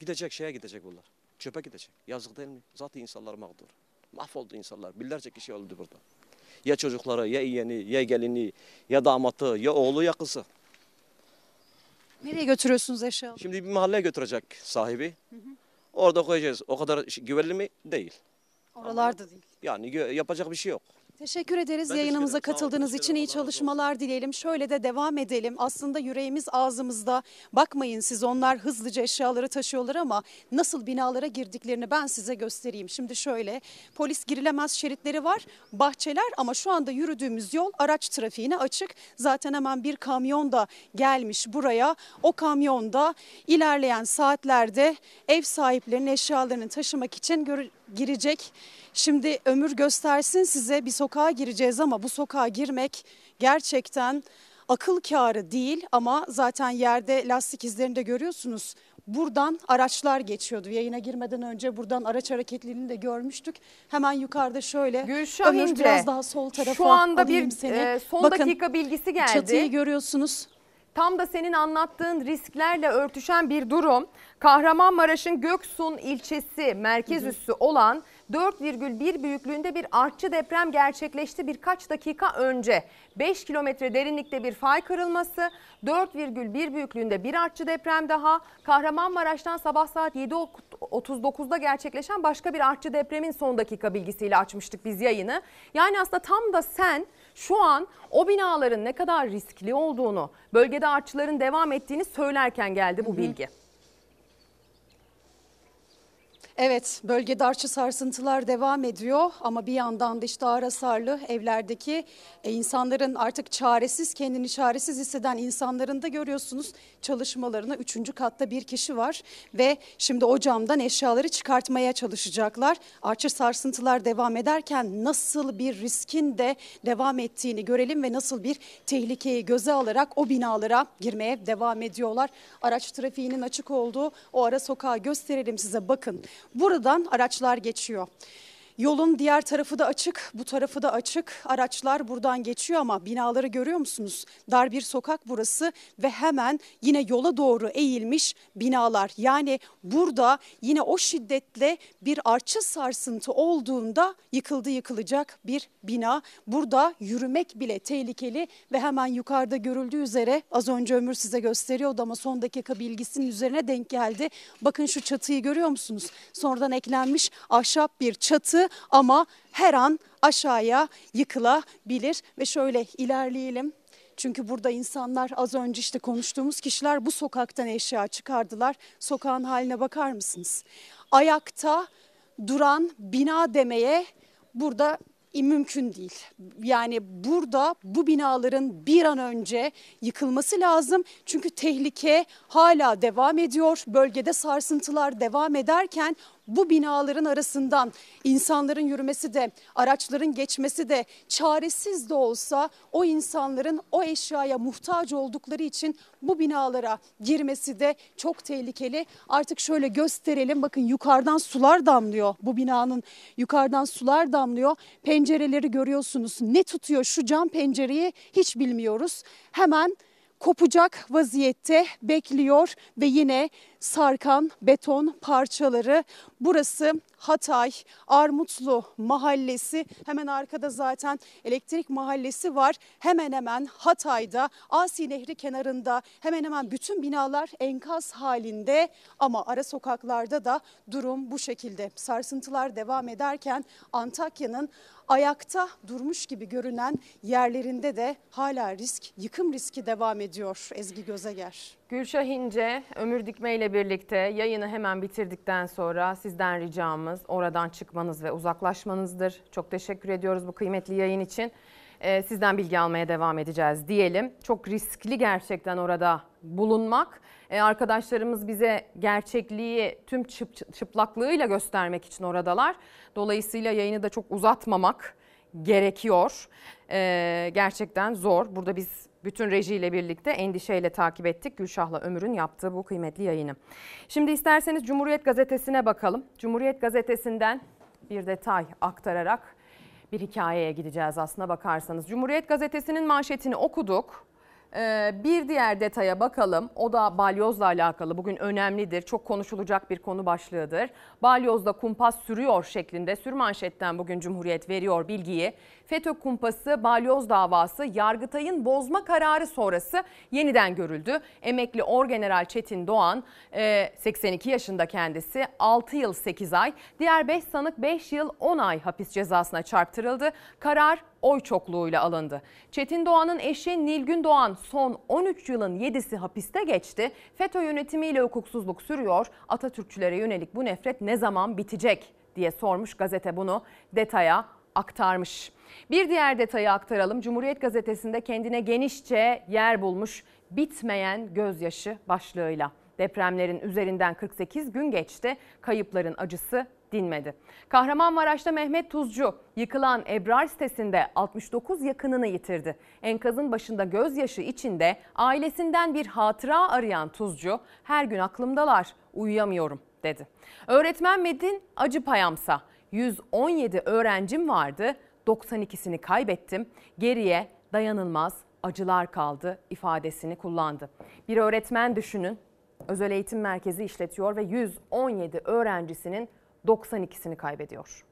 Gidecek şeye gidecek bunlar. Çöpe gidecek. Yazık değil mi? Zaten insanlar mağdur. Mahvoldu insanlar. Binlerce kişi öldü burada. Ya çocukları, ya yeğeni, ya gelini, ya damatı, ya oğlu, ya kızı. Nereye götürüyorsunuz eşyaları? Şimdi bir mahalleye götürecek sahibi. Orada koyacağız. O kadar güvenli mi? Değil. Oralarda değil. Yani yapacak bir şey yok. Teşekkür ederiz Ben yayınımıza teşekkür katıldığınız için iyi çalışmalar dileyelim. Şöyle de devam edelim. Aslında yüreğimiz ağzımızda. Bakmayın siz onlar hızlıca eşyaları taşıyorlar ama nasıl binalara girdiklerini ben size göstereyim. Şimdi şöyle polis girilemez şeritleri var, bahçeler ama şu anda yürüdüğümüz yol araç trafiğine açık. Zaten hemen bir kamyon da gelmiş buraya. O kamyonda ilerleyen saatlerde ev sahiplerinin eşyalarını taşımak için girecek. Şimdi ömür göstersin size bir sokağa gireceğiz ama bu sokağa girmek gerçekten akıl kârı değil ama zaten yerde lastik izlerini de görüyorsunuz. Buradan araçlar geçiyordu. Yayına girmeden önce buradan araç hareketliliğini de görmüştük. Hemen yukarıda şöyle Gülşah Ömür biraz daha sol tarafa Şu anda bir seni. e, son Bakın, dakika bilgisi geldi. Çatıyı görüyorsunuz. Tam da senin anlattığın risklerle örtüşen bir durum. Kahramanmaraş'ın Göksun ilçesi merkez üssü olan 4,1 büyüklüğünde bir artçı deprem gerçekleşti birkaç dakika önce. 5 kilometre derinlikte bir fay kırılması, 4,1 büyüklüğünde bir artçı deprem daha. Kahramanmaraş'tan sabah saat 7.39'da gerçekleşen başka bir artçı depremin son dakika bilgisiyle açmıştık biz yayını. Yani aslında tam da sen şu an o binaların ne kadar riskli olduğunu, bölgede artçıların devam ettiğini söylerken geldi bu bilgi. Evet bölgede artçı sarsıntılar devam ediyor ama bir yandan da işte ağır hasarlı evlerdeki e, insanların artık çaresiz kendini çaresiz hisseden insanların da görüyorsunuz çalışmalarına 3. katta bir kişi var ve şimdi o camdan eşyaları çıkartmaya çalışacaklar. Artçı sarsıntılar devam ederken nasıl bir riskin de devam ettiğini görelim ve nasıl bir tehlikeyi göze alarak o binalara girmeye devam ediyorlar. Araç trafiğinin açık olduğu o ara sokağı gösterelim size bakın. Buradan araçlar geçiyor. Yolun diğer tarafı da açık, bu tarafı da açık. Araçlar buradan geçiyor ama binaları görüyor musunuz? Dar bir sokak burası ve hemen yine yola doğru eğilmiş binalar. Yani burada yine o şiddetle bir artçı sarsıntı olduğunda yıkıldı yıkılacak bir bina. Burada yürümek bile tehlikeli ve hemen yukarıda görüldüğü üzere az önce Ömür size gösteriyordu ama son dakika bilgisinin üzerine denk geldi. Bakın şu çatıyı görüyor musunuz? Sonradan eklenmiş ahşap bir çatı ama her an aşağıya yıkılabilir ve şöyle ilerleyelim. Çünkü burada insanlar az önce işte konuştuğumuz kişiler bu sokaktan eşya çıkardılar. Sokağın haline bakar mısınız? Ayakta duran bina demeye burada mümkün değil. Yani burada bu binaların bir an önce yıkılması lazım. Çünkü tehlike hala devam ediyor. Bölgede sarsıntılar devam ederken bu binaların arasından insanların yürümesi de araçların geçmesi de çaresiz de olsa o insanların o eşyaya muhtaç oldukları için bu binalara girmesi de çok tehlikeli. Artık şöyle gösterelim bakın yukarıdan sular damlıyor bu binanın yukarıdan sular damlıyor. Pencereleri görüyorsunuz ne tutuyor şu cam pencereyi hiç bilmiyoruz. Hemen kopacak vaziyette bekliyor ve yine sarkan beton parçaları. Burası Hatay Armutlu Mahallesi. Hemen arkada zaten elektrik mahallesi var. Hemen hemen Hatay'da Asi Nehri kenarında hemen hemen bütün binalar enkaz halinde ama ara sokaklarda da durum bu şekilde. Sarsıntılar devam ederken Antakya'nın ayakta durmuş gibi görünen yerlerinde de hala risk, yıkım riski devam ediyor Ezgi Gözeger. Gülşah İnce, Ömür Dikme ile birlikte yayını hemen bitirdikten sonra sizden ricamız oradan çıkmanız ve uzaklaşmanızdır. Çok teşekkür ediyoruz bu kıymetli yayın için. e, sizden bilgi almaya devam edeceğiz diyelim. Çok riskli gerçekten orada bulunmak. E, arkadaşlarımız bize gerçekliği tüm çıp, çıplaklığıyla göstermek için oradalar. Dolayısıyla yayını da çok uzatmamak gerekiyor. E, gerçekten zor. Burada biz bütün rejiyle birlikte endişeyle takip ettik Gülşah'la Ömür'ün yaptığı bu kıymetli yayını. Şimdi isterseniz Cumhuriyet Gazetesi'ne bakalım. Cumhuriyet Gazetesi'nden bir detay aktararak bir hikayeye gideceğiz aslına bakarsanız. Cumhuriyet Gazetesi'nin manşetini okuduk. Ee, bir diğer detaya bakalım. O da balyozla alakalı. Bugün önemlidir. Çok konuşulacak bir konu başlığıdır. Balyozda kumpas sürüyor şeklinde sürmanşetten bugün Cumhuriyet veriyor bilgiyi. FETÖ kumpası balyoz davası Yargıtay'ın bozma kararı sonrası yeniden görüldü. Emekli Orgeneral Çetin Doğan 82 yaşında kendisi 6 yıl 8 ay. Diğer 5 sanık 5 yıl 10 ay hapis cezasına çarptırıldı. Karar oy çokluğuyla alındı. Çetin Doğan'ın eşi Nilgün Doğan son 13 yılın 7'si hapiste geçti. FETÖ yönetimiyle hukuksuzluk sürüyor. Atatürkçülere yönelik bu nefret ne zaman bitecek diye sormuş gazete bunu detaya aktarmış. Bir diğer detayı aktaralım. Cumhuriyet Gazetesi'nde kendine genişçe yer bulmuş bitmeyen gözyaşı başlığıyla. Depremlerin üzerinden 48 gün geçti. Kayıpların acısı dinmedi. Kahramanmaraş'ta Mehmet Tuzcu yıkılan Ebrar sitesinde 69 yakınını yitirdi. Enkazın başında gözyaşı içinde ailesinden bir hatıra arayan Tuzcu her gün aklımdalar uyuyamıyorum dedi. Öğretmen Medin Acıpayamsa 117 öğrencim vardı 92'sini kaybettim geriye dayanılmaz acılar kaldı ifadesini kullandı. Bir öğretmen düşünün özel eğitim merkezi işletiyor ve 117 öğrencisinin 92'sini kaybediyor.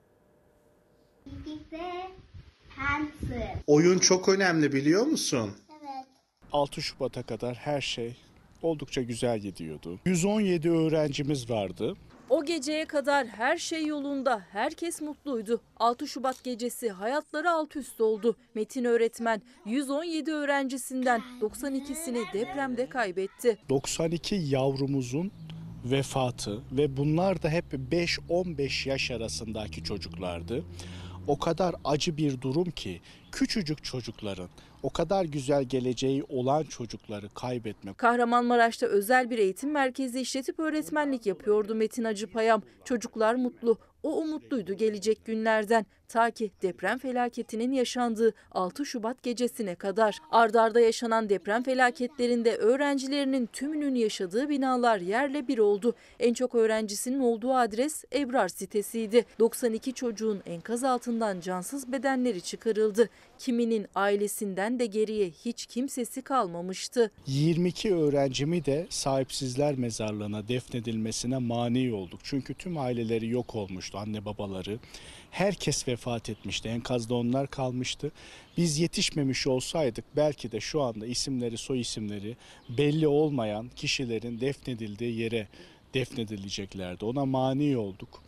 Oyun çok önemli biliyor musun? Evet. 6 Şubat'a kadar her şey oldukça güzel gidiyordu. 117 öğrencimiz vardı. O geceye kadar her şey yolunda, herkes mutluydu. 6 Şubat gecesi hayatları alt üst oldu. Metin öğretmen 117 öğrencisinden 92'sini depremde kaybetti. 92 yavrumuzun vefatı ve bunlar da hep 5-15 yaş arasındaki çocuklardı. O kadar acı bir durum ki küçücük çocukların o kadar güzel geleceği olan çocukları kaybetmek. Kahramanmaraş'ta özel bir eğitim merkezi işletip öğretmenlik yapıyordu Metin Acıpayam. Çocuklar mutlu. O umutluydu gelecek günlerden ta ki deprem felaketinin yaşandığı 6 Şubat gecesine kadar. Ardarda yaşanan deprem felaketlerinde öğrencilerinin tümünün yaşadığı binalar yerle bir oldu. En çok öğrencisinin olduğu adres Ebrar sitesiydi. 92 çocuğun enkaz altından cansız bedenleri çıkarıldı. Kiminin ailesinden de geriye hiç kimsesi kalmamıştı. 22 öğrencimi de sahipsizler mezarlığına defnedilmesine mani olduk. Çünkü tüm aileleri yok olmuştu, anne babaları. Herkes vefat etmişti, enkazda onlar kalmıştı. Biz yetişmemiş olsaydık belki de şu anda isimleri, soy isimleri belli olmayan kişilerin defnedildiği yere defnedileceklerdi. Ona mani olduk.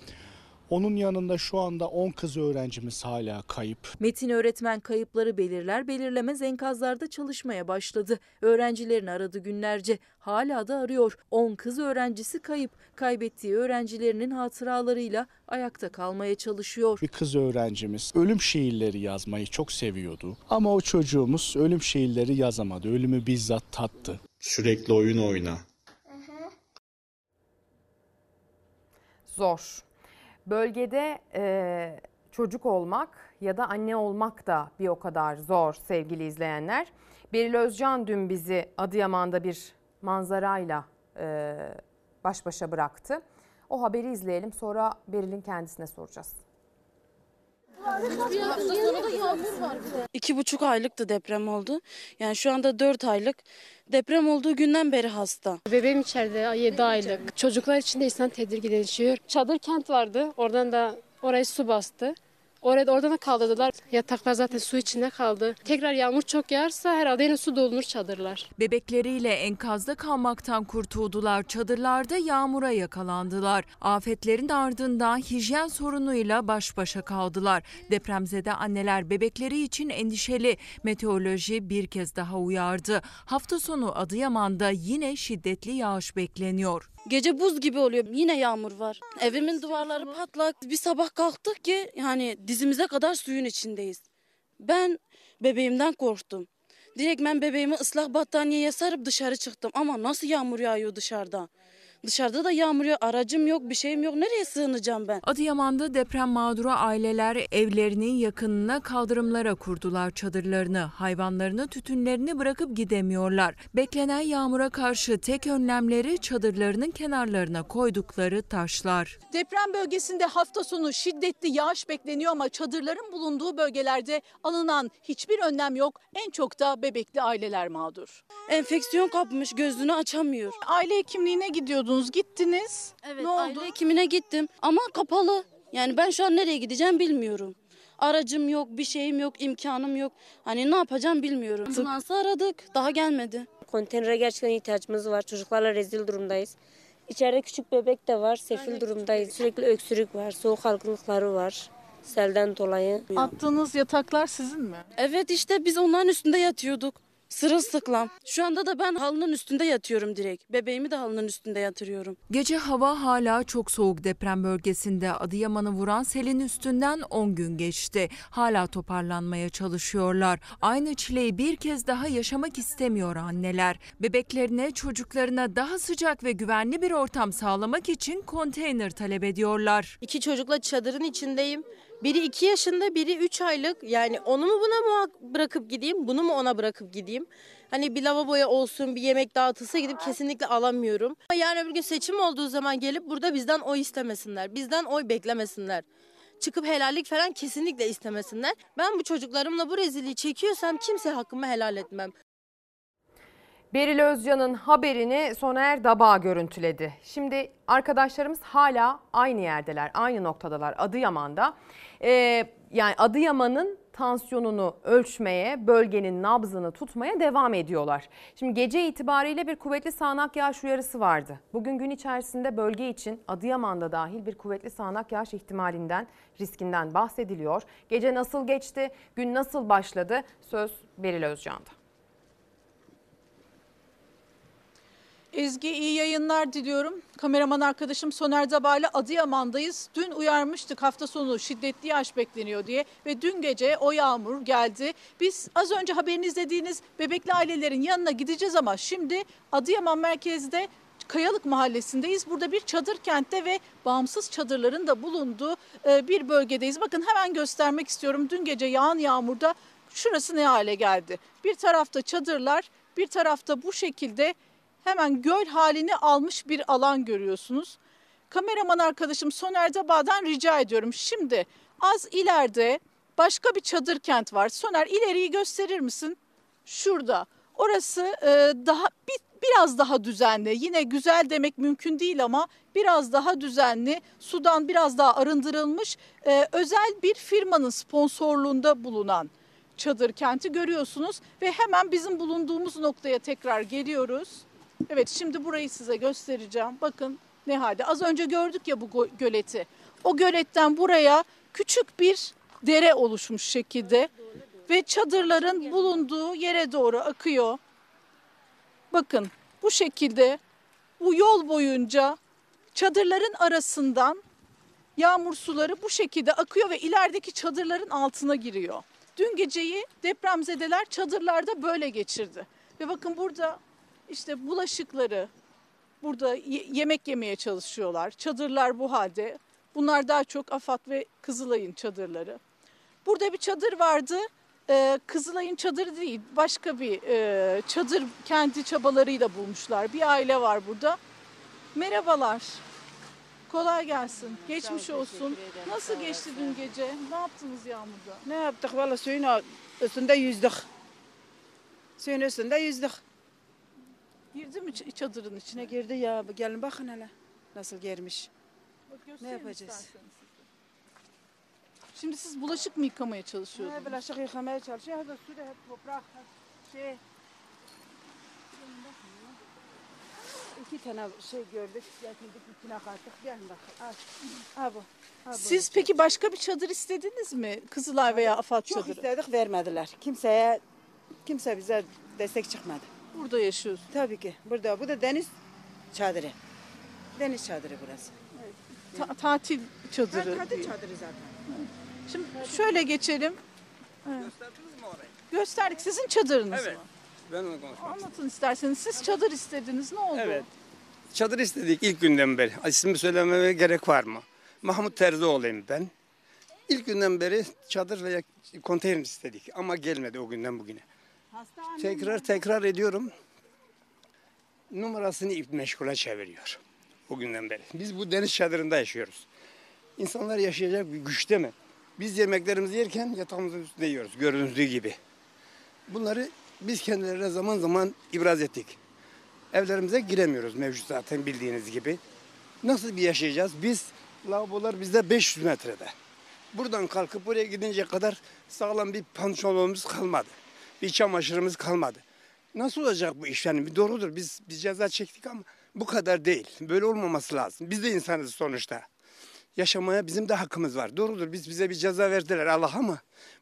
Onun yanında şu anda 10 kız öğrencimiz hala kayıp. Metin öğretmen kayıpları belirler belirlemez enkazlarda çalışmaya başladı. Öğrencilerini aradı günlerce. Hala da arıyor. 10 kız öğrencisi kayıp. Kaybettiği öğrencilerinin hatıralarıyla ayakta kalmaya çalışıyor. Bir kız öğrencimiz ölüm şiirleri yazmayı çok seviyordu. Ama o çocuğumuz ölüm şiirleri yazamadı. Ölümü bizzat tattı. Sürekli oyun oyna. Zor. Bölgede e, çocuk olmak ya da anne olmak da bir o kadar zor sevgili izleyenler. Beril Özcan dün bizi Adıyaman'da bir manzarayla e, baş başa bıraktı. O haberi izleyelim sonra Beril'in kendisine soracağız. İki buçuk aylıktı deprem oldu. Yani şu anda dört aylık. Deprem olduğu günden beri hasta. Bebeğim içeride 7 aylık. Çocuklar için de insan tedirginleşiyor. Çadır kent vardı. Oradan da orayı su bastı. Orada oradan da kaldırdılar. Yataklar zaten su içinde kaldı. Tekrar yağmur çok yağarsa herhalde yine su dolunur çadırlar. Bebekleriyle enkazda kalmaktan kurtuldular. Çadırlarda yağmura yakalandılar. Afetlerin ardından hijyen sorunuyla baş başa kaldılar. Depremzede anneler bebekleri için endişeli. Meteoroloji bir kez daha uyardı. Hafta sonu Adıyaman'da yine şiddetli yağış bekleniyor. Gece buz gibi oluyor. Yine yağmur var. Evimin duvarları patlak. Bir sabah kalktık ki yani dizimize kadar suyun içindeyiz. Ben bebeğimden korktum. Direkt ben bebeğimi ıslak battaniyeye sarıp dışarı çıktım. Ama nasıl yağmur yağıyor dışarıda? Dışarıda da yağmur yağıyor. Aracım yok, bir şeyim yok. Nereye sığınacağım ben? Adıyaman'da deprem mağduru aileler evlerinin yakınına kaldırımlara kurdular çadırlarını. Hayvanlarını, tütünlerini bırakıp gidemiyorlar. Beklenen yağmura karşı tek önlemleri çadırlarının kenarlarına koydukları taşlar. Deprem bölgesinde hafta sonu şiddetli yağış bekleniyor ama çadırların bulunduğu bölgelerde alınan hiçbir önlem yok. En çok da bebekli aileler mağdur. Enfeksiyon kapmış, gözünü açamıyor. Aile hekimliğine gidiyordunuz, gittiniz. Evet, ne oldu? aile hekimine gittim ama kapalı. Yani ben şu an nereye gideceğim bilmiyorum. Aracım yok, bir şeyim yok, imkanım yok. Hani ne yapacağım bilmiyorum. Ambulansı aradık, daha gelmedi. Konteynere gerçekten ihtiyacımız var. Çocuklarla rezil durumdayız. İçeride küçük bebek de var. Sefil durumdayız. Sürekli öksürük var. Soğuk algınlıkları var. Selden dolayı. Attığınız yataklar sizin mi? Evet işte biz onların üstünde yatıyorduk. Sırılsıklam. Şu anda da ben halının üstünde yatıyorum direkt. Bebeğimi de halının üstünde yatırıyorum. Gece hava hala çok soğuk deprem bölgesinde. Adıyaman'ı vuran selin üstünden 10 gün geçti. Hala toparlanmaya çalışıyorlar. Aynı çileyi bir kez daha yaşamak istemiyor anneler. Bebeklerine, çocuklarına daha sıcak ve güvenli bir ortam sağlamak için konteyner talep ediyorlar. İki çocukla çadırın içindeyim. Biri iki yaşında, biri üç aylık. Yani onu mu buna mı bırakıp gideyim, bunu mu ona bırakıp gideyim? Hani bir lavaboya olsun, bir yemek dağıtılsa gidip kesinlikle alamıyorum. Yarın öbür gün seçim olduğu zaman gelip burada bizden oy istemesinler. Bizden oy beklemesinler. Çıkıp helallik falan kesinlikle istemesinler. Ben bu çocuklarımla bu rezilliği çekiyorsam kimse hakkımı helal etmem. Beril Özcan'ın haberini Soner Daba görüntüledi. Şimdi arkadaşlarımız hala aynı yerdeler, aynı noktadalar Adıyaman'da. Ee, yani Adıyaman'ın tansiyonunu ölçmeye, bölgenin nabzını tutmaya devam ediyorlar. Şimdi gece itibariyle bir kuvvetli sağanak yağış uyarısı vardı. Bugün gün içerisinde bölge için Adıyaman'da dahil bir kuvvetli sağanak yağış ihtimalinden, riskinden bahsediliyor. Gece nasıl geçti, gün nasıl başladı? Söz Beril Özcan'da. Ezgi iyi yayınlar diliyorum. Kameraman arkadaşım Soner Zaba'yla Adıyaman'dayız. Dün uyarmıştık hafta sonu şiddetli yağış bekleniyor diye ve dün gece o yağmur geldi. Biz az önce haberini izlediğiniz bebekli ailelerin yanına gideceğiz ama şimdi Adıyaman merkezde Kayalık Mahallesi'ndeyiz. Burada bir çadır kentte ve bağımsız çadırların da bulunduğu e, bir bölgedeyiz. Bakın hemen göstermek istiyorum. Dün gece yağan yağmurda şurası ne hale geldi? Bir tarafta çadırlar, bir tarafta bu şekilde hemen göl halini almış bir alan görüyorsunuz. Kameraman arkadaşım Soner Daba'dan rica ediyorum. Şimdi az ileride başka bir çadır kent var. Soner ileriyi gösterir misin? Şurada. Orası e, daha bir, biraz daha düzenli. Yine güzel demek mümkün değil ama biraz daha düzenli. Sudan biraz daha arındırılmış e, özel bir firmanın sponsorluğunda bulunan çadır kenti görüyorsunuz ve hemen bizim bulunduğumuz noktaya tekrar geliyoruz. Evet şimdi burayı size göstereceğim. Bakın ne halde. Az önce gördük ya bu gö- göleti. O göletten buraya küçük bir dere oluşmuş şekilde ve çadırların bulunduğu yere doğru akıyor. Bakın bu şekilde bu yol boyunca çadırların arasından yağmur suları bu şekilde akıyor ve ilerideki çadırların altına giriyor. Dün geceyi depremzedeler çadırlarda böyle geçirdi. Ve bakın burada işte bulaşıkları burada ye- yemek yemeye çalışıyorlar. Çadırlar bu halde. Bunlar daha çok AFAD ve Kızılay'ın çadırları. Burada bir çadır vardı. Ee, Kızılay'ın çadırı değil, başka bir e, çadır kendi çabalarıyla bulmuşlar. Bir aile var burada. Merhabalar. Kolay gelsin. Geçmiş olsun. Nasıl geçti dün gece? Ne yaptınız yağmurda? Ne yaptık? Valla suyun üstünde yüzdük. Suyun üstünde yüzdük. Girdi mi ç- çadırın içine? Ne girdi ya? Gelin bakın hele. Nasıl girmiş. Bak Ne göstereyim yapacağız? isterseniz. Şimdi siz bulaşık mı yıkamaya çalışıyordunuz? Ne bulaşık yıkamaya çalışıyor. Hep su da hep toprak. Hep şey. İki tane şey gördük. Getirdik içine kattık. Gelin bakın. Al. Al bu. Al bu. Siz peki başka bir çadır istediniz mi? Kızılay veya AFAD Çok çadırı. istedik vermediler. Kimseye kimse bize destek çıkmadı. Burada yaşıyorsun. Tabii ki. Burada. Bu da deniz çadırı. Deniz çadırı burası. Ta- tatil çadırı. Tatil diyor. çadırı zaten. Şimdi şöyle geçelim. Gösterdik. Sizin çadırınız Evet. mı? Ben onu konuşmak Anlatın isterseniz. Siz çadır istediniz. Ne oldu? Evet. Çadır istedik ilk günden beri. İsmi söylememe gerek var mı? Mahmut Terzioğlu'yum ben. İlk günden beri çadır veya konteyner istedik ama gelmedi o günden bugüne. Tekrar tekrar ediyorum. Numarasını ip meşgule çeviriyor o günden beri. Biz bu deniz çadırında yaşıyoruz. İnsanlar yaşayacak bir güçte mi? Biz yemeklerimizi yerken yatağımızın üstünde yiyoruz gördüğünüz gibi. Bunları biz kendilerine zaman zaman ibraz ettik. Evlerimize giremiyoruz mevcut zaten bildiğiniz gibi. Nasıl bir yaşayacağız? Biz lavabolar bizde 500 metrede. Buradan kalkıp buraya gidince kadar sağlam bir pantolonumuz kalmadı. Bir çamaşırımız kalmadı. Nasıl olacak bu iş? Yani bir doğrudur biz, biz ceza çektik ama bu kadar değil. Böyle olmaması lazım. Biz de insanız sonuçta. Yaşamaya bizim de hakkımız var. Doğrudur biz bize bir ceza verdiler Allah ama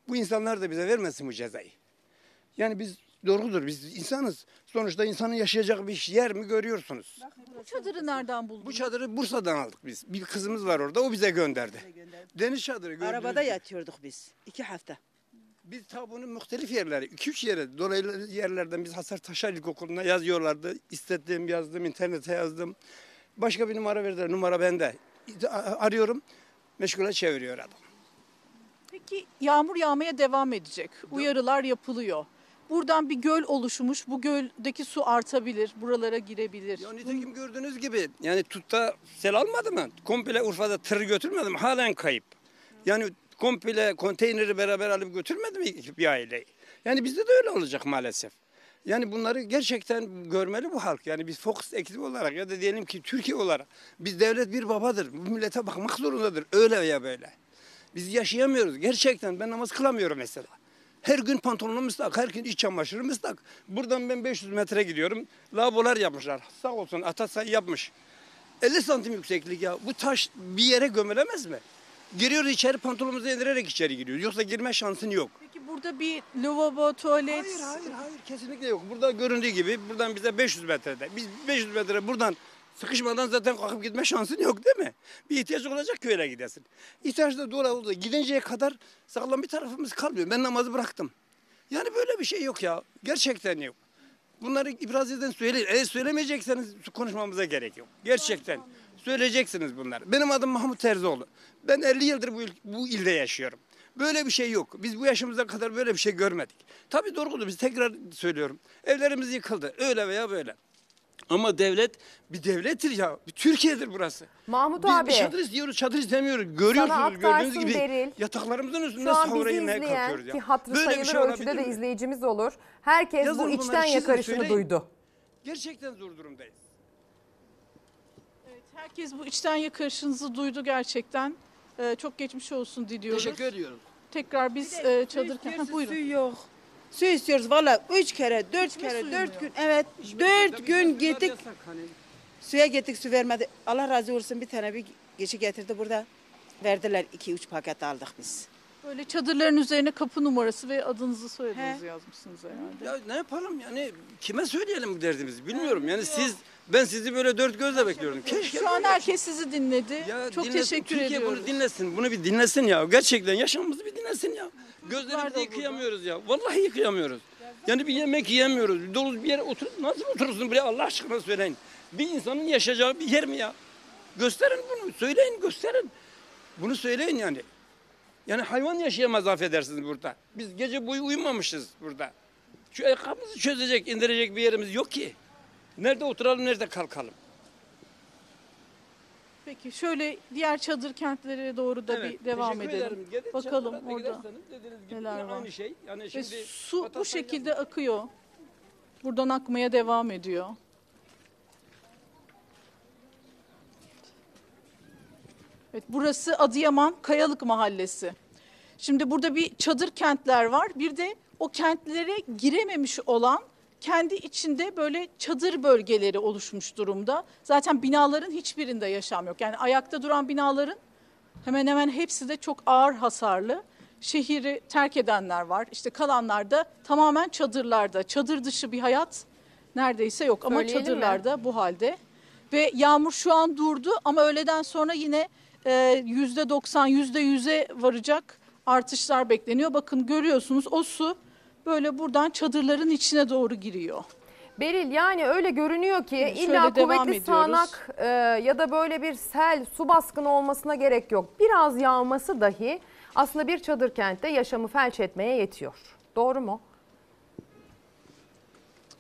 bu insanlar da bize vermesin bu cezayı. Yani biz doğrudur biz insanız. Sonuçta insanın yaşayacak bir yer mi görüyorsunuz? Bu çadırı nereden buldunuz? Bu çadırı Bursa'dan aldık biz. Bir kızımız var orada o bize gönderdi. Deniz çadırı gördünüz. Arabada yatıyorduk biz. iki hafta. Biz ta bunu muhtelif yerlere, iki üç yere, dolaylı yerlerden biz Hasar Taşar İlkokulu'na yazıyorlardı. İstediğim yazdım, internete yazdım. Başka bir numara verdiler, numara bende. Arıyorum, meşgule çeviriyor adam. Peki yağmur yağmaya devam edecek. Uyarılar yapılıyor. Buradan bir göl oluşmuş. Bu göldeki su artabilir. Buralara girebilir. Ya nitekim gördüğünüz gibi yani tutta sel almadı mı? Komple Urfa'da tır götürmedi mi? Halen kayıp. Yani komple konteyneri beraber alıp götürmedi mi bir aileyi? Yani bizde de öyle olacak maalesef. Yani bunları gerçekten görmeli bu halk. Yani biz Fox ekibi olarak ya da diyelim ki Türkiye olarak biz devlet bir babadır. Bu millete bakmak zorundadır. Öyle veya böyle. Biz yaşayamıyoruz. Gerçekten ben namaz kılamıyorum mesela. Her gün pantolonum ıslak, her gün iç çamaşırım ıslak. Buradan ben 500 metre gidiyorum. Lavabolar yapmışlar. Sağ olsun Atasay yapmış. 50 santim yükseklik ya. Bu taş bir yere gömülemez mi? Giriyoruz içeri pantolonumuzu indirerek içeri giriyoruz. Yoksa girme şansın yok. Peki burada bir lavabo, tuvalet... Hayır, hayır, hayır. Kesinlikle yok. Burada göründüğü gibi buradan bize 500 metrede. Biz 500 metre buradan sıkışmadan zaten kalkıp gitme şansın yok değil mi? Bir ihtiyaç olacak ki öyle gidesin. İhtiyaç da doğru oldu. Gidinceye kadar sağlam bir tarafımız kalmıyor. Ben namazı bıraktım. Yani böyle bir şey yok ya. Gerçekten yok. Bunları ibraz eden söyleyin. Eğer söylemeyecekseniz konuşmamıza gerek yok. Gerçekten söyleyeceksiniz bunları. Benim adım Mahmut Terzioğlu. Ben 50 yıldır bu, il- bu ilde yaşıyorum. Böyle bir şey yok. Biz bu yaşımıza kadar böyle bir şey görmedik. Tabii doğrudur. Biz tekrar söylüyorum. Evlerimiz yıkıldı. Öyle veya böyle. Ama devlet bir devlettir ya. Bir Türkiye'dir burası. Mahmut Biz abi. bir çadır istiyoruz, çadır istemiyoruz. Görüyorsunuz gördüğünüz gibi Beril. yataklarımızın üstünde izleyen kalkıyoruz ya. ki hatırı Böyle bir sayılır şey ölçüde de mi? izleyicimiz olur. Herkes Yazın bu içten çizin, yakarışını söyleyin. duydu. Gerçekten zor durumdayız. Herkes bu içten yakarışınızı duydu gerçekten. Ee, çok geçmiş olsun diliyoruz. Teşekkür ediyorum. Tekrar biz e, çadırken... Ha, buyurun. Su yok. Su istiyoruz valla. Üç kere, dört kere, dört gün. Evet, dört gün gittik. Suya gittik, su vermedi. Allah razı olsun bir tane bir geçi getirdi burada. Verdiler iki üç paket aldık biz. Böyle çadırların üzerine kapı numarası ve adınızı soyadınızı yazmışsınız herhalde. Ya ne yapalım yani kime söyleyelim bu derdimizi bilmiyorum. Yani siz ben sizi böyle dört gözle bekliyordum. Keşke Şu an herkes sizi dinledi. Ya çok dinlesin, teşekkür Türkiye ediyoruz. bunu dinlesin. Bunu bir dinlesin ya. Gerçekten yaşamımızı bir dinlesin ya. Gözlerimizi yıkayamıyoruz ya. Vallahi yıkayamıyoruz. Yani bir yemek yiyemiyoruz. Dolu bir yere otur. Nasıl oturursun buraya Allah aşkına söyleyin. Bir insanın yaşayacağı bir yer mi ya? Gösterin bunu. Söyleyin gösterin. Bunu söyleyin yani. Yani hayvan yaşayamaz affedersiniz burada. Biz gece boyu uyumamışız burada. Şu ayakkabımızı çözecek, indirecek bir yerimiz yok ki. Nerede oturalım, nerede kalkalım? Peki şöyle diğer çadır kentlere doğru da bir devam teşekkür edelim. ederim. Gidin Bakalım çadırlara orada giderseniz dediğiniz gibi neler yine var. aynı şey. Yani Ve şimdi su bu vatandaş- şekilde akıyor. Buradan akmaya devam ediyor. Evet, burası Adıyaman Kayalık Mahallesi. Şimdi burada bir çadır kentler var. Bir de o kentlere girememiş olan kendi içinde böyle çadır bölgeleri oluşmuş durumda. Zaten binaların hiçbirinde yaşam yok. Yani ayakta duran binaların hemen hemen hepsi de çok ağır hasarlı. Şehri terk edenler var. İşte kalanlar da tamamen çadırlarda. Çadır dışı bir hayat neredeyse yok ama Söyleyelim mi? çadırlarda bu halde. Ve yağmur şu an durdu ama öğleden sonra yine e, yüzde 90, yüzde 100'e varacak artışlar bekleniyor. Bakın görüyorsunuz o su böyle buradan çadırların içine doğru giriyor. Beril yani öyle görünüyor ki Evet, illa şöyle devam kuvvetli ediyoruz. sağanak e, ya da böyle bir sel, su baskını olmasına gerek yok. Biraz yağması dahi aslında bir çadır kentte yaşamı felç etmeye yetiyor. Doğru mu?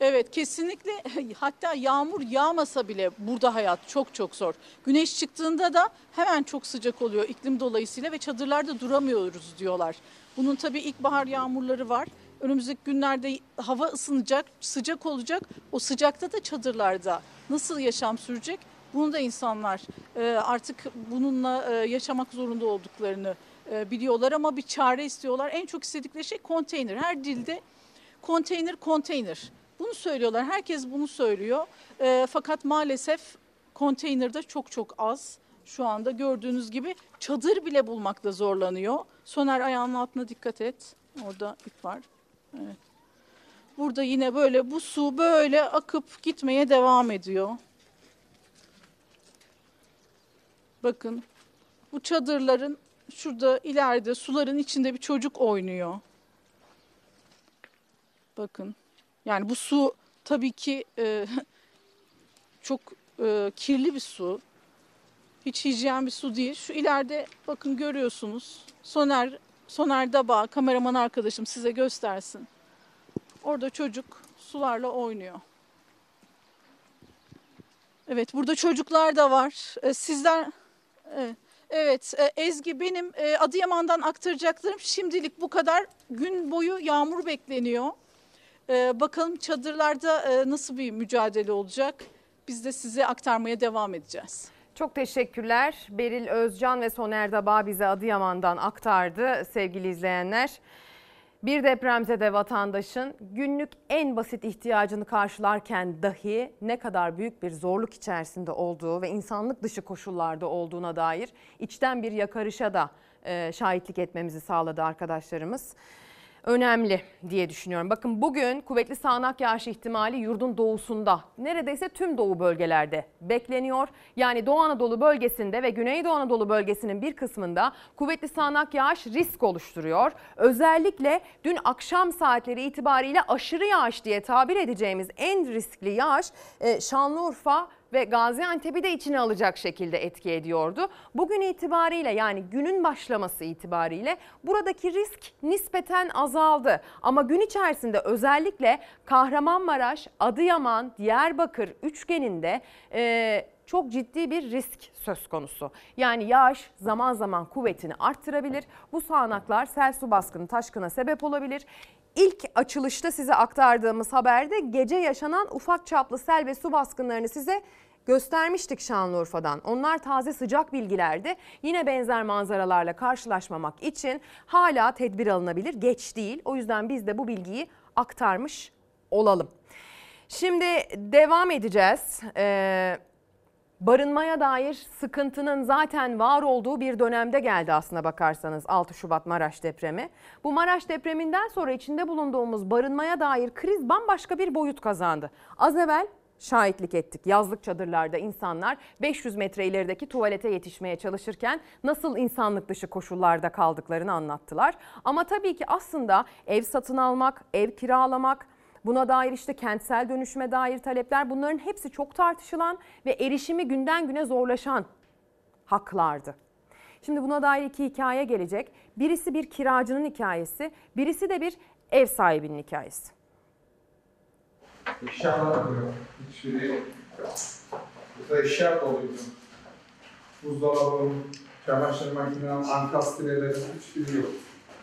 Evet kesinlikle [laughs] hatta yağmur yağmasa bile burada hayat çok çok zor. Güneş çıktığında da hemen çok sıcak oluyor iklim dolayısıyla ve çadırlarda duramıyoruz diyorlar. Bunun tabii ilkbahar yağmurları var. Önümüzdeki günlerde hava ısınacak, sıcak olacak. O sıcakta da çadırlarda nasıl yaşam sürecek? Bunu da insanlar e, artık bununla e, yaşamak zorunda olduklarını e, biliyorlar ama bir çare istiyorlar. En çok istedikleri şey konteyner. Her dilde konteyner konteyner. Bunu söylüyorlar. Herkes bunu söylüyor. Fakat maalesef konteynerde çok çok az. Şu anda gördüğünüz gibi çadır bile bulmakta zorlanıyor. Soner ayağının altına dikkat et. Orada ip var. Evet. Burada yine böyle bu su böyle akıp gitmeye devam ediyor. Bakın bu çadırların şurada ileride suların içinde bir çocuk oynuyor. Bakın. Yani bu su tabii ki e, [laughs] çok e, kirli bir su. Hiç hijyen bir su değil. Şu ileride bakın görüyorsunuz. Soner Soner Daba kameraman arkadaşım size göstersin. Orada çocuk sularla oynuyor. Evet burada çocuklar da var. E, sizler evet. Evet e, Ezgi benim e, Adıyaman'dan aktaracaklarım şimdilik bu kadar. Gün boyu yağmur bekleniyor. E, bakalım çadırlarda e, nasıl bir mücadele olacak? Biz de size aktarmaya devam edeceğiz. Çok teşekkürler. Beril Özcan ve Soner Daba bize Adıyaman'dan aktardı sevgili izleyenler. Bir depremzede vatandaşın günlük en basit ihtiyacını karşılarken dahi ne kadar büyük bir zorluk içerisinde olduğu ve insanlık dışı koşullarda olduğuna dair içten bir yakarışa da e, şahitlik etmemizi sağladı arkadaşlarımız. Önemli diye düşünüyorum. Bakın bugün kuvvetli sağanak yağış ihtimali yurdun doğusunda neredeyse tüm doğu bölgelerde bekleniyor. Yani Doğu Anadolu bölgesinde ve Güneydoğu Anadolu bölgesinin bir kısmında kuvvetli sağanak yağış risk oluşturuyor. Özellikle dün akşam saatleri itibariyle aşırı yağış diye tabir edeceğimiz en riskli yağış e, Şanlıurfa ve Gaziantep'i de içine alacak şekilde etki ediyordu. Bugün itibariyle yani günün başlaması itibariyle buradaki risk nispeten azaldı. Ama gün içerisinde özellikle Kahramanmaraş, Adıyaman, Diyarbakır üçgeninde e, çok ciddi bir risk söz konusu. Yani yağış zaman zaman kuvvetini arttırabilir. Bu sağanaklar sel su baskını taşkına sebep olabilir. İlk açılışta size aktardığımız haberde gece yaşanan ufak çaplı sel ve su baskınlarını size göstermiştik Şanlıurfa'dan. Onlar taze sıcak bilgilerdi. Yine benzer manzaralarla karşılaşmamak için hala tedbir alınabilir. Geç değil. O yüzden biz de bu bilgiyi aktarmış olalım. Şimdi devam edeceğiz. Ee, barınmaya dair sıkıntının zaten var olduğu bir dönemde geldi aslına bakarsanız 6 Şubat Maraş depremi. Bu Maraş depreminden sonra içinde bulunduğumuz barınmaya dair kriz bambaşka bir boyut kazandı. Az evvel şahitlik ettik. Yazlık çadırlarda insanlar 500 metre ilerideki tuvalete yetişmeye çalışırken nasıl insanlık dışı koşullarda kaldıklarını anlattılar. Ama tabii ki aslında ev satın almak, ev kiralamak, Buna dair işte kentsel dönüşüme dair talepler bunların hepsi çok tartışılan ve erişimi günden güne zorlaşan haklardı. Şimdi buna dair iki hikaye gelecek. Birisi bir kiracının hikayesi, birisi de bir ev sahibinin hikayesi. Eşyalar duruyor. Hiçbiri. Burada eşya doluydu. Buzdolabım, çamaşır makinem, ankastreleri hiçbiri yok.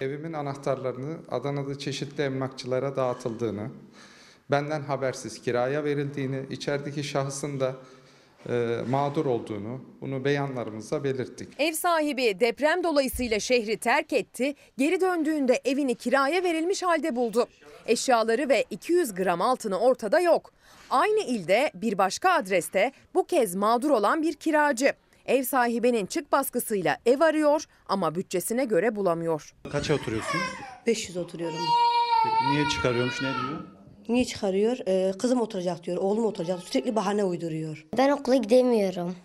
Evimin anahtarlarını Adana'da çeşitli emlakçılara dağıtıldığını, benden habersiz kiraya verildiğini, içerideki şahsın da e, mağdur olduğunu bunu beyanlarımızda belirttik. Ev sahibi deprem dolayısıyla şehri terk etti. Geri döndüğünde evini kiraya verilmiş halde buldu. Eşyaları ve 200 gram altını ortada yok. Aynı ilde bir başka adreste bu kez mağdur olan bir kiracı. Ev sahibinin çık baskısıyla ev arıyor ama bütçesine göre bulamıyor. Kaça oturuyorsun? 500 oturuyorum. Peki niye çıkarıyormuş ne diyor? Niye çıkarıyor? Ee, kızım oturacak diyor, oğlum oturacak. Sürekli bahane uyduruyor. Ben okula gidemiyorum.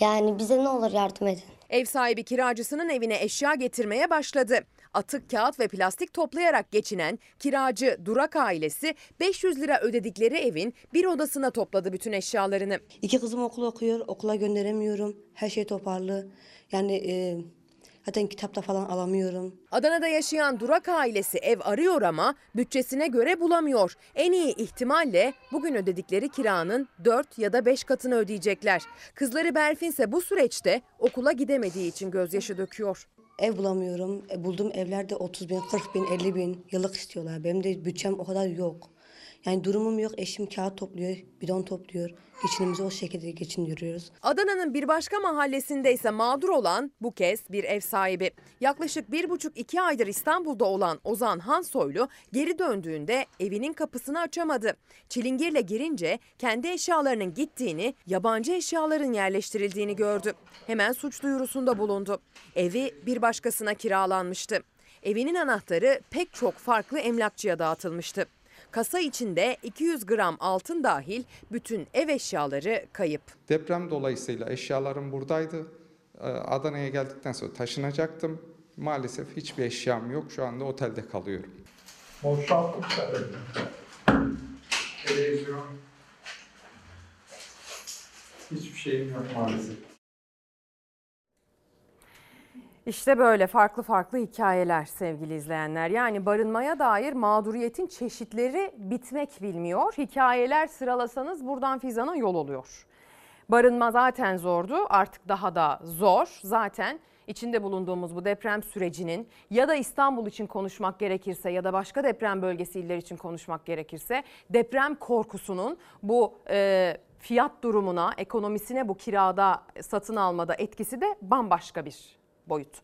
Yani bize ne olur yardım edin. Ev sahibi kiracısının evine eşya getirmeye başladı. Atık kağıt ve plastik toplayarak geçinen kiracı Durak ailesi 500 lira ödedikleri evin bir odasına topladı bütün eşyalarını. İki kızım okul okuyor, okula gönderemiyorum. Her şey toparlı. Yani e, zaten kitapta falan alamıyorum. Adana'da yaşayan Durak ailesi ev arıyor ama bütçesine göre bulamıyor. En iyi ihtimalle bugün ödedikleri kiranın 4 ya da 5 katını ödeyecekler. Kızları Berfin ise bu süreçte okula gidemediği için gözyaşı döküyor. Ev bulamıyorum. E, bulduğum evlerde 30 bin, 40 bin, 50 bin yıllık istiyorlar. Benim de bütçem o kadar yok. Yani durumum yok. Eşim kağıt topluyor, bidon topluyor. Geçinimizi o şekilde geçindiriyoruz. Adana'nın bir başka mahallesinde ise mağdur olan bu kez bir ev sahibi. Yaklaşık bir buçuk iki aydır İstanbul'da olan Ozan Hansoylu geri döndüğünde evinin kapısını açamadı. Çilingirle girince kendi eşyalarının gittiğini, yabancı eşyaların yerleştirildiğini gördü. Hemen suç duyurusunda bulundu. Evi bir başkasına kiralanmıştı. Evinin anahtarı pek çok farklı emlakçıya dağıtılmıştı. Kasa içinde 200 gram altın dahil bütün ev eşyaları kayıp. Deprem dolayısıyla eşyalarım buradaydı. Ee, Adana'ya geldikten sonra taşınacaktım. Maalesef hiçbir eşyam yok. Şu anda otelde kalıyorum. Boşalttık tabii. Televizyon. Hiçbir şeyim yok maalesef. İşte böyle farklı farklı hikayeler sevgili izleyenler. Yani barınmaya dair mağduriyetin çeşitleri bitmek bilmiyor. Hikayeler sıralasanız buradan Fizan'a yol oluyor. Barınma zaten zordu artık daha da zor. Zaten içinde bulunduğumuz bu deprem sürecinin ya da İstanbul için konuşmak gerekirse ya da başka deprem bölgesi iller için konuşmak gerekirse deprem korkusunun bu e, fiyat durumuna, ekonomisine bu kirada satın almada etkisi de bambaşka bir boyut.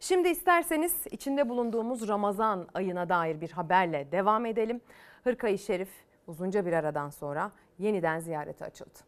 Şimdi isterseniz içinde bulunduğumuz Ramazan ayına dair bir haberle devam edelim. Hırkayı Şerif uzunca bir aradan sonra yeniden ziyarete açıldı.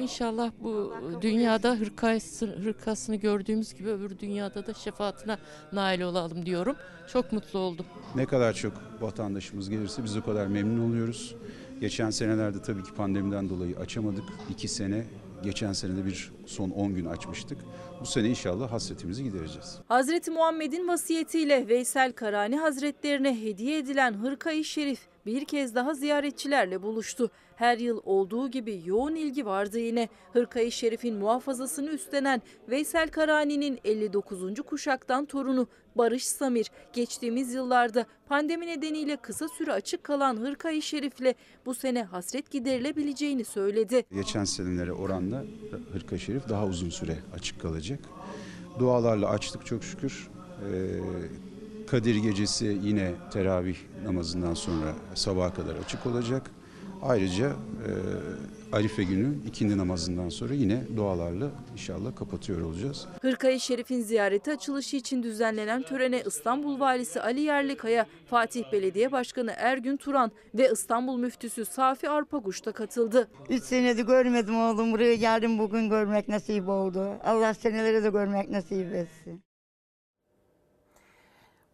İnşallah bu dünyada hırkası, hırkasını gördüğümüz gibi öbür dünyada da şefaatine nail olalım diyorum. Çok mutlu oldum. Ne kadar çok vatandaşımız gelirse biz o kadar memnun oluyoruz. Geçen senelerde tabii ki pandemiden dolayı açamadık. İki sene, geçen senede bir son 10 gün açmıştık. Bu sene inşallah hasretimizi gidereceğiz. Hazreti Muhammed'in vasiyetiyle Veysel Karani Hazretlerine hediye edilen Hırka-i Şerif bir kez daha ziyaretçilerle buluştu. Her yıl olduğu gibi yoğun ilgi vardı yine. Hırka-i Şerif'in muhafazasını üstlenen Veysel Karani'nin 59. kuşaktan torunu Barış Samir geçtiğimiz yıllarda pandemi nedeniyle kısa süre açık kalan Hırka-i Şerif'le bu sene hasret giderilebileceğini söyledi. Geçen senelere oranla Hırka Şerif daha uzun süre açık kalacak. Dualarla açtık çok şükür. Ee, Kadir gecesi yine teravih namazından sonra sabaha kadar açık olacak. Ayrıca e, Arife günü ikindi namazından sonra yine dualarla inşallah kapatıyor olacağız. Hırkayı Şerif'in ziyareti açılışı için düzenlenen törene İstanbul Valisi Ali Yerlikaya, Fatih Belediye Başkanı Ergün Turan ve İstanbul Müftüsü Safi Arpaguç da katıldı. Üç senedir görmedim oğlum. Buraya geldim bugün görmek nasip oldu. Allah senelere de görmek nasip etsin.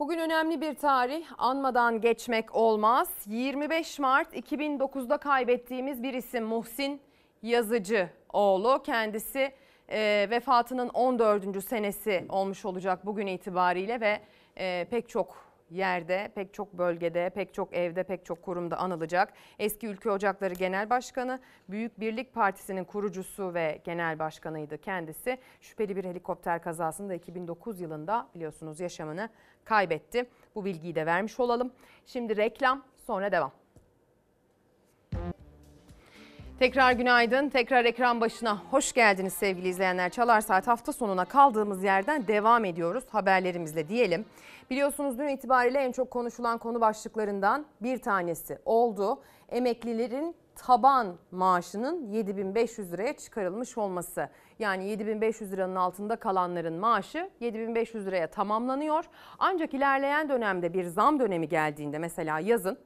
Bugün önemli bir tarih anmadan geçmek olmaz. 25 Mart 2009'da kaybettiğimiz bir isim Muhsin Yazıcıoğlu. Kendisi e, vefatının 14. senesi olmuş olacak bugün itibariyle ve e, pek çok yerde, pek çok bölgede, pek çok evde, pek çok kurumda anılacak. Eski Ülke Ocakları Genel Başkanı, Büyük Birlik Partisi'nin kurucusu ve genel başkanıydı kendisi. Şüpheli bir helikopter kazasında 2009 yılında biliyorsunuz yaşamını kaybetti. Bu bilgiyi de vermiş olalım. Şimdi reklam sonra devam. Tekrar günaydın. Tekrar ekran başına hoş geldiniz sevgili izleyenler. Çalar Saat hafta sonuna kaldığımız yerden devam ediyoruz haberlerimizle diyelim. Biliyorsunuz dün itibariyle en çok konuşulan konu başlıklarından bir tanesi oldu. Emeklilerin taban maaşının 7500 liraya çıkarılmış olması. Yani 7500 liranın altında kalanların maaşı 7500 liraya tamamlanıyor. Ancak ilerleyen dönemde bir zam dönemi geldiğinde mesela yazın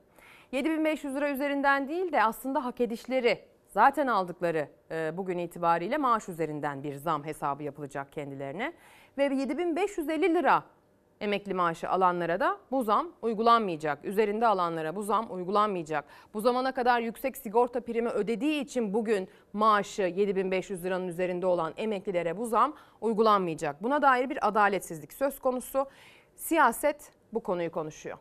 7500 lira üzerinden değil de aslında hak edişleri zaten aldıkları e, bugün itibariyle maaş üzerinden bir zam hesabı yapılacak kendilerine. Ve 7550 lira Emekli maaşı alanlara da bu zam uygulanmayacak. Üzerinde alanlara bu zam uygulanmayacak. Bu zamana kadar yüksek sigorta primi ödediği için bugün maaşı 7500 liranın üzerinde olan emeklilere bu zam uygulanmayacak. Buna dair bir adaletsizlik söz konusu. Siyaset bu konuyu konuşuyor.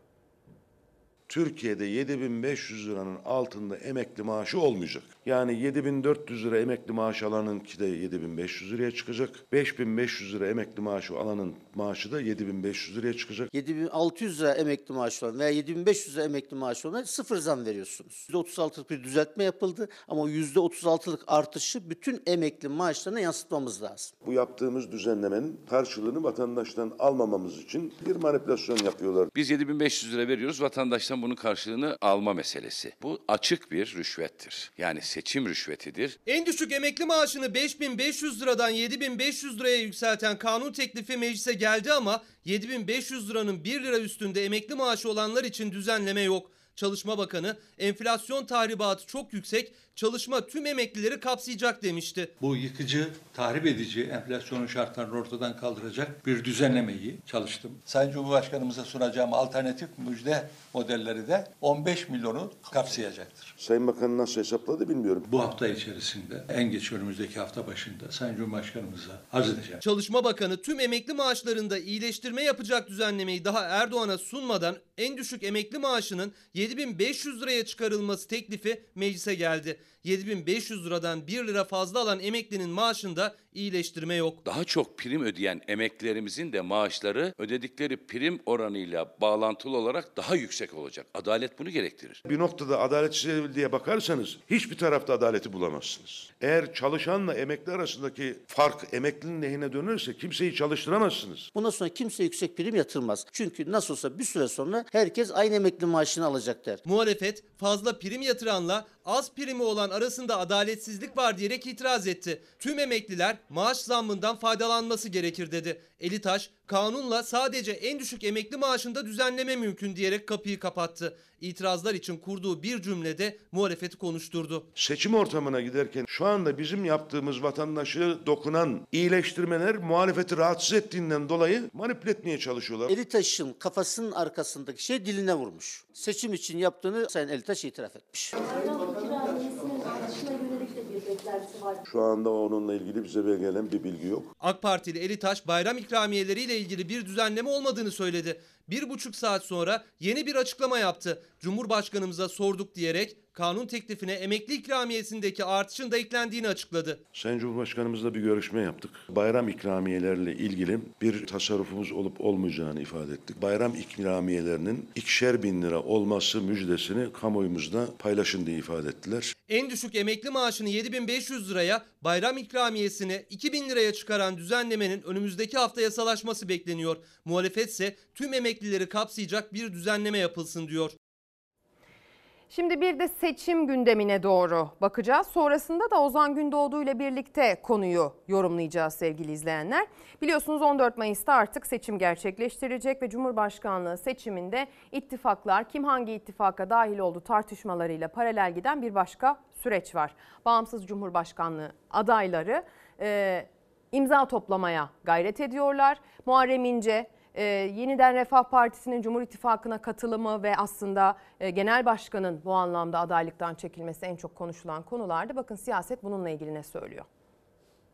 Türkiye'de 7500 liranın altında emekli maaşı olmayacak. Yani 7400 lira emekli maaş alanınki de 7500 liraya çıkacak. 5500 lira emekli maaşı alanın maaşı da 7500 liraya çıkacak. 7600 lira emekli maaşı olan veya 7500 lira emekli maaşı olan sıfır zam veriyorsunuz. %36'lık bir düzeltme yapıldı ama o %36'lık artışı bütün emekli maaşlarına yansıtmamız lazım. Bu yaptığımız düzenlemenin karşılığını vatandaştan almamamız için bir manipülasyon yapıyorlar. Biz 7500 lira veriyoruz vatandaştan bunun karşılığını alma meselesi. Bu açık bir rüşvettir. Yani seçim rüşvetidir. En düşük emekli maaşını 5500 liradan 7500 liraya yükselten kanun teklifi meclise geldi ama 7500 liranın 1 lira üstünde emekli maaşı olanlar için düzenleme yok. Çalışma Bakanı enflasyon tahribatı çok yüksek, çalışma tüm emeklileri kapsayacak demişti. Bu yıkıcı, tahrip edici enflasyonun şartlarını ortadan kaldıracak bir düzenlemeyi çalıştım. Sayın Cumhurbaşkanımıza sunacağım alternatif müjde modelleri de 15 milyonu kapsayacaktır. Sayın Bakan nasıl hesapladı bilmiyorum. Bu hafta içerisinde en geç önümüzdeki hafta başında Sayın Cumhurbaşkanımıza arz edeceğim. Çalışma Bakanı tüm emekli maaşlarında iyileştirme yapacak düzenlemeyi daha Erdoğan'a sunmadan en düşük emekli maaşının 7500 liraya çıkarılması teklifi meclise geldi. 7500 liradan 1 lira fazla alan emeklinin maaşında iyileştirme yok. Daha çok prim ödeyen emeklilerimizin de maaşları ödedikleri prim oranıyla bağlantılı olarak daha yüksek olacak. Adalet bunu gerektirir. Bir noktada adaletsizliğe bakarsanız hiçbir tarafta adaleti bulamazsınız. Eğer çalışanla emekli arasındaki fark emeklinin lehine dönürse kimseyi çalıştıramazsınız. Bundan sonra kimse yüksek prim yatırmaz. Çünkü nasıl olsa bir süre sonra herkes aynı emekli maaşını alacak der. Muhalefet fazla prim yatıranla az primi olan arasında adaletsizlik var diyerek itiraz etti. Tüm emekliler maaş zammından faydalanması gerekir dedi. Elitaş kanunla sadece en düşük emekli maaşında düzenleme mümkün diyerek kapıyı kapattı. İtirazlar için kurduğu bir cümlede muhalefeti konuşturdu. Seçim ortamına giderken şu anda bizim yaptığımız vatandaşı dokunan iyileştirmeler muhalefeti rahatsız ettiğinden dolayı manipüle etmeye çalışıyorlar. Elitaş'ın kafasının arkasındaki şey diline vurmuş. Seçim için yaptığını Sayın Elitaş itiraf etmiş. Şu anda onunla ilgili bize gelen bir bilgi yok. AK Partili Elitaş bayram ikramiyeleriyle ilgili bir düzenleme olmadığını söyledi. Bir buçuk saat sonra yeni bir açıklama yaptı. Cumhurbaşkanımıza sorduk diyerek kanun teklifine emekli ikramiyesindeki artışın da eklendiğini açıkladı. Sayın Cumhurbaşkanımızla bir görüşme yaptık. Bayram ikramiyelerle ilgili bir tasarrufumuz olup olmayacağını ifade ettik. Bayram ikramiyelerinin ikişer bin lira olması müjdesini kamuoyumuzda paylaşın diye ifade ettiler. En düşük emekli maaşını 7500 liraya, bayram ikramiyesini 2000 liraya çıkaran düzenlemenin önümüzdeki hafta yasalaşması bekleniyor. Muhalefet ise tüm emeklileri kapsayacak bir düzenleme yapılsın diyor. Şimdi bir de seçim gündemine doğru bakacağız. Sonrasında da Ozan Gündoğdu ile birlikte konuyu yorumlayacağız sevgili izleyenler. Biliyorsunuz 14 Mayıs'ta artık seçim gerçekleştirecek ve Cumhurbaşkanlığı seçiminde ittifaklar kim hangi ittifaka dahil oldu tartışmalarıyla paralel giden bir başka süreç var. Bağımsız Cumhurbaşkanlığı adayları e, imza toplamaya gayret ediyorlar. Muharrem İnce ee, yeniden Refah Partisi'nin Cumhur İttifakı'na katılımı ve aslında e, genel başkanın bu anlamda adaylıktan çekilmesi en çok konuşulan konulardı. Bakın siyaset bununla ilgili ne söylüyor?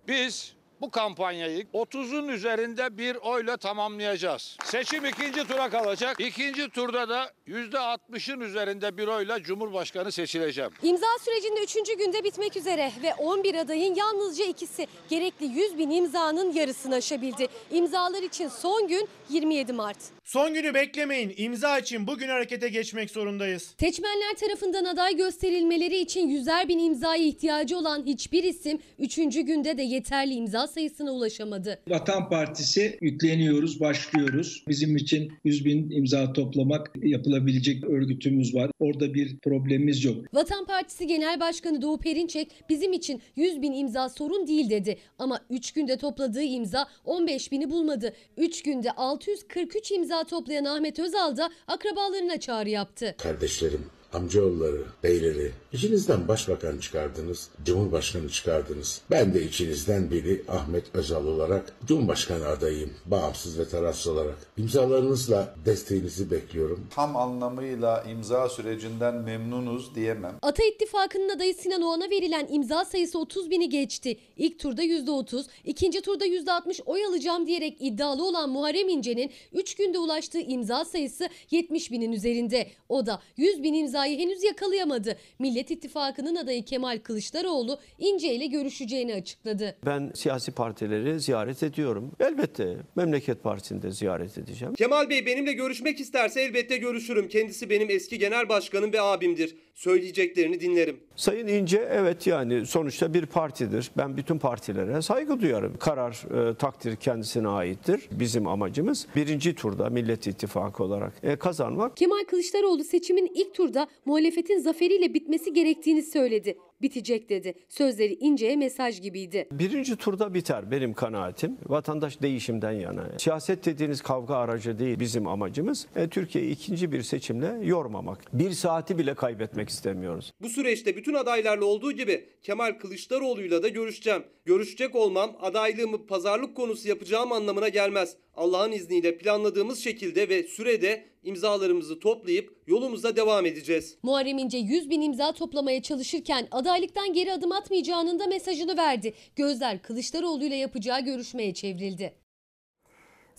Biz bu kampanyayı 30'un üzerinde bir oyla tamamlayacağız. Seçim ikinci tura kalacak. İkinci turda da %60'ın üzerinde bir oyla Cumhurbaşkanı seçileceğim. İmza sürecinde 3. günde bitmek üzere ve 11 adayın yalnızca ikisi gerekli 100 bin imzanın yarısını aşabildi. İmzalar için son gün 27 Mart. Son günü beklemeyin. İmza için bugün harekete geçmek zorundayız. Seçmenler tarafından aday gösterilmeleri için yüzer bin imzaya ihtiyacı olan hiçbir isim 3. günde de yeterli imza sayısına ulaşamadı. Vatan Partisi yükleniyoruz, başlıyoruz. Bizim için 100 bin imza toplamak yapılabilecek örgütümüz var. Orada bir problemimiz yok. Vatan Partisi Genel Başkanı Doğu Perinçek bizim için 100 bin imza sorun değil dedi. Ama 3 günde topladığı imza 15 bini bulmadı. 3 günde 643 imza toplayan Ahmet Özal da akrabalarına çağrı yaptı. Kardeşlerim amcaoğulları, beyleri. İçinizden başbakan çıkardınız, cumhurbaşkanı çıkardınız. Ben de içinizden biri Ahmet Özal olarak cumhurbaşkanı adayım, bağımsız ve tarafsız olarak. İmzalarınızla desteğinizi bekliyorum. Tam anlamıyla imza sürecinden memnunuz diyemem. Ata İttifakı'nın adayı Sinan Oğan'a verilen imza sayısı 30 bini geçti. İlk turda %30, ikinci turda %60 oy alacağım diyerek iddialı olan Muharrem İnce'nin 3 günde ulaştığı imza sayısı 70 binin üzerinde. O da 100 bin imzayı henüz yakalayamadı. Millet İttifakı'nın adayı Kemal Kılıçdaroğlu İnce ile görüşeceğini açıkladı. Ben siyasi partileri ziyaret ediyorum. Elbette Memleket Partisi'ni de ziyaret edeceğim. Kemal Bey benimle görüşmek isterse elbette görüşürüm. Kendisi benim eski genel başkanım ve abimdir. Söyleyeceklerini dinlerim. Sayın İnce evet yani sonuçta bir partidir. Ben bütün partilere saygı duyarım. Karar, e, takdir kendisine aittir. Bizim amacımız birinci turda Millet İttifakı olarak e, kazanmak. Kemal Kılıçdaroğlu seçimin ilk turda muhalefetin zaferiyle bitmesi gerektiğini söyledi. Bitecek dedi. Sözleri İnce'ye mesaj gibiydi. Birinci turda biter benim kanaatim. Vatandaş değişimden yana. Siyaset dediğiniz kavga aracı değil bizim amacımız. E, Türkiye'yi ikinci bir seçimle yormamak. Bir saati bile kaybetmek istemiyoruz. Bu süreçte bütün adaylarla olduğu gibi Kemal Kılıçdaroğlu'yla da görüşeceğim. Görüşecek olmam adaylığımı pazarlık konusu yapacağım anlamına gelmez. Allah'ın izniyle planladığımız şekilde ve sürede imzalarımızı toplayıp yolumuza devam edeceğiz. Muharrem İnce 100 bin imza toplamaya çalışırken adaylıktan geri adım atmayacağının da mesajını verdi. Gözler Kılıçdaroğlu ile yapacağı görüşmeye çevrildi.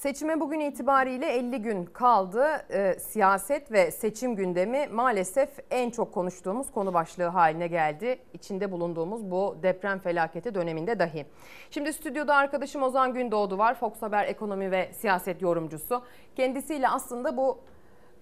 Seçime bugün itibariyle 50 gün kaldı. Ee, siyaset ve seçim gündemi maalesef en çok konuştuğumuz konu başlığı haline geldi. İçinde bulunduğumuz bu deprem felaketi döneminde dahi. Şimdi stüdyoda arkadaşım Ozan Gündoğdu var. Fox Haber ekonomi ve siyaset yorumcusu. Kendisiyle aslında bu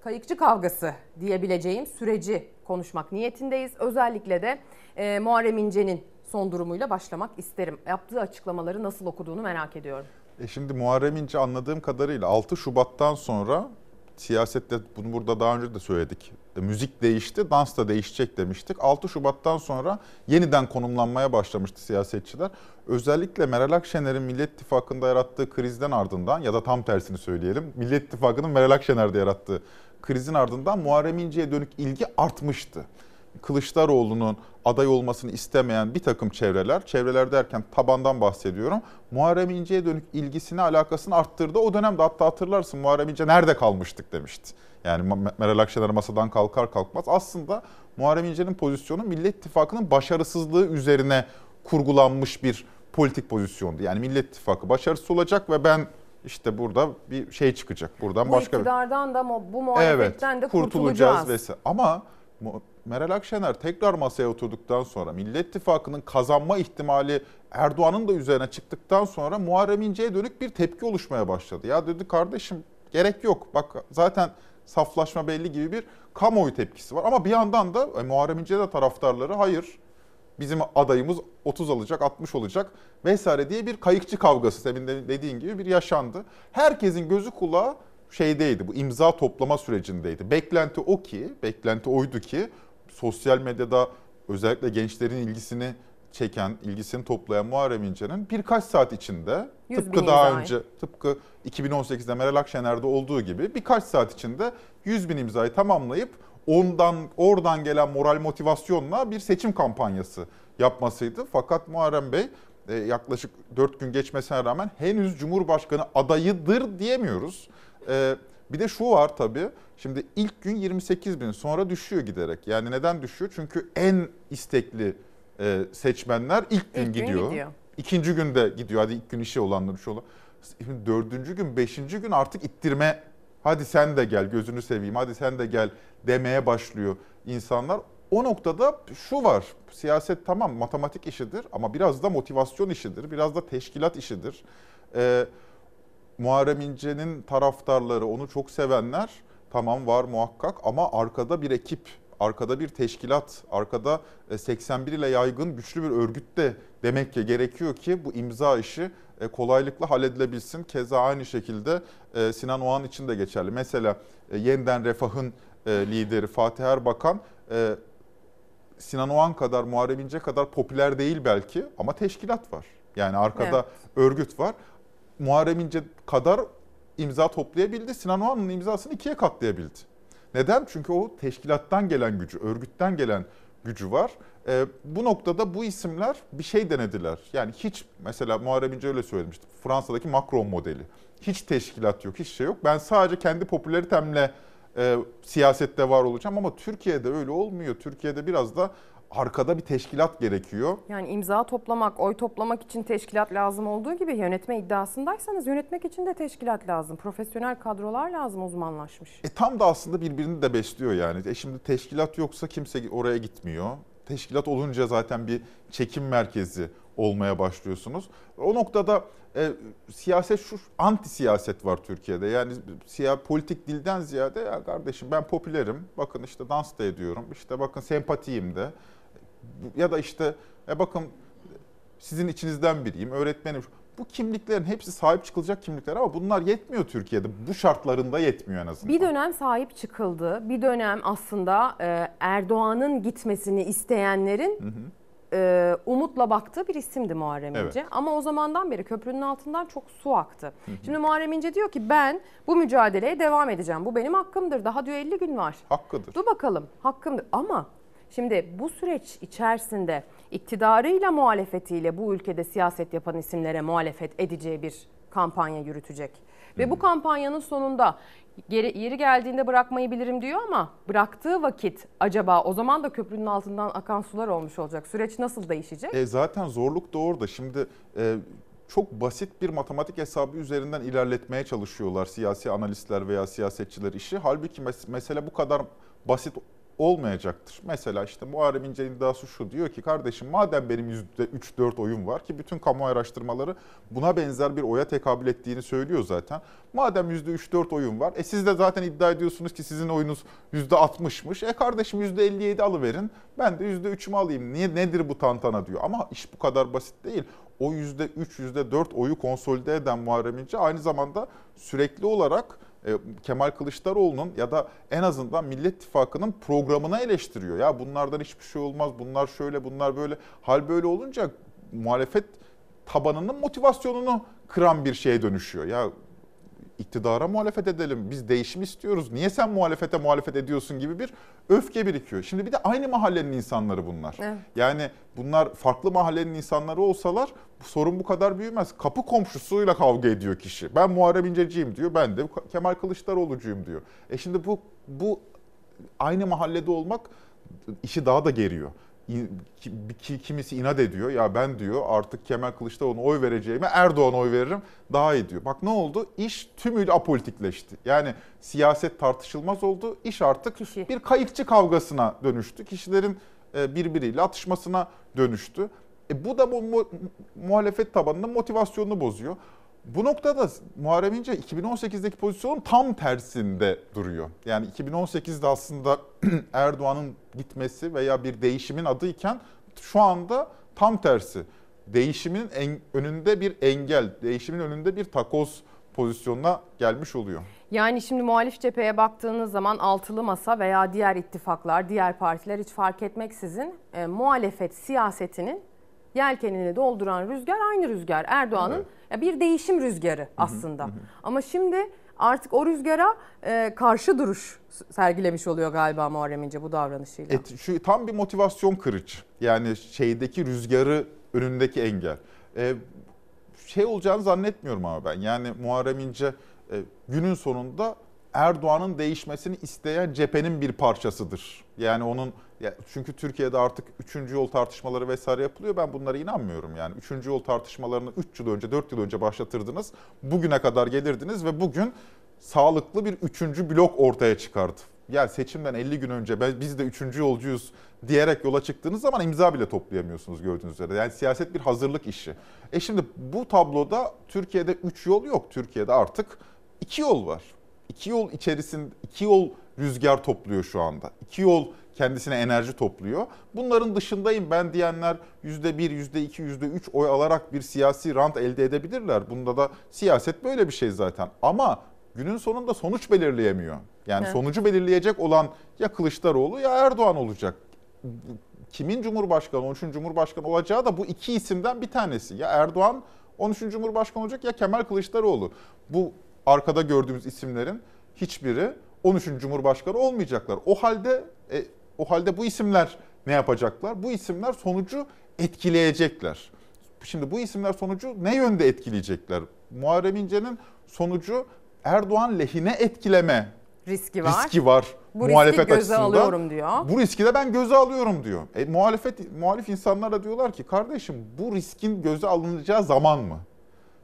kayıkçı kavgası diyebileceğim süreci konuşmak niyetindeyiz. Özellikle de e, Muharrem İnce'nin son durumuyla başlamak isterim. Yaptığı açıklamaları nasıl okuduğunu merak ediyorum. E şimdi Muharrem İnce anladığım kadarıyla 6 Şubat'tan sonra siyasette bunu burada daha önce de söyledik. E, müzik değişti, dans da değişecek demiştik. 6 Şubat'tan sonra yeniden konumlanmaya başlamıştı siyasetçiler. Özellikle Meral Akşener'in Millet İttifakı'nda yarattığı krizden ardından ya da tam tersini söyleyelim. Millet İttifakı'nın Meral Akşener'de yarattığı krizin ardından Muharrem İnce'ye dönük ilgi artmıştı. Kılıçdaroğlu'nun aday olmasını istemeyen bir takım çevreler, çevreler derken tabandan bahsediyorum, Muharrem İnce'ye dönük ilgisini, alakasını arttırdı. O dönemde hatta hatırlarsın Muharrem İnce nerede kalmıştık demişti. Yani Meral Akşener masadan kalkar kalkmaz. Aslında Muharrem İnce'nin pozisyonu Millet İttifakı'nın başarısızlığı üzerine kurgulanmış bir politik pozisyondu. Yani Millet İttifakı başarısız olacak ve ben işte burada bir şey çıkacak. Buradan bu başka iktidardan da bu muhalefetten evet, de kurtulacağız. kurtulacağız. Vesaire. Ama Meral Akşener tekrar masaya oturduktan sonra Millet İttifakı'nın kazanma ihtimali Erdoğan'ın da üzerine çıktıktan sonra Muharrem İnce'ye dönük bir tepki oluşmaya başladı. Ya dedi kardeşim gerek yok. Bak zaten saflaşma belli gibi bir kamuoyu tepkisi var. Ama bir yandan da e, Muharrem İnce de taraftarları hayır bizim adayımız 30 alacak 60 olacak vesaire diye bir kayıkçı kavgası senin dediğin gibi bir yaşandı. Herkesin gözü kulağı şeydeydi bu imza toplama sürecindeydi. Beklenti o ki, beklenti oydu ki sosyal medyada özellikle gençlerin ilgisini çeken, ilgisini toplayan Muharrem İnce'nin birkaç saat içinde tıpkı daha imzayı. önce, tıpkı 2018'de Meral Akşener'de olduğu gibi birkaç saat içinde 100 bin imzayı tamamlayıp ondan oradan gelen moral motivasyonla bir seçim kampanyası yapmasıydı. Fakat Muharrem Bey e, yaklaşık 4 gün geçmesine rağmen henüz Cumhurbaşkanı adayıdır diyemiyoruz. E, bir de şu var tabii. Şimdi ilk gün 28 bin sonra düşüyor giderek. Yani neden düşüyor? Çünkü en istekli e, seçmenler ilk gün, ilk gidiyor. gün gidiyor. İkinci günde gidiyor. Hadi ilk gün işi olanlar işi olan. Şimdi dördüncü gün, beşinci gün artık ittirme. Hadi sen de gel gözünü seveyim. Hadi sen de gel demeye başlıyor insanlar. O noktada şu var. Siyaset tamam matematik işidir ama biraz da motivasyon işidir. Biraz da teşkilat işidir. Ee, Muharrem İnce'nin taraftarları, onu çok sevenler tamam var muhakkak ama arkada bir ekip, arkada bir teşkilat, arkada 81 ile yaygın güçlü bir örgüt de demek ki gerekiyor ki bu imza işi kolaylıkla halledilebilsin. Keza aynı şekilde Sinan Oğan için de geçerli. Mesela yeniden Refah'ın lideri Fatih Erbakan Sinan Oğan kadar, Muharrem İnce kadar popüler değil belki ama teşkilat var. Yani arkada evet. örgüt var. Muharrem İnce kadar imza toplayabildi. Sinan Oğan'ın imzasını ikiye katlayabildi. Neden? Çünkü o teşkilattan gelen gücü, örgütten gelen gücü var. E, bu noktada bu isimler bir şey denediler. Yani hiç mesela Muharrem İnce öyle söylemişti. Fransa'daki Macron modeli. Hiç teşkilat yok, hiç şey yok. Ben sadece kendi popülaritemle e, siyasette var olacağım ama Türkiye'de öyle olmuyor. Türkiye'de biraz da arkada bir teşkilat gerekiyor. Yani imza toplamak, oy toplamak için teşkilat lazım olduğu gibi yönetme iddiasındaysanız yönetmek için de teşkilat lazım. Profesyonel kadrolar lazım uzmanlaşmış. E tam da aslında birbirini de besliyor yani. E şimdi teşkilat yoksa kimse oraya gitmiyor. Teşkilat olunca zaten bir çekim merkezi olmaya başlıyorsunuz. O noktada e, siyaset şu anti siyaset var Türkiye'de. Yani siyah politik dilden ziyade ya kardeşim ben popülerim. Bakın işte dans da ediyorum. İşte bakın sempatiyim de. Ya da işte e bakın sizin içinizden biriyim, öğretmenim. Bu kimliklerin hepsi sahip çıkılacak kimlikler ama bunlar yetmiyor Türkiye'de. Bu şartlarında yetmiyor en azından. Bir dönem sahip çıkıldı. Bir dönem aslında e, Erdoğan'ın gitmesini isteyenlerin Hı hı. e, umutla baktığı bir isimdi Muharrem Evet. İnce. Ama o zamandan beri köprünün altından çok su aktı. Şimdi Muharrem İnce diyor ki ben bu mücadeleye devam edeceğim. Bu benim hakkımdır. Daha diyor 50 gün var. Hakkıdır. Dur bakalım hakkımdır. Ama şimdi bu süreç içerisinde iktidarıyla muhalefetiyle bu ülkede siyaset yapan isimlere muhalefet edeceği bir kampanya yürütecek. Ve bu kampanyanın sonunda geri, yeri geldiğinde bırakmayı bilirim diyor ama bıraktığı vakit acaba o zaman da köprünün altından akan sular olmuş olacak. Süreç nasıl değişecek? E zaten zorluk da orada. Şimdi e, çok basit bir matematik hesabı üzerinden ilerletmeye çalışıyorlar siyasi analistler veya siyasetçiler işi. Halbuki mes- mesele bu kadar basit olmayacaktır. Mesela işte Muharrem İnce'nin iddiası şu diyor ki kardeşim madem benim %3-4 oyum var ki bütün kamu araştırmaları buna benzer bir oya tekabül ettiğini söylüyor zaten. Madem %3-4 oyum var e siz de zaten iddia ediyorsunuz ki sizin oyunuz %60'mış. E kardeşim %57 alıverin ben de %3'ümü alayım. Niye, nedir bu tantana diyor. Ama iş bu kadar basit değil. O %3, %4 oyu konsolide eden Muharrem İnce aynı zamanda sürekli olarak Kemal Kılıçdaroğlu'nun ya da en azından Millet İttifakı'nın programını eleştiriyor. Ya bunlardan hiçbir şey olmaz, bunlar şöyle, bunlar böyle. Hal böyle olunca muhalefet tabanının motivasyonunu kıran bir şeye dönüşüyor. Ya iktidara muhalefet edelim, biz değişim istiyoruz. Niye sen muhalefete muhalefet ediyorsun gibi bir öfke birikiyor. Şimdi bir de aynı mahallenin insanları bunlar. Evet. Yani bunlar farklı mahallenin insanları olsalar bu sorun bu kadar büyümez. Kapı komşusuyla kavga ediyor kişi. Ben Muharrem İnceciyim diyor. Ben de Kemal Kılıçdaroğlu'cuyum diyor. E şimdi bu bu aynı mahallede olmak işi daha da geriyor. Ki- Kimisi inat ediyor. Ya ben diyor artık Kemal Kılıçdaroğlu'na oy vereceğime Erdoğan'a oy veririm daha iyi diyor. Bak ne oldu? İş tümüyle apolitikleşti. Yani siyaset tartışılmaz oldu. İş artık bir kayıkçı kavgasına dönüştü. Kişilerin e, birbiriyle atışmasına dönüştü. E bu da bu mu- muhalefet tabanının motivasyonunu bozuyor. Bu noktada Muharrem İnce 2018'deki pozisyonun tam tersinde duruyor. Yani 2018'de aslında [clears throat] Erdoğan'ın gitmesi veya bir değişimin adıyken şu anda tam tersi. Değişimin en- önünde bir engel, değişimin önünde bir takoz pozisyonuna gelmiş oluyor. Yani şimdi muhalif cepheye baktığınız zaman altılı masa veya diğer ittifaklar, diğer partiler hiç fark etmeksizin e, muhalefet siyasetinin yelkenini dolduran rüzgar aynı rüzgar. Erdoğan'ın ya bir değişim rüzgarı aslında. Ama şimdi artık o rüzgara e, karşı duruş sergilemiş oluyor galiba Muharrem İnce bu davranışıyla. Et, şu tam bir motivasyon kırıcı. Yani şeydeki rüzgarı önündeki engel. Ee, şey olacağını zannetmiyorum ama ben. Yani Muharrem İnce e, günün sonunda Erdoğan'ın değişmesini isteyen cephenin bir parçasıdır. Yani onun ya çünkü Türkiye'de artık 3. yol tartışmaları vesaire yapılıyor. Ben bunlara inanmıyorum yani. 3. yol tartışmalarını 3 yıl önce, 4 yıl önce başlatırdınız. Bugüne kadar gelirdiniz ve bugün sağlıklı bir 3. blok ortaya çıkardı. Yani seçimden 50 gün önce biz de 3. yolcuyuz diyerek yola çıktığınız zaman imza bile toplayamıyorsunuz gördüğünüz üzere. Yani siyaset bir hazırlık işi. E şimdi bu tabloda Türkiye'de 3 yol yok. Türkiye'de artık 2 yol var. İki yol içerisinde iki yol rüzgar topluyor şu anda. İki yol kendisine enerji topluyor. Bunların dışındayım ben diyenler %1, %2, %3 oy alarak bir siyasi rant elde edebilirler. Bunda da siyaset böyle bir şey zaten. Ama günün sonunda sonuç belirleyemiyor. Yani Evet. sonucu belirleyecek olan ya Kılıçdaroğlu ya Erdoğan olacak. Kimin Cumhurbaşkanı, 13. Cumhurbaşkanı olacağı da bu iki isimden bir tanesi. Ya Erdoğan 13. Cumhurbaşkanı olacak ya Kemal Kılıçdaroğlu. Bu arkada gördüğümüz isimlerin hiçbiri 13. Cumhurbaşkanı olmayacaklar. O halde e, o halde bu isimler ne yapacaklar? Bu isimler sonucu etkileyecekler. Şimdi bu isimler sonucu ne yönde etkileyecekler? Muharrem İnce'nin sonucu Erdoğan lehine etkileme Riski var. riski var. Bu riski muhalefet göze açısından. alıyorum diyor. Bu riski de ben göze alıyorum diyor. E, muhalefet muhalif insanlar da diyorlar ki kardeşim bu riskin göze alınacağı zaman mı?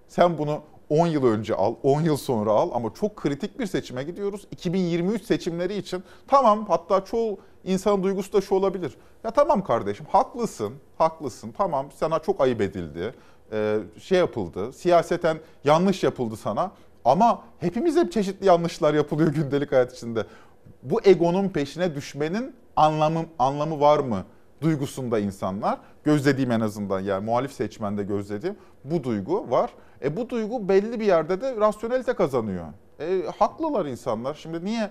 Sen bunu 10 yıl önce al, 10 yıl sonra al ama çok kritik bir seçime gidiyoruz. 2023 seçimleri için tamam hatta çoğu insanın duygusu da şu olabilir. Ya tamam kardeşim haklısın, haklısın tamam sana çok ayıp edildi, e, şey yapıldı, siyaseten yanlış yapıldı sana. Ama hepimiz hep çeşitli yanlışlar yapılıyor [laughs] gündelik hayat içinde. Bu egonun peşine düşmenin anlamı anlamı var mı? Duygusunda insanlar gözlediğim en azından yani muhalif seçmende gözlediğim bu duygu var. E bu duygu belli bir yerde de rasyonelite kazanıyor. E, haklılar insanlar. Şimdi niye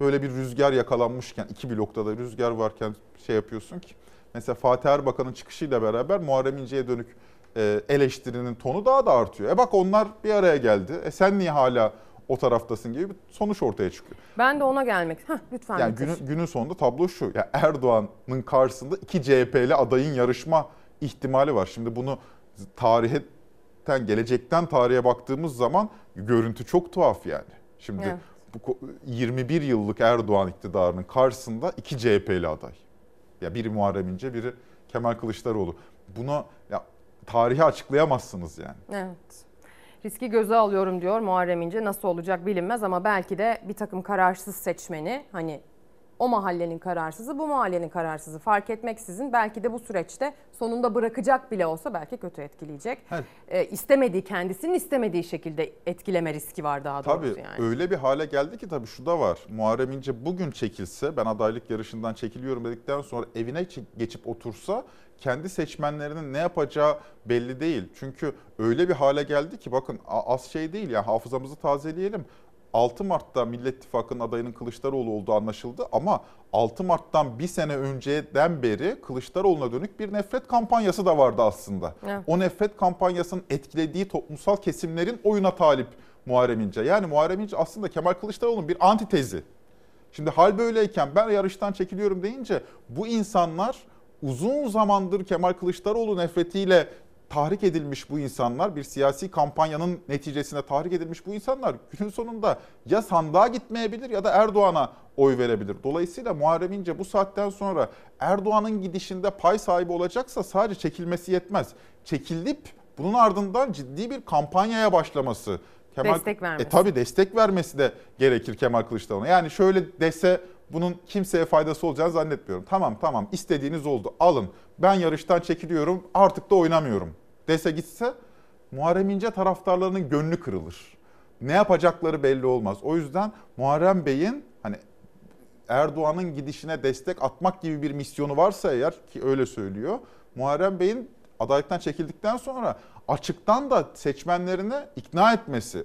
böyle bir rüzgar yakalanmışken iki blokta da rüzgar varken şey yapıyorsun ki? Mesela Fatih Erbakan'ın çıkışıyla beraber Muharrem İnce'ye dönük e, eleştirinin tonu daha da artıyor. E bak onlar bir araya geldi. E sen niye hala o taraftasın gibi bir sonuç ortaya çıkıyor. Ben de ona gelmek. Heh, lütfen Yani günün, günün sonunda tablo şu. Ya Erdoğan'ın karşısında iki CHP'li adayın yarışma ihtimali var. Şimdi bunu tarihetten, gelecekten tarihe baktığımız zaman görüntü çok tuhaf yani. Şimdi Evet. Bu ko- 21 yıllık Erdoğan iktidarının karşısında iki CHP'li aday. Ya biri Muharrem İnce, biri Kemal Kılıçdaroğlu. Bunu ya tarihi açıklayamazsınız yani. Evet. Riski göze alıyorum diyor Muharrem İnce. Nasıl olacak bilinmez ama belki de bir takım kararsız seçmeni hani o mahallenin kararsızı bu mahallenin kararsızı fark etmeksizin belki de bu süreçte sonunda bırakacak bile olsa belki kötü etkileyecek. Evet. Ee, istemediği kendisinin istemediği şekilde etkileme riski var daha doğrusu Tabii yani. öyle bir hale geldi ki tabii şu da var. Muharrem İnce bugün çekilse ben adaylık yarışından çekiliyorum dedikten sonra evine geçip otursa kendi seçmenlerinin ne yapacağı belli değil. Çünkü öyle bir hale geldi ki bakın az şey değil ya hafızamızı tazeleyelim. 6 Mart'ta Millet İttifakı'nın adayının Kılıçdaroğlu olduğu anlaşıldı ama 6 Mart'tan bir sene önceden beri Kılıçdaroğlu'na dönük bir nefret kampanyası da vardı aslında. Evet. O nefret kampanyasının etkilediği toplumsal kesimlerin oyuna talip Muharrem İnce. Yani Muharrem İnce aslında Kemal Kılıçdaroğlu'nun bir antitezi. Şimdi hal böyleyken ben yarıştan çekiliyorum deyince bu insanlar uzun zamandır Kemal Kılıçdaroğlu nefretiyle tahrik edilmiş bu insanlar, bir siyasi kampanyanın neticesinde tahrik edilmiş bu insanlar günün sonunda ya sandığa gitmeyebilir ya da Erdoğan'a oy verebilir. Dolayısıyla Muharrem İnce bu saatten sonra Erdoğan'ın gidişinde pay sahibi olacaksa sadece çekilmesi yetmez. Çekilip bunun ardından ciddi bir kampanyaya başlaması. Destek vermesi. E, tabii destek vermesi de gerekir Kemal Kılıçdaroğlu'na. Yani şöyle dese bunun kimseye faydası olacağını zannetmiyorum. Tamam tamam istediğiniz oldu alın. Ben yarıştan çekiliyorum artık da oynamıyorum dese gitse Muharrem İnce taraftarlarının gönlü kırılır. Ne yapacakları belli olmaz. O yüzden Muharrem Bey'in hani Erdoğan'ın gidişine destek atmak gibi bir misyonu varsa eğer ki öyle söylüyor. Muharrem Bey'in adaylıktan çekildikten sonra açıktan da seçmenlerini ikna etmesi,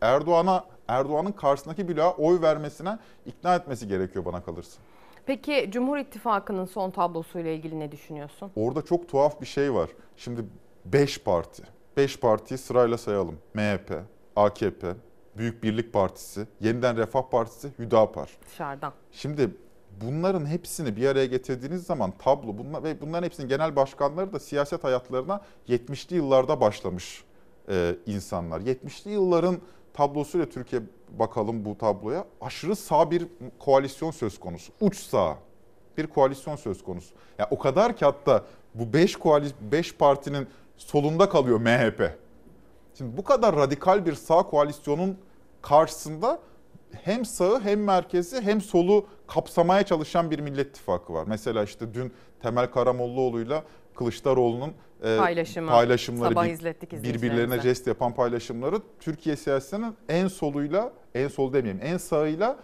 Erdoğan'a Erdoğan'ın karşısındaki bloğa oy vermesine ikna etmesi gerekiyor bana kalırsa. Peki Cumhur İttifakı'nın son tablosuyla ilgili ne düşünüyorsun? Orada çok tuhaf bir şey var. Şimdi 5 parti. 5 partiyi sırayla sayalım. MHP, AKP, Büyük Birlik Partisi, Yeniden Refah Partisi, Hüdapar. Dışarıdan. Şimdi bunların hepsini bir araya getirdiğiniz zaman tablo bunlar ve bunların hepsinin genel başkanları da siyaset hayatlarına 70'li yıllarda başlamış e, insanlar. 70'li yılların tablosuyla Türkiye bakalım bu tabloya. Aşırı sağ bir koalisyon söz konusu. Uç sağ bir koalisyon söz konusu. Ya yani o kadar ki hatta bu 5 koalis 5 partinin solunda kalıyor MHP. Şimdi bu kadar radikal bir sağ koalisyonun karşısında hem sağı hem merkezi hem solu kapsamaya çalışan bir Millet İttifakı var. Mesela işte dün Temel Karamollaoğlu'yla Kılıçdaroğlu'nun e, Paylaşımı. paylaşımları Sabah bir- izlettik birbirlerine jest yapan paylaşımları Türkiye siyasetinin en soluyla en sol demeyeyim en sağıyla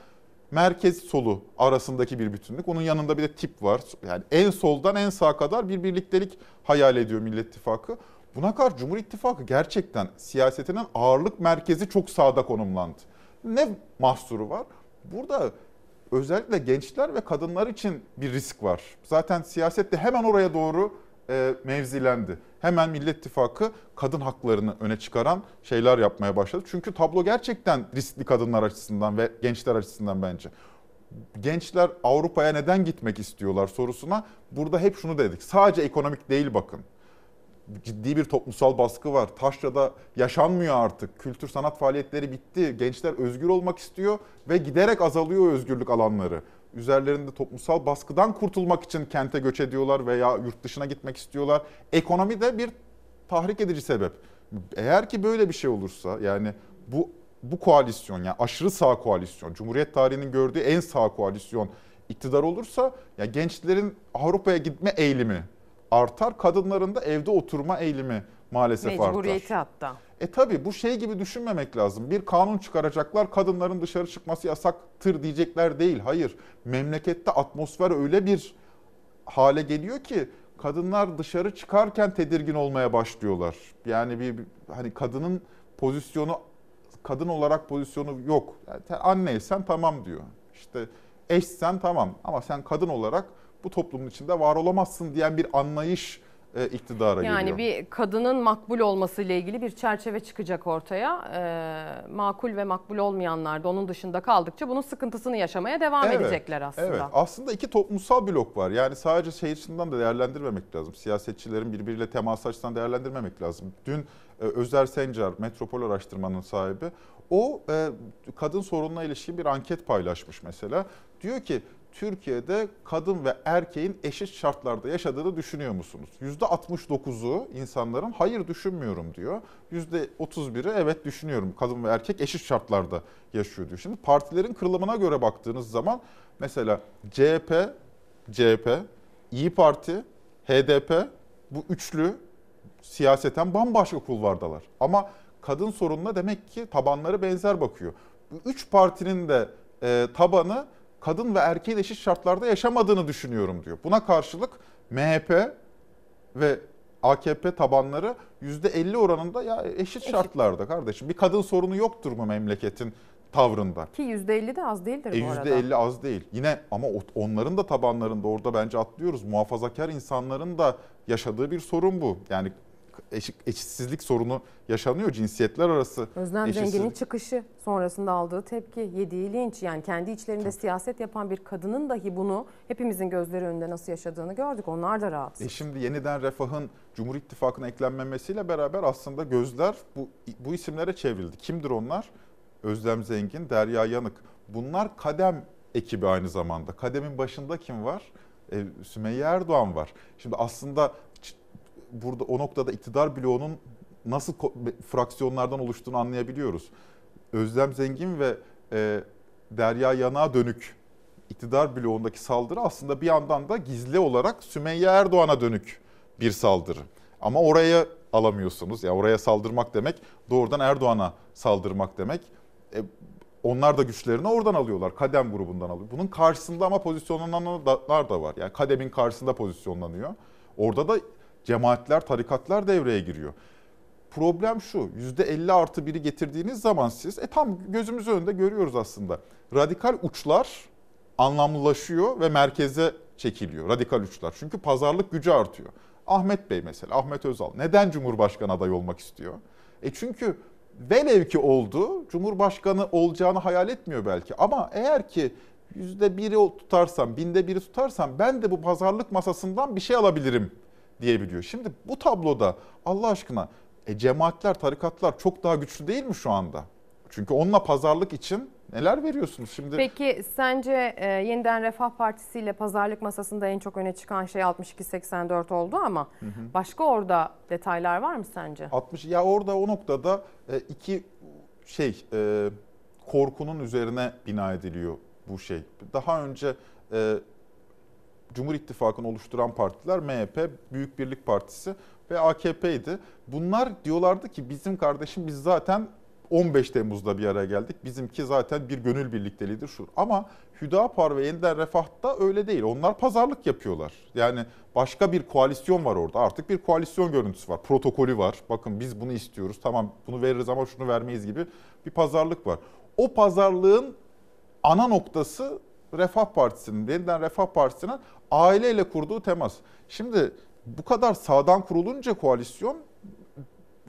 merkez solu arasındaki bir bütünlük. Onun yanında bir de tip var. Yani en soldan en sağa kadar bir birliktelik hayal ediyor Millet İttifakı. Buna karşı Cumhur İttifakı gerçekten siyasetinin ağırlık merkezi çok sağda konumlandı. Ne mahsuru var? Burada özellikle gençler ve kadınlar için bir risk var. Zaten siyasette hemen oraya doğru e, mevzilendi. Hemen Millet İttifakı kadın haklarını öne çıkaran şeyler yapmaya başladı. Çünkü tablo gerçekten riskli kadınlar açısından ve gençler açısından bence. Gençler Avrupa'ya neden gitmek istiyorlar sorusuna burada hep şunu dedik. Sadece ekonomik değil bakın. Ciddi bir toplumsal baskı var. Taşra'da yaşanmıyor artık. Kültür sanat faaliyetleri bitti. Gençler özgür olmak istiyor ve giderek azalıyor özgürlük alanları üzerlerinde toplumsal baskıdan kurtulmak için kente göç ediyorlar veya yurt dışına gitmek istiyorlar. Ekonomi de bir tahrik edici sebep. Eğer ki böyle bir şey olursa yani bu bu koalisyon yani aşırı sağ koalisyon, Cumhuriyet tarihinin gördüğü en sağ koalisyon iktidar olursa ya gençlerin Avrupa'ya gitme eğilimi artar, kadınların da evde oturma eğilimi maalesef Mecburiyeti artar. hatta. E tabi bu şey gibi düşünmemek lazım. Bir kanun çıkaracaklar kadınların dışarı çıkması yasaktır diyecekler değil. Hayır memlekette atmosfer öyle bir hale geliyor ki kadınlar dışarı çıkarken tedirgin olmaya başlıyorlar. Yani bir, bir hani kadının pozisyonu kadın olarak pozisyonu yok. Yani anneysen tamam diyor. İşte eşsen tamam ama sen kadın olarak bu toplumun içinde var olamazsın diyen bir anlayış e, iktidara yani geliyor. bir kadının makbul olması ile ilgili bir çerçeve çıkacak ortaya. Ee, makul ve makbul olmayanlar da onun dışında kaldıkça bunun sıkıntısını yaşamaya devam Evet, edecekler aslında. Evet. Aslında iki toplumsal blok var. Yani sadece şey açısından da değerlendirmemek lazım. Siyasetçilerin birbiriyle teması açısından değerlendirmemek lazım. Dün e, Özer Sencar, Metropol Araştırma'nın sahibi, o e, kadın sorununa ilişkin bir anket paylaşmış mesela. Diyor ki Türkiye'de kadın ve erkeğin eşit şartlarda yaşadığını düşünüyor musunuz? %69'u insanların hayır düşünmüyorum diyor. %31'i evet düşünüyorum. Kadın ve erkek eşit şartlarda yaşıyor diyor. Şimdi partilerin kırılımına göre baktığınız zaman mesela CHP, CHP, İyi Parti, HDP bu üçlü siyaseten bambaşka kulvardalar. Ama kadın sorununa demek ki tabanları benzer bakıyor. Bu üç partinin de e, tabanı kadın ve erkeğin eşit şartlarda yaşamadığını düşünüyorum diyor. Buna karşılık MHP ve AKP tabanları %50 oranında ya eşit şartlarda kardeşim. Bir kadın sorunu yoktur mu memleketin tavrında? Ki %50 de az değildir E bu arada. %50 az değil. Yine ama onların da tabanlarında orada bence atlıyoruz. Muhafazakar insanların da yaşadığı bir sorun bu. Yani eşit, eşitsizlik sorunu yaşanıyor cinsiyetler arası. Özlem eşitsizlik. Zengin'in çıkışı sonrasında aldığı tepki, yediği linç yani kendi içlerinde siyaset yapan bir kadının dahi bunu hepimizin gözleri önünde nasıl yaşadığını gördük. Onlar da rahatsız. E şimdi yeniden refahın Cumhur İttifakı'na eklenmemesiyle beraber aslında gözler bu, bu isimlere çevrildi. Kimdir onlar? Özlem Zengin, Derya Yanık. Bunlar Kadem ekibi aynı zamanda. Kadem'in başında kim var? E, Sümeyye Erdoğan var. Şimdi aslında burada o noktada iktidar bloğunun nasıl fraksiyonlardan oluştuğunu anlayabiliyoruz. Özlem Zengin ve e, Derya Yanık'a dönük iktidar bloğundaki saldırı aslında bir yandan da gizli olarak Sümeyye Erdoğan'a dönük bir saldırı. Ama oraya alamıyorsunuz. Ya yani oraya saldırmak demek doğrudan Erdoğan'a saldırmak demek. E, onlar da güçlerini oradan alıyorlar. Kadem grubundan alıyor. Bunun karşısında ama pozisyonlananlar da var. Yani Kadem'in karşısında pozisyonlanıyor. Orada da cemaatler, tarikatlar devreye giriyor. Problem şu, %50 artı biri getirdiğiniz zaman siz, e tam gözümüz önünde görüyoruz aslında. Radikal uçlar anlamlılaşıyor ve merkeze çekiliyor radikal uçlar. Çünkü pazarlık gücü artıyor. Ahmet Bey mesela, Ahmet Özal neden Cumhurbaşkanı adayı olmak istiyor? E çünkü velev ki oldu, Cumhurbaşkanı olacağını hayal etmiyor belki. Ama eğer ki yüzde biri tutarsam, binde biri tutarsam ben de bu pazarlık masasından bir şey alabilirim diyebiliyor. Şimdi bu tabloda Allah aşkına e, cemaatler, tarikatlar çok daha güçlü değil mi şu anda? Çünkü onunla pazarlık için neler veriyorsunuz şimdi? Peki sence e, yeniden Refah Partisi ile pazarlık masasında en çok öne çıkan şey 62-84 oldu ama hı hı. başka orada detaylar var mı sence? 60 ya orada o noktada e, iki şey e, korkunun üzerine bina ediliyor bu şey. Daha önce e, Cumhur İttifakı'nı oluşturan partiler MHP, Büyük Birlik Partisi ve AKP'ydi. Bunlar diyorlardı ki bizim kardeşim biz zaten 15 Temmuz'da bir araya geldik. Bizimki zaten bir gönül birlikteliğidir şu. Ama Hüdapar ve Yeniden Refah'ta öyle değil. Onlar pazarlık yapıyorlar. Yani başka bir koalisyon var orada. Artık bir koalisyon görüntüsü var. Protokolü var. Bakın biz bunu istiyoruz. Tamam bunu veririz ama şunu vermeyiz gibi bir pazarlık var. O pazarlığın ana noktası Refah Partisi'nin, yeniden Refah Partisi'nin aileyle kurduğu temas. Şimdi bu kadar sağdan kurulunca koalisyon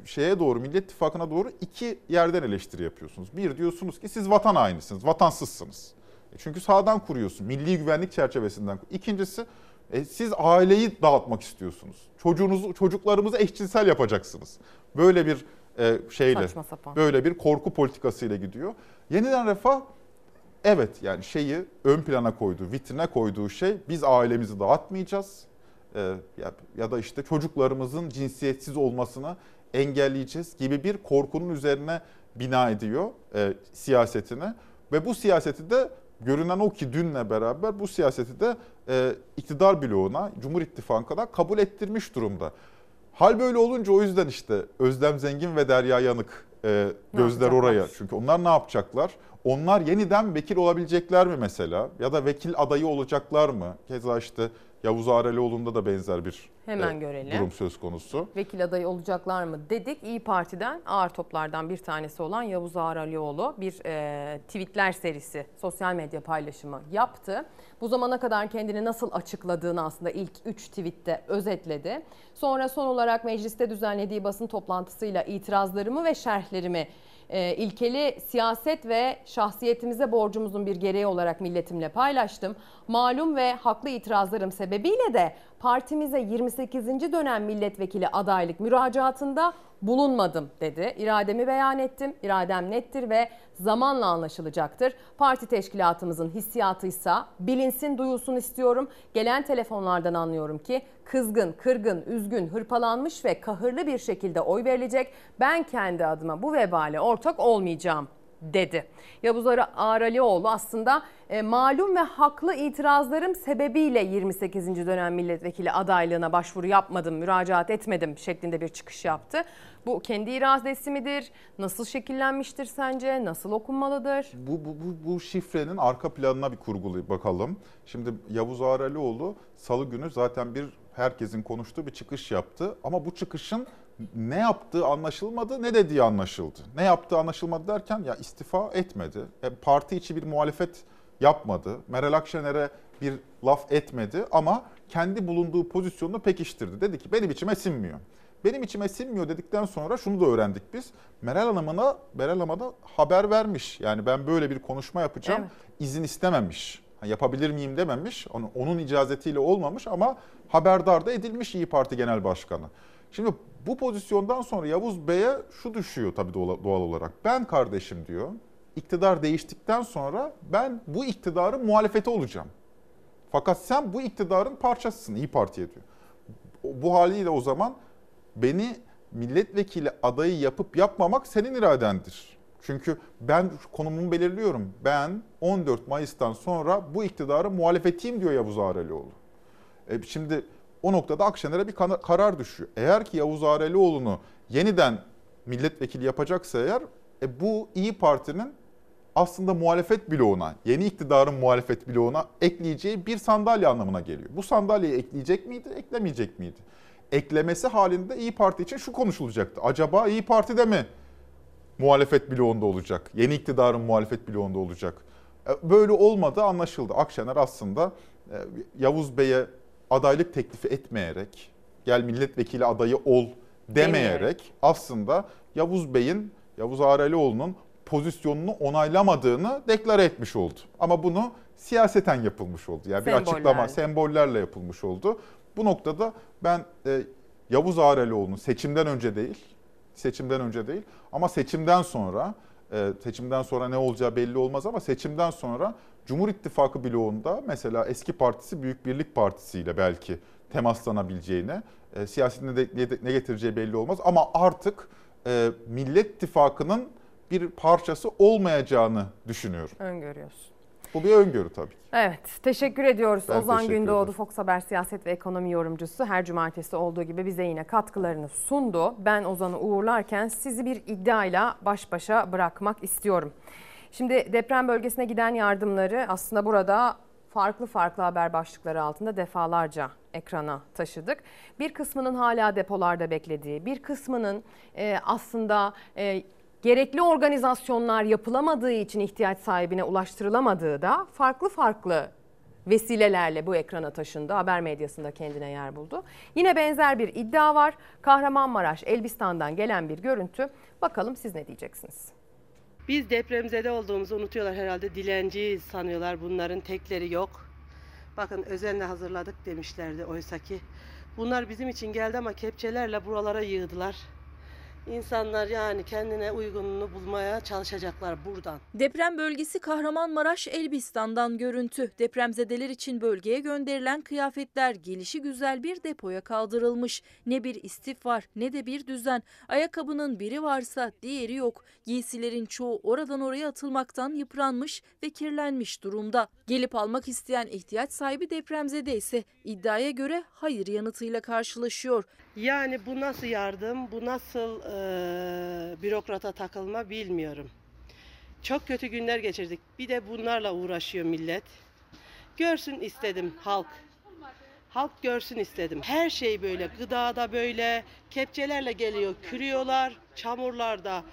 şeye doğru Millet İttifakı'na doğru iki yerden eleştiri yapıyorsunuz. Bir diyorsunuz ki siz vatan hainısınız, vatansızsınız. E çünkü sağdan kuruyorsun, milli güvenlik çerçevesinden. İkincisi e, siz aileyi dağıtmak istiyorsunuz. Çocuğunuzu, çocuklarımızı eşcinsel yapacaksınız. Böyle bir e, şeyle, böyle bir korku politikasıyla gidiyor. Yeniden Refah evet yani şeyi ön plana koyduğu, vitrine koyduğu şey biz ailemizi dağıtmayacağız. E, ya, ya da işte çocuklarımızın cinsiyetsiz olmasını engelleyeceğiz gibi bir korkunun üzerine bina ediyor e, siyasetini. Ve bu siyaseti de görünen o ki dünle beraber bu siyaseti de e, iktidar bloğuna, Cumhur İttifakı'na kabul ettirmiş durumda. Hal böyle olunca o yüzden işte Özlem Zengin ve Derya Yanık e, gözler oraya. Çünkü onlar ne yapacaklar? Onlar yeniden vekil olabilecekler mi mesela? Ya da vekil adayı olacaklar mı? Keza işte Yavuz Aralioğlu'nda da benzer bir Hemen e, görelim. durum söz konusu. Vekil adayı olacaklar mı dedik. İyi Parti'den ağır toplardan bir tanesi olan Yavuz Ağar Alioğlu bir e, tweetler serisi, sosyal medya paylaşımı yaptı. Bu zamana kadar kendini nasıl açıkladığını aslında ilk 3 tweette özetledi. Sonra son olarak mecliste düzenlediği basın toplantısıyla itirazlarımı ve şerhlerimi e, ilkeli siyaset ve şahsiyetimize borcumuzun bir gereği olarak milletimle paylaştım. Malum ve haklı itirazlarım sebebiyle de partimize 28. dönem milletvekili adaylık müracaatında bulunmadım dedi. İrademi beyan ettim. İradem nettir ve zamanla anlaşılacaktır. Parti teşkilatımızın hissiyatıysa bilinsin, duyulsun istiyorum. Gelen telefonlardan anlıyorum ki kızgın, kırgın, üzgün, hırpalanmış ve kahırlı bir şekilde oy verilecek. Ben kendi adıma bu vebale ortak olmayacağım dedi. Yavuz Ağralioğlu aslında e, malum ve haklı itirazlarım sebebiyle 28. dönem milletvekili adaylığına başvuru yapmadım, müracaat etmedim şeklinde bir çıkış yaptı. Bu kendi iradesi midir? Nasıl şekillenmiştir sence? Nasıl okunmalıdır? Bu, bu, bu, bu şifrenin arka planına bir kurgulu bakalım. Şimdi Yavuz Ağralioğlu salı günü zaten bir herkesin konuştuğu bir çıkış yaptı. Ama bu çıkışın ne yaptığı anlaşılmadı ne dediği anlaşıldı. Ne yaptığı anlaşılmadı derken ya istifa etmedi. E, parti içi bir muhalefet yapmadı. Meral Akşener'e bir laf etmedi ama kendi bulunduğu pozisyonunu pekiştirdi. Dedi ki benim içime sinmiyor. Benim içime sinmiyor dedikten sonra şunu da öğrendik biz. Meral Hanım'a Meral Hanım'a da haber vermiş. Yani ben böyle bir konuşma yapacağım. Evet. izin istememiş. Ha, yapabilir miyim dememiş. Onun, onun icazetiyle olmamış ama haberdar da edilmiş İyi Parti Genel Başkanı. Şimdi bu pozisyondan sonra Yavuz Bey'e şu düşüyor tabii doğal olarak. Ben kardeşim diyor. İktidar değiştikten sonra ben bu iktidarın muhalefeti olacağım. Fakat sen bu iktidarın parçasısın İyi Parti'ye diyor. Bu haliyle o zaman beni milletvekili adayı yapıp yapmamak senin iradendir. Çünkü ben konumumu belirliyorum. Ben 14 Mayıs'tan sonra bu iktidarın muhalefetiyim diyor Yavuz Ağrelioğlu. E şimdi o noktada Akşener'e bir karar düşüyor. Eğer ki Yavuz Ağrelioğlu'nu yeniden milletvekili yapacaksa eğer e bu İyi Parti'nin aslında muhalefet bloğuna, yeni iktidarın muhalefet bloğuna ekleyeceği bir sandalye anlamına geliyor. Bu sandalyeyi ekleyecek miydi, eklemeyecek miydi? Eklemesi halinde İyi Parti için şu konuşulacaktı. Acaba İyi Parti'de mi muhalefet bloğunda olacak? Yeni iktidarın muhalefet bloğunda olacak? E, böyle olmadı anlaşıldı. Akşener aslında e, Yavuz Bey'e adaylık teklifi etmeyerek, gel milletvekili adayı ol demeyerek, demeyerek. aslında Yavuz Bey'in, Yavuz Ağrelioğlu'nun pozisyonunu onaylamadığını deklare etmiş oldu. Ama bunu siyaseten yapılmış oldu. Yani bir açıklama, sembollerle yapılmış oldu. Bu noktada ben e, Yavuz Ağrelioğlu'nun seçimden önce değil, seçimden önce değil ama seçimden sonra, seçimden sonra ne olacağı belli olmaz ama seçimden sonra Cumhur İttifakı bloğunda mesela eski partisi Büyük Birlik Partisi ile belki temaslanabileceğine, e, siyasetinde de ne getireceği belli olmaz ama artık e, Millet İttifakı'nın bir parçası olmayacağını düşünüyorum. Öngörüyorsun. Bu bir öngörü tabii. Evet, teşekkür ediyoruz. Ben Ozan teşekkür Gündoğdu, ederim. Fox Haber siyaset ve ekonomi yorumcusu her cumartesi olduğu gibi bize yine katkılarını sundu. Ben Ozan'ı uğurlarken sizi bir iddiayla baş başa bırakmak istiyorum. Şimdi deprem bölgesine giden yardımları aslında burada farklı farklı haber başlıkları altında defalarca ekrana taşıdık. Bir kısmının hala depolarda beklediği, bir kısmının e, aslında e, gerekli organizasyonlar yapılamadığı için ihtiyaç sahibine ulaştırılamadığı da farklı farklı vesilelerle bu ekrana taşındı. Haber medyasında kendine yer buldu. Yine benzer bir iddia var. Kahramanmaraş, Elbistan'dan gelen bir görüntü. Bakalım siz ne diyeceksiniz? Biz depremzede olduğumuzu unutuyorlar herhalde. Dilenci sanıyorlar bunların tekleri yok. Bakın özenle hazırladık demişlerdi oysa ki. Bunlar bizim için geldi ama kepçelerle buralara yığdılar. İnsanlar yani kendine uygununu bulmaya çalışacaklar buradan. Deprem bölgesi Kahramanmaraş Elbistan'dan görüntü. Depremzedeler için bölgeye gönderilen kıyafetler gelişi güzel bir depoya kaldırılmış. Ne bir istif var ne de bir düzen. Ayakkabının biri varsa diğeri yok. Giysilerin çoğu oradan oraya atılmaktan yıpranmış ve kirlenmiş durumda. Gelip almak isteyen ihtiyaç sahibi depremzede ise iddiaya göre hayır yanıtıyla karşılaşıyor. Yani bu nasıl yardım, bu nasıl eee, bürokrata takılma bilmiyorum. Çok kötü günler geçirdik. Bir de bunlarla uğraşıyor millet. Görsün istedim halk. Halk görsün istedim. Her şey böyle. Gıdada böyle. Kepçelerle geliyor. Kürüyorlar. Çamurlarda.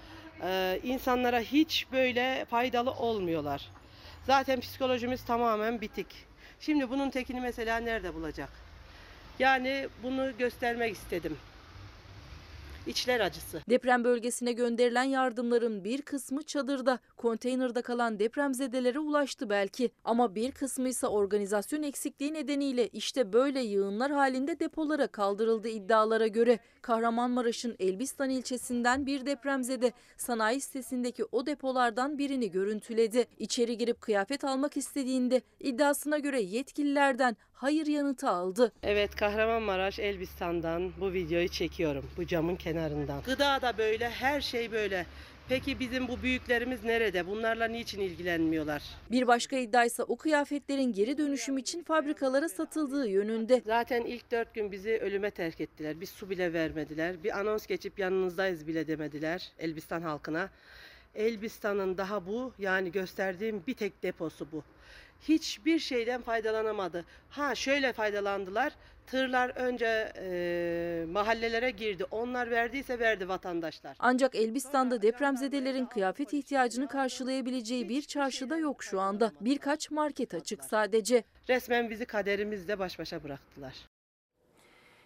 Eee, insanlara hiç böyle faydalı olmuyorlar. Zaten psikolojimiz tamamen bitik. Şimdi bunun tekini mesela nerede bulacak? Yani bunu göstermek istedim. İçler acısı. Deprem bölgesine gönderilen yardımların bir kısmı çadırda, konteynerde kalan depremzedelere ulaştı belki. Ama bir kısmı ise organizasyon eksikliği nedeniyle işte böyle yığınlar halinde depolara kaldırıldı iddialara göre. Kahramanmaraş'ın Elbistan ilçesinden bir depremzede sanayi sitesindeki o depolardan birini görüntüledi. İçeri girip kıyafet almak istediğinde iddiasına göre yetkililerden hayır yanıtı aldı. Evet Kahramanmaraş Elbistan'dan bu videoyu çekiyorum. Bu camın kenarından. Gıda da böyle, her şey böyle. Peki bizim bu büyüklerimiz nerede? Bunlarla niçin ilgilenmiyorlar? Bir başka iddia ise o kıyafetlerin geri dönüşüm için fabrikalara satıldığı yönünde. Zaten ilk dört gün bizi ölüme terk ettiler. Bir su bile vermediler. Bir anons geçip yanınızdayız bile demediler Elbistan halkına. Elbistan'ın daha bu yani gösterdiğim bir tek deposu bu. Hiçbir şeyden faydalanamadı. Ha şöyle faydalandılar. Tırlar önce e, mahallelere girdi. Onlar verdiyse verdi vatandaşlar. Ancak Elbistan'da depremzedelerin kıyafet ihtiyacını karşılayabileceği bir çarşıda yok şu anda. Birkaç market açık sadece. Resmen bizi kaderimizle baş başa bıraktılar.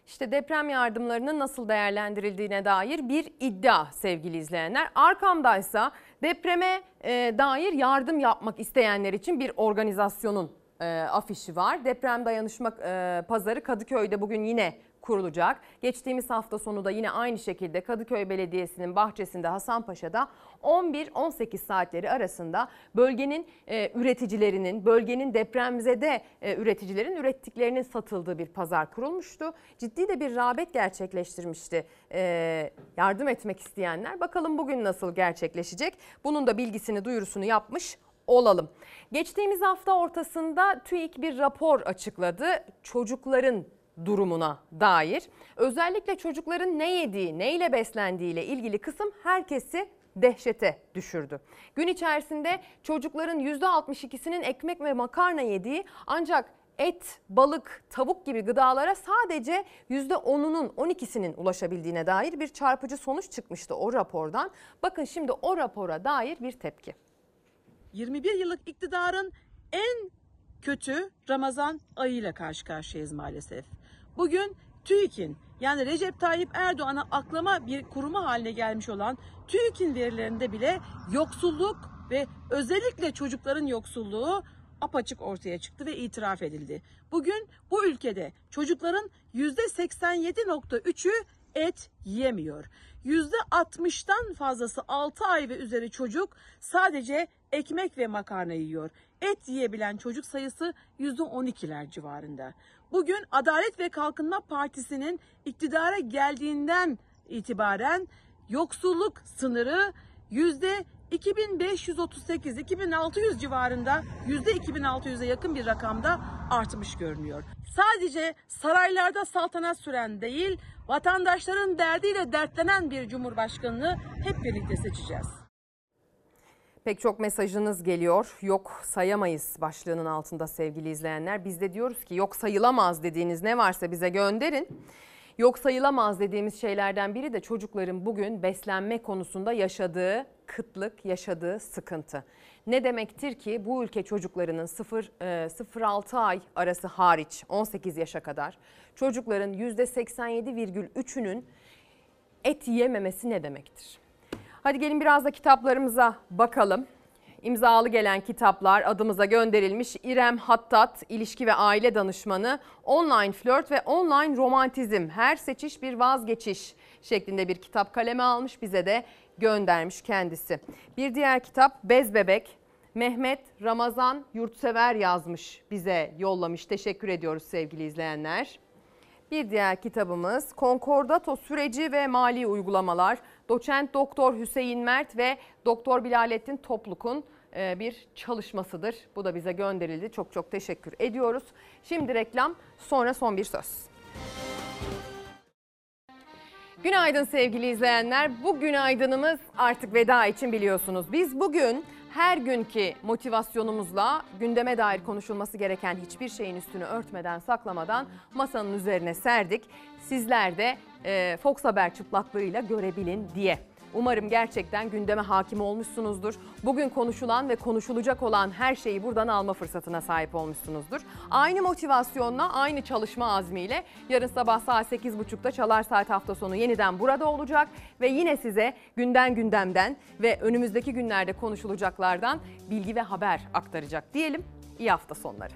İşte deprem yardımlarının nasıl değerlendirildiğine dair bir iddia sevgili izleyenler. Arkamdaysa depreme e, dair yardım yapmak isteyenler için bir organizasyonun e, afişi var. Deprem dayanışma e, pazarı Kadıköy'de bugün yine kurulacak. Geçtiğimiz hafta sonu da yine aynı şekilde Kadıköy Belediyesi'nin bahçesinde Hasanpaşa'da 11-18 saatleri arasında bölgenin e, üreticilerinin, bölgenin depremzede e, üreticilerin ürettiklerinin satıldığı bir pazar kurulmuştu. Ciddi de bir rağbet gerçekleştirmişti e, yardım etmek isteyenler. Bakalım bugün nasıl gerçekleşecek? Bunun da bilgisini, duyurusunu yapmış olalım. Geçtiğimiz hafta ortasında TÜİK bir rapor açıkladı. Çocukların durumuna dair. Özellikle çocukların ne yediği, neyle beslendiği ile ilgili kısım herkesi dehşete düşürdü. Gün içerisinde çocukların %62'sinin ekmek ve makarna yediği ancak et, balık, tavuk gibi gıdalara sadece %10'unun 12'sinin ulaşabildiğine dair bir çarpıcı sonuç çıkmıştı o rapordan. Bakın şimdi o rapora dair bir tepki. 21 yıllık iktidarın en kötü Ramazan ayıyla karşı karşıyayız maalesef. Bugün TÜİK'in yani Recep Tayyip Erdoğan'a aklama bir kurumu haline gelmiş olan TÜİK'in verilerinde bile yoksulluk ve özellikle çocukların yoksulluğu apaçık ortaya çıktı ve itiraf edildi. Bugün bu ülkede çocukların %87.3'ü et yiyemiyor. %60'tan fazlası 6 ay ve üzeri çocuk sadece ekmek ve makarna yiyor. Et yiyebilen çocuk sayısı %12'ler civarında. Bugün Adalet ve Kalkınma Partisi'nin iktidara geldiğinden itibaren yoksulluk sınırı yüzde 2538-2600 civarında yüzde 2600'e yakın bir rakamda artmış görünüyor. Sadece saraylarda saltanat süren değil, vatandaşların derdiyle dertlenen bir cumhurbaşkanını hep birlikte seçeceğiz. Pek çok mesajınız geliyor. Yok sayamayız başlığının altında sevgili izleyenler. Biz de diyoruz ki yok sayılamaz dediğiniz ne varsa bize gönderin. Yok sayılamaz dediğimiz şeylerden biri de çocukların bugün beslenme konusunda yaşadığı kıtlık, yaşadığı sıkıntı. Ne demektir ki bu ülke çocuklarının 0 e, 0-6 ay arası hariç 18 yaşa kadar çocukların %87,3'ünün et yememesi ne demektir? Hadi gelin biraz da kitaplarımıza bakalım. İmzalı gelen kitaplar adımıza gönderilmiş. İrem Hattat, ilişki ve aile danışmanı, online flört ve online romantizm, her seçiş bir vazgeçiş şeklinde bir kitap kaleme almış bize de göndermiş kendisi. Bir diğer kitap Bez Bebek, Mehmet Ramazan Yurtsever yazmış bize yollamış. Teşekkür ediyoruz sevgili izleyenler. Bir diğer kitabımız Konkordato süreci ve mali uygulamalar. Doçent Doktor Hüseyin Mert ve Doktor Bilalettin Topluk'un e, bir çalışmasıdır. Bu da bize gönderildi. Çok çok teşekkür ediyoruz. Şimdi reklam, sonra son bir söz. Günaydın sevgili izleyenler. Bu günaydınımız artık veda için biliyorsunuz. Biz bugün her günkü motivasyonumuzla gündeme dair konuşulması gereken hiçbir şeyin üstünü örtmeden, saklamadan masanın üzerine serdik. Sizler de e, Fox Haber çıplaklığıyla görebilin diye. Umarım gerçekten gündeme hakim olmuşsunuzdur. Bugün konuşulan ve konuşulacak olan her şeyi buradan alma fırsatına sahip olmuşsunuzdur. Aynı motivasyonla, aynı çalışma azmiyle yarın sabah saat 8.30'da Çalar Saat hafta sonu yeniden burada olacak ve yine size günden gündemden ve önümüzdeki günlerde konuşulacaklardan bilgi ve haber aktaracak diyelim. İyi hafta sonları.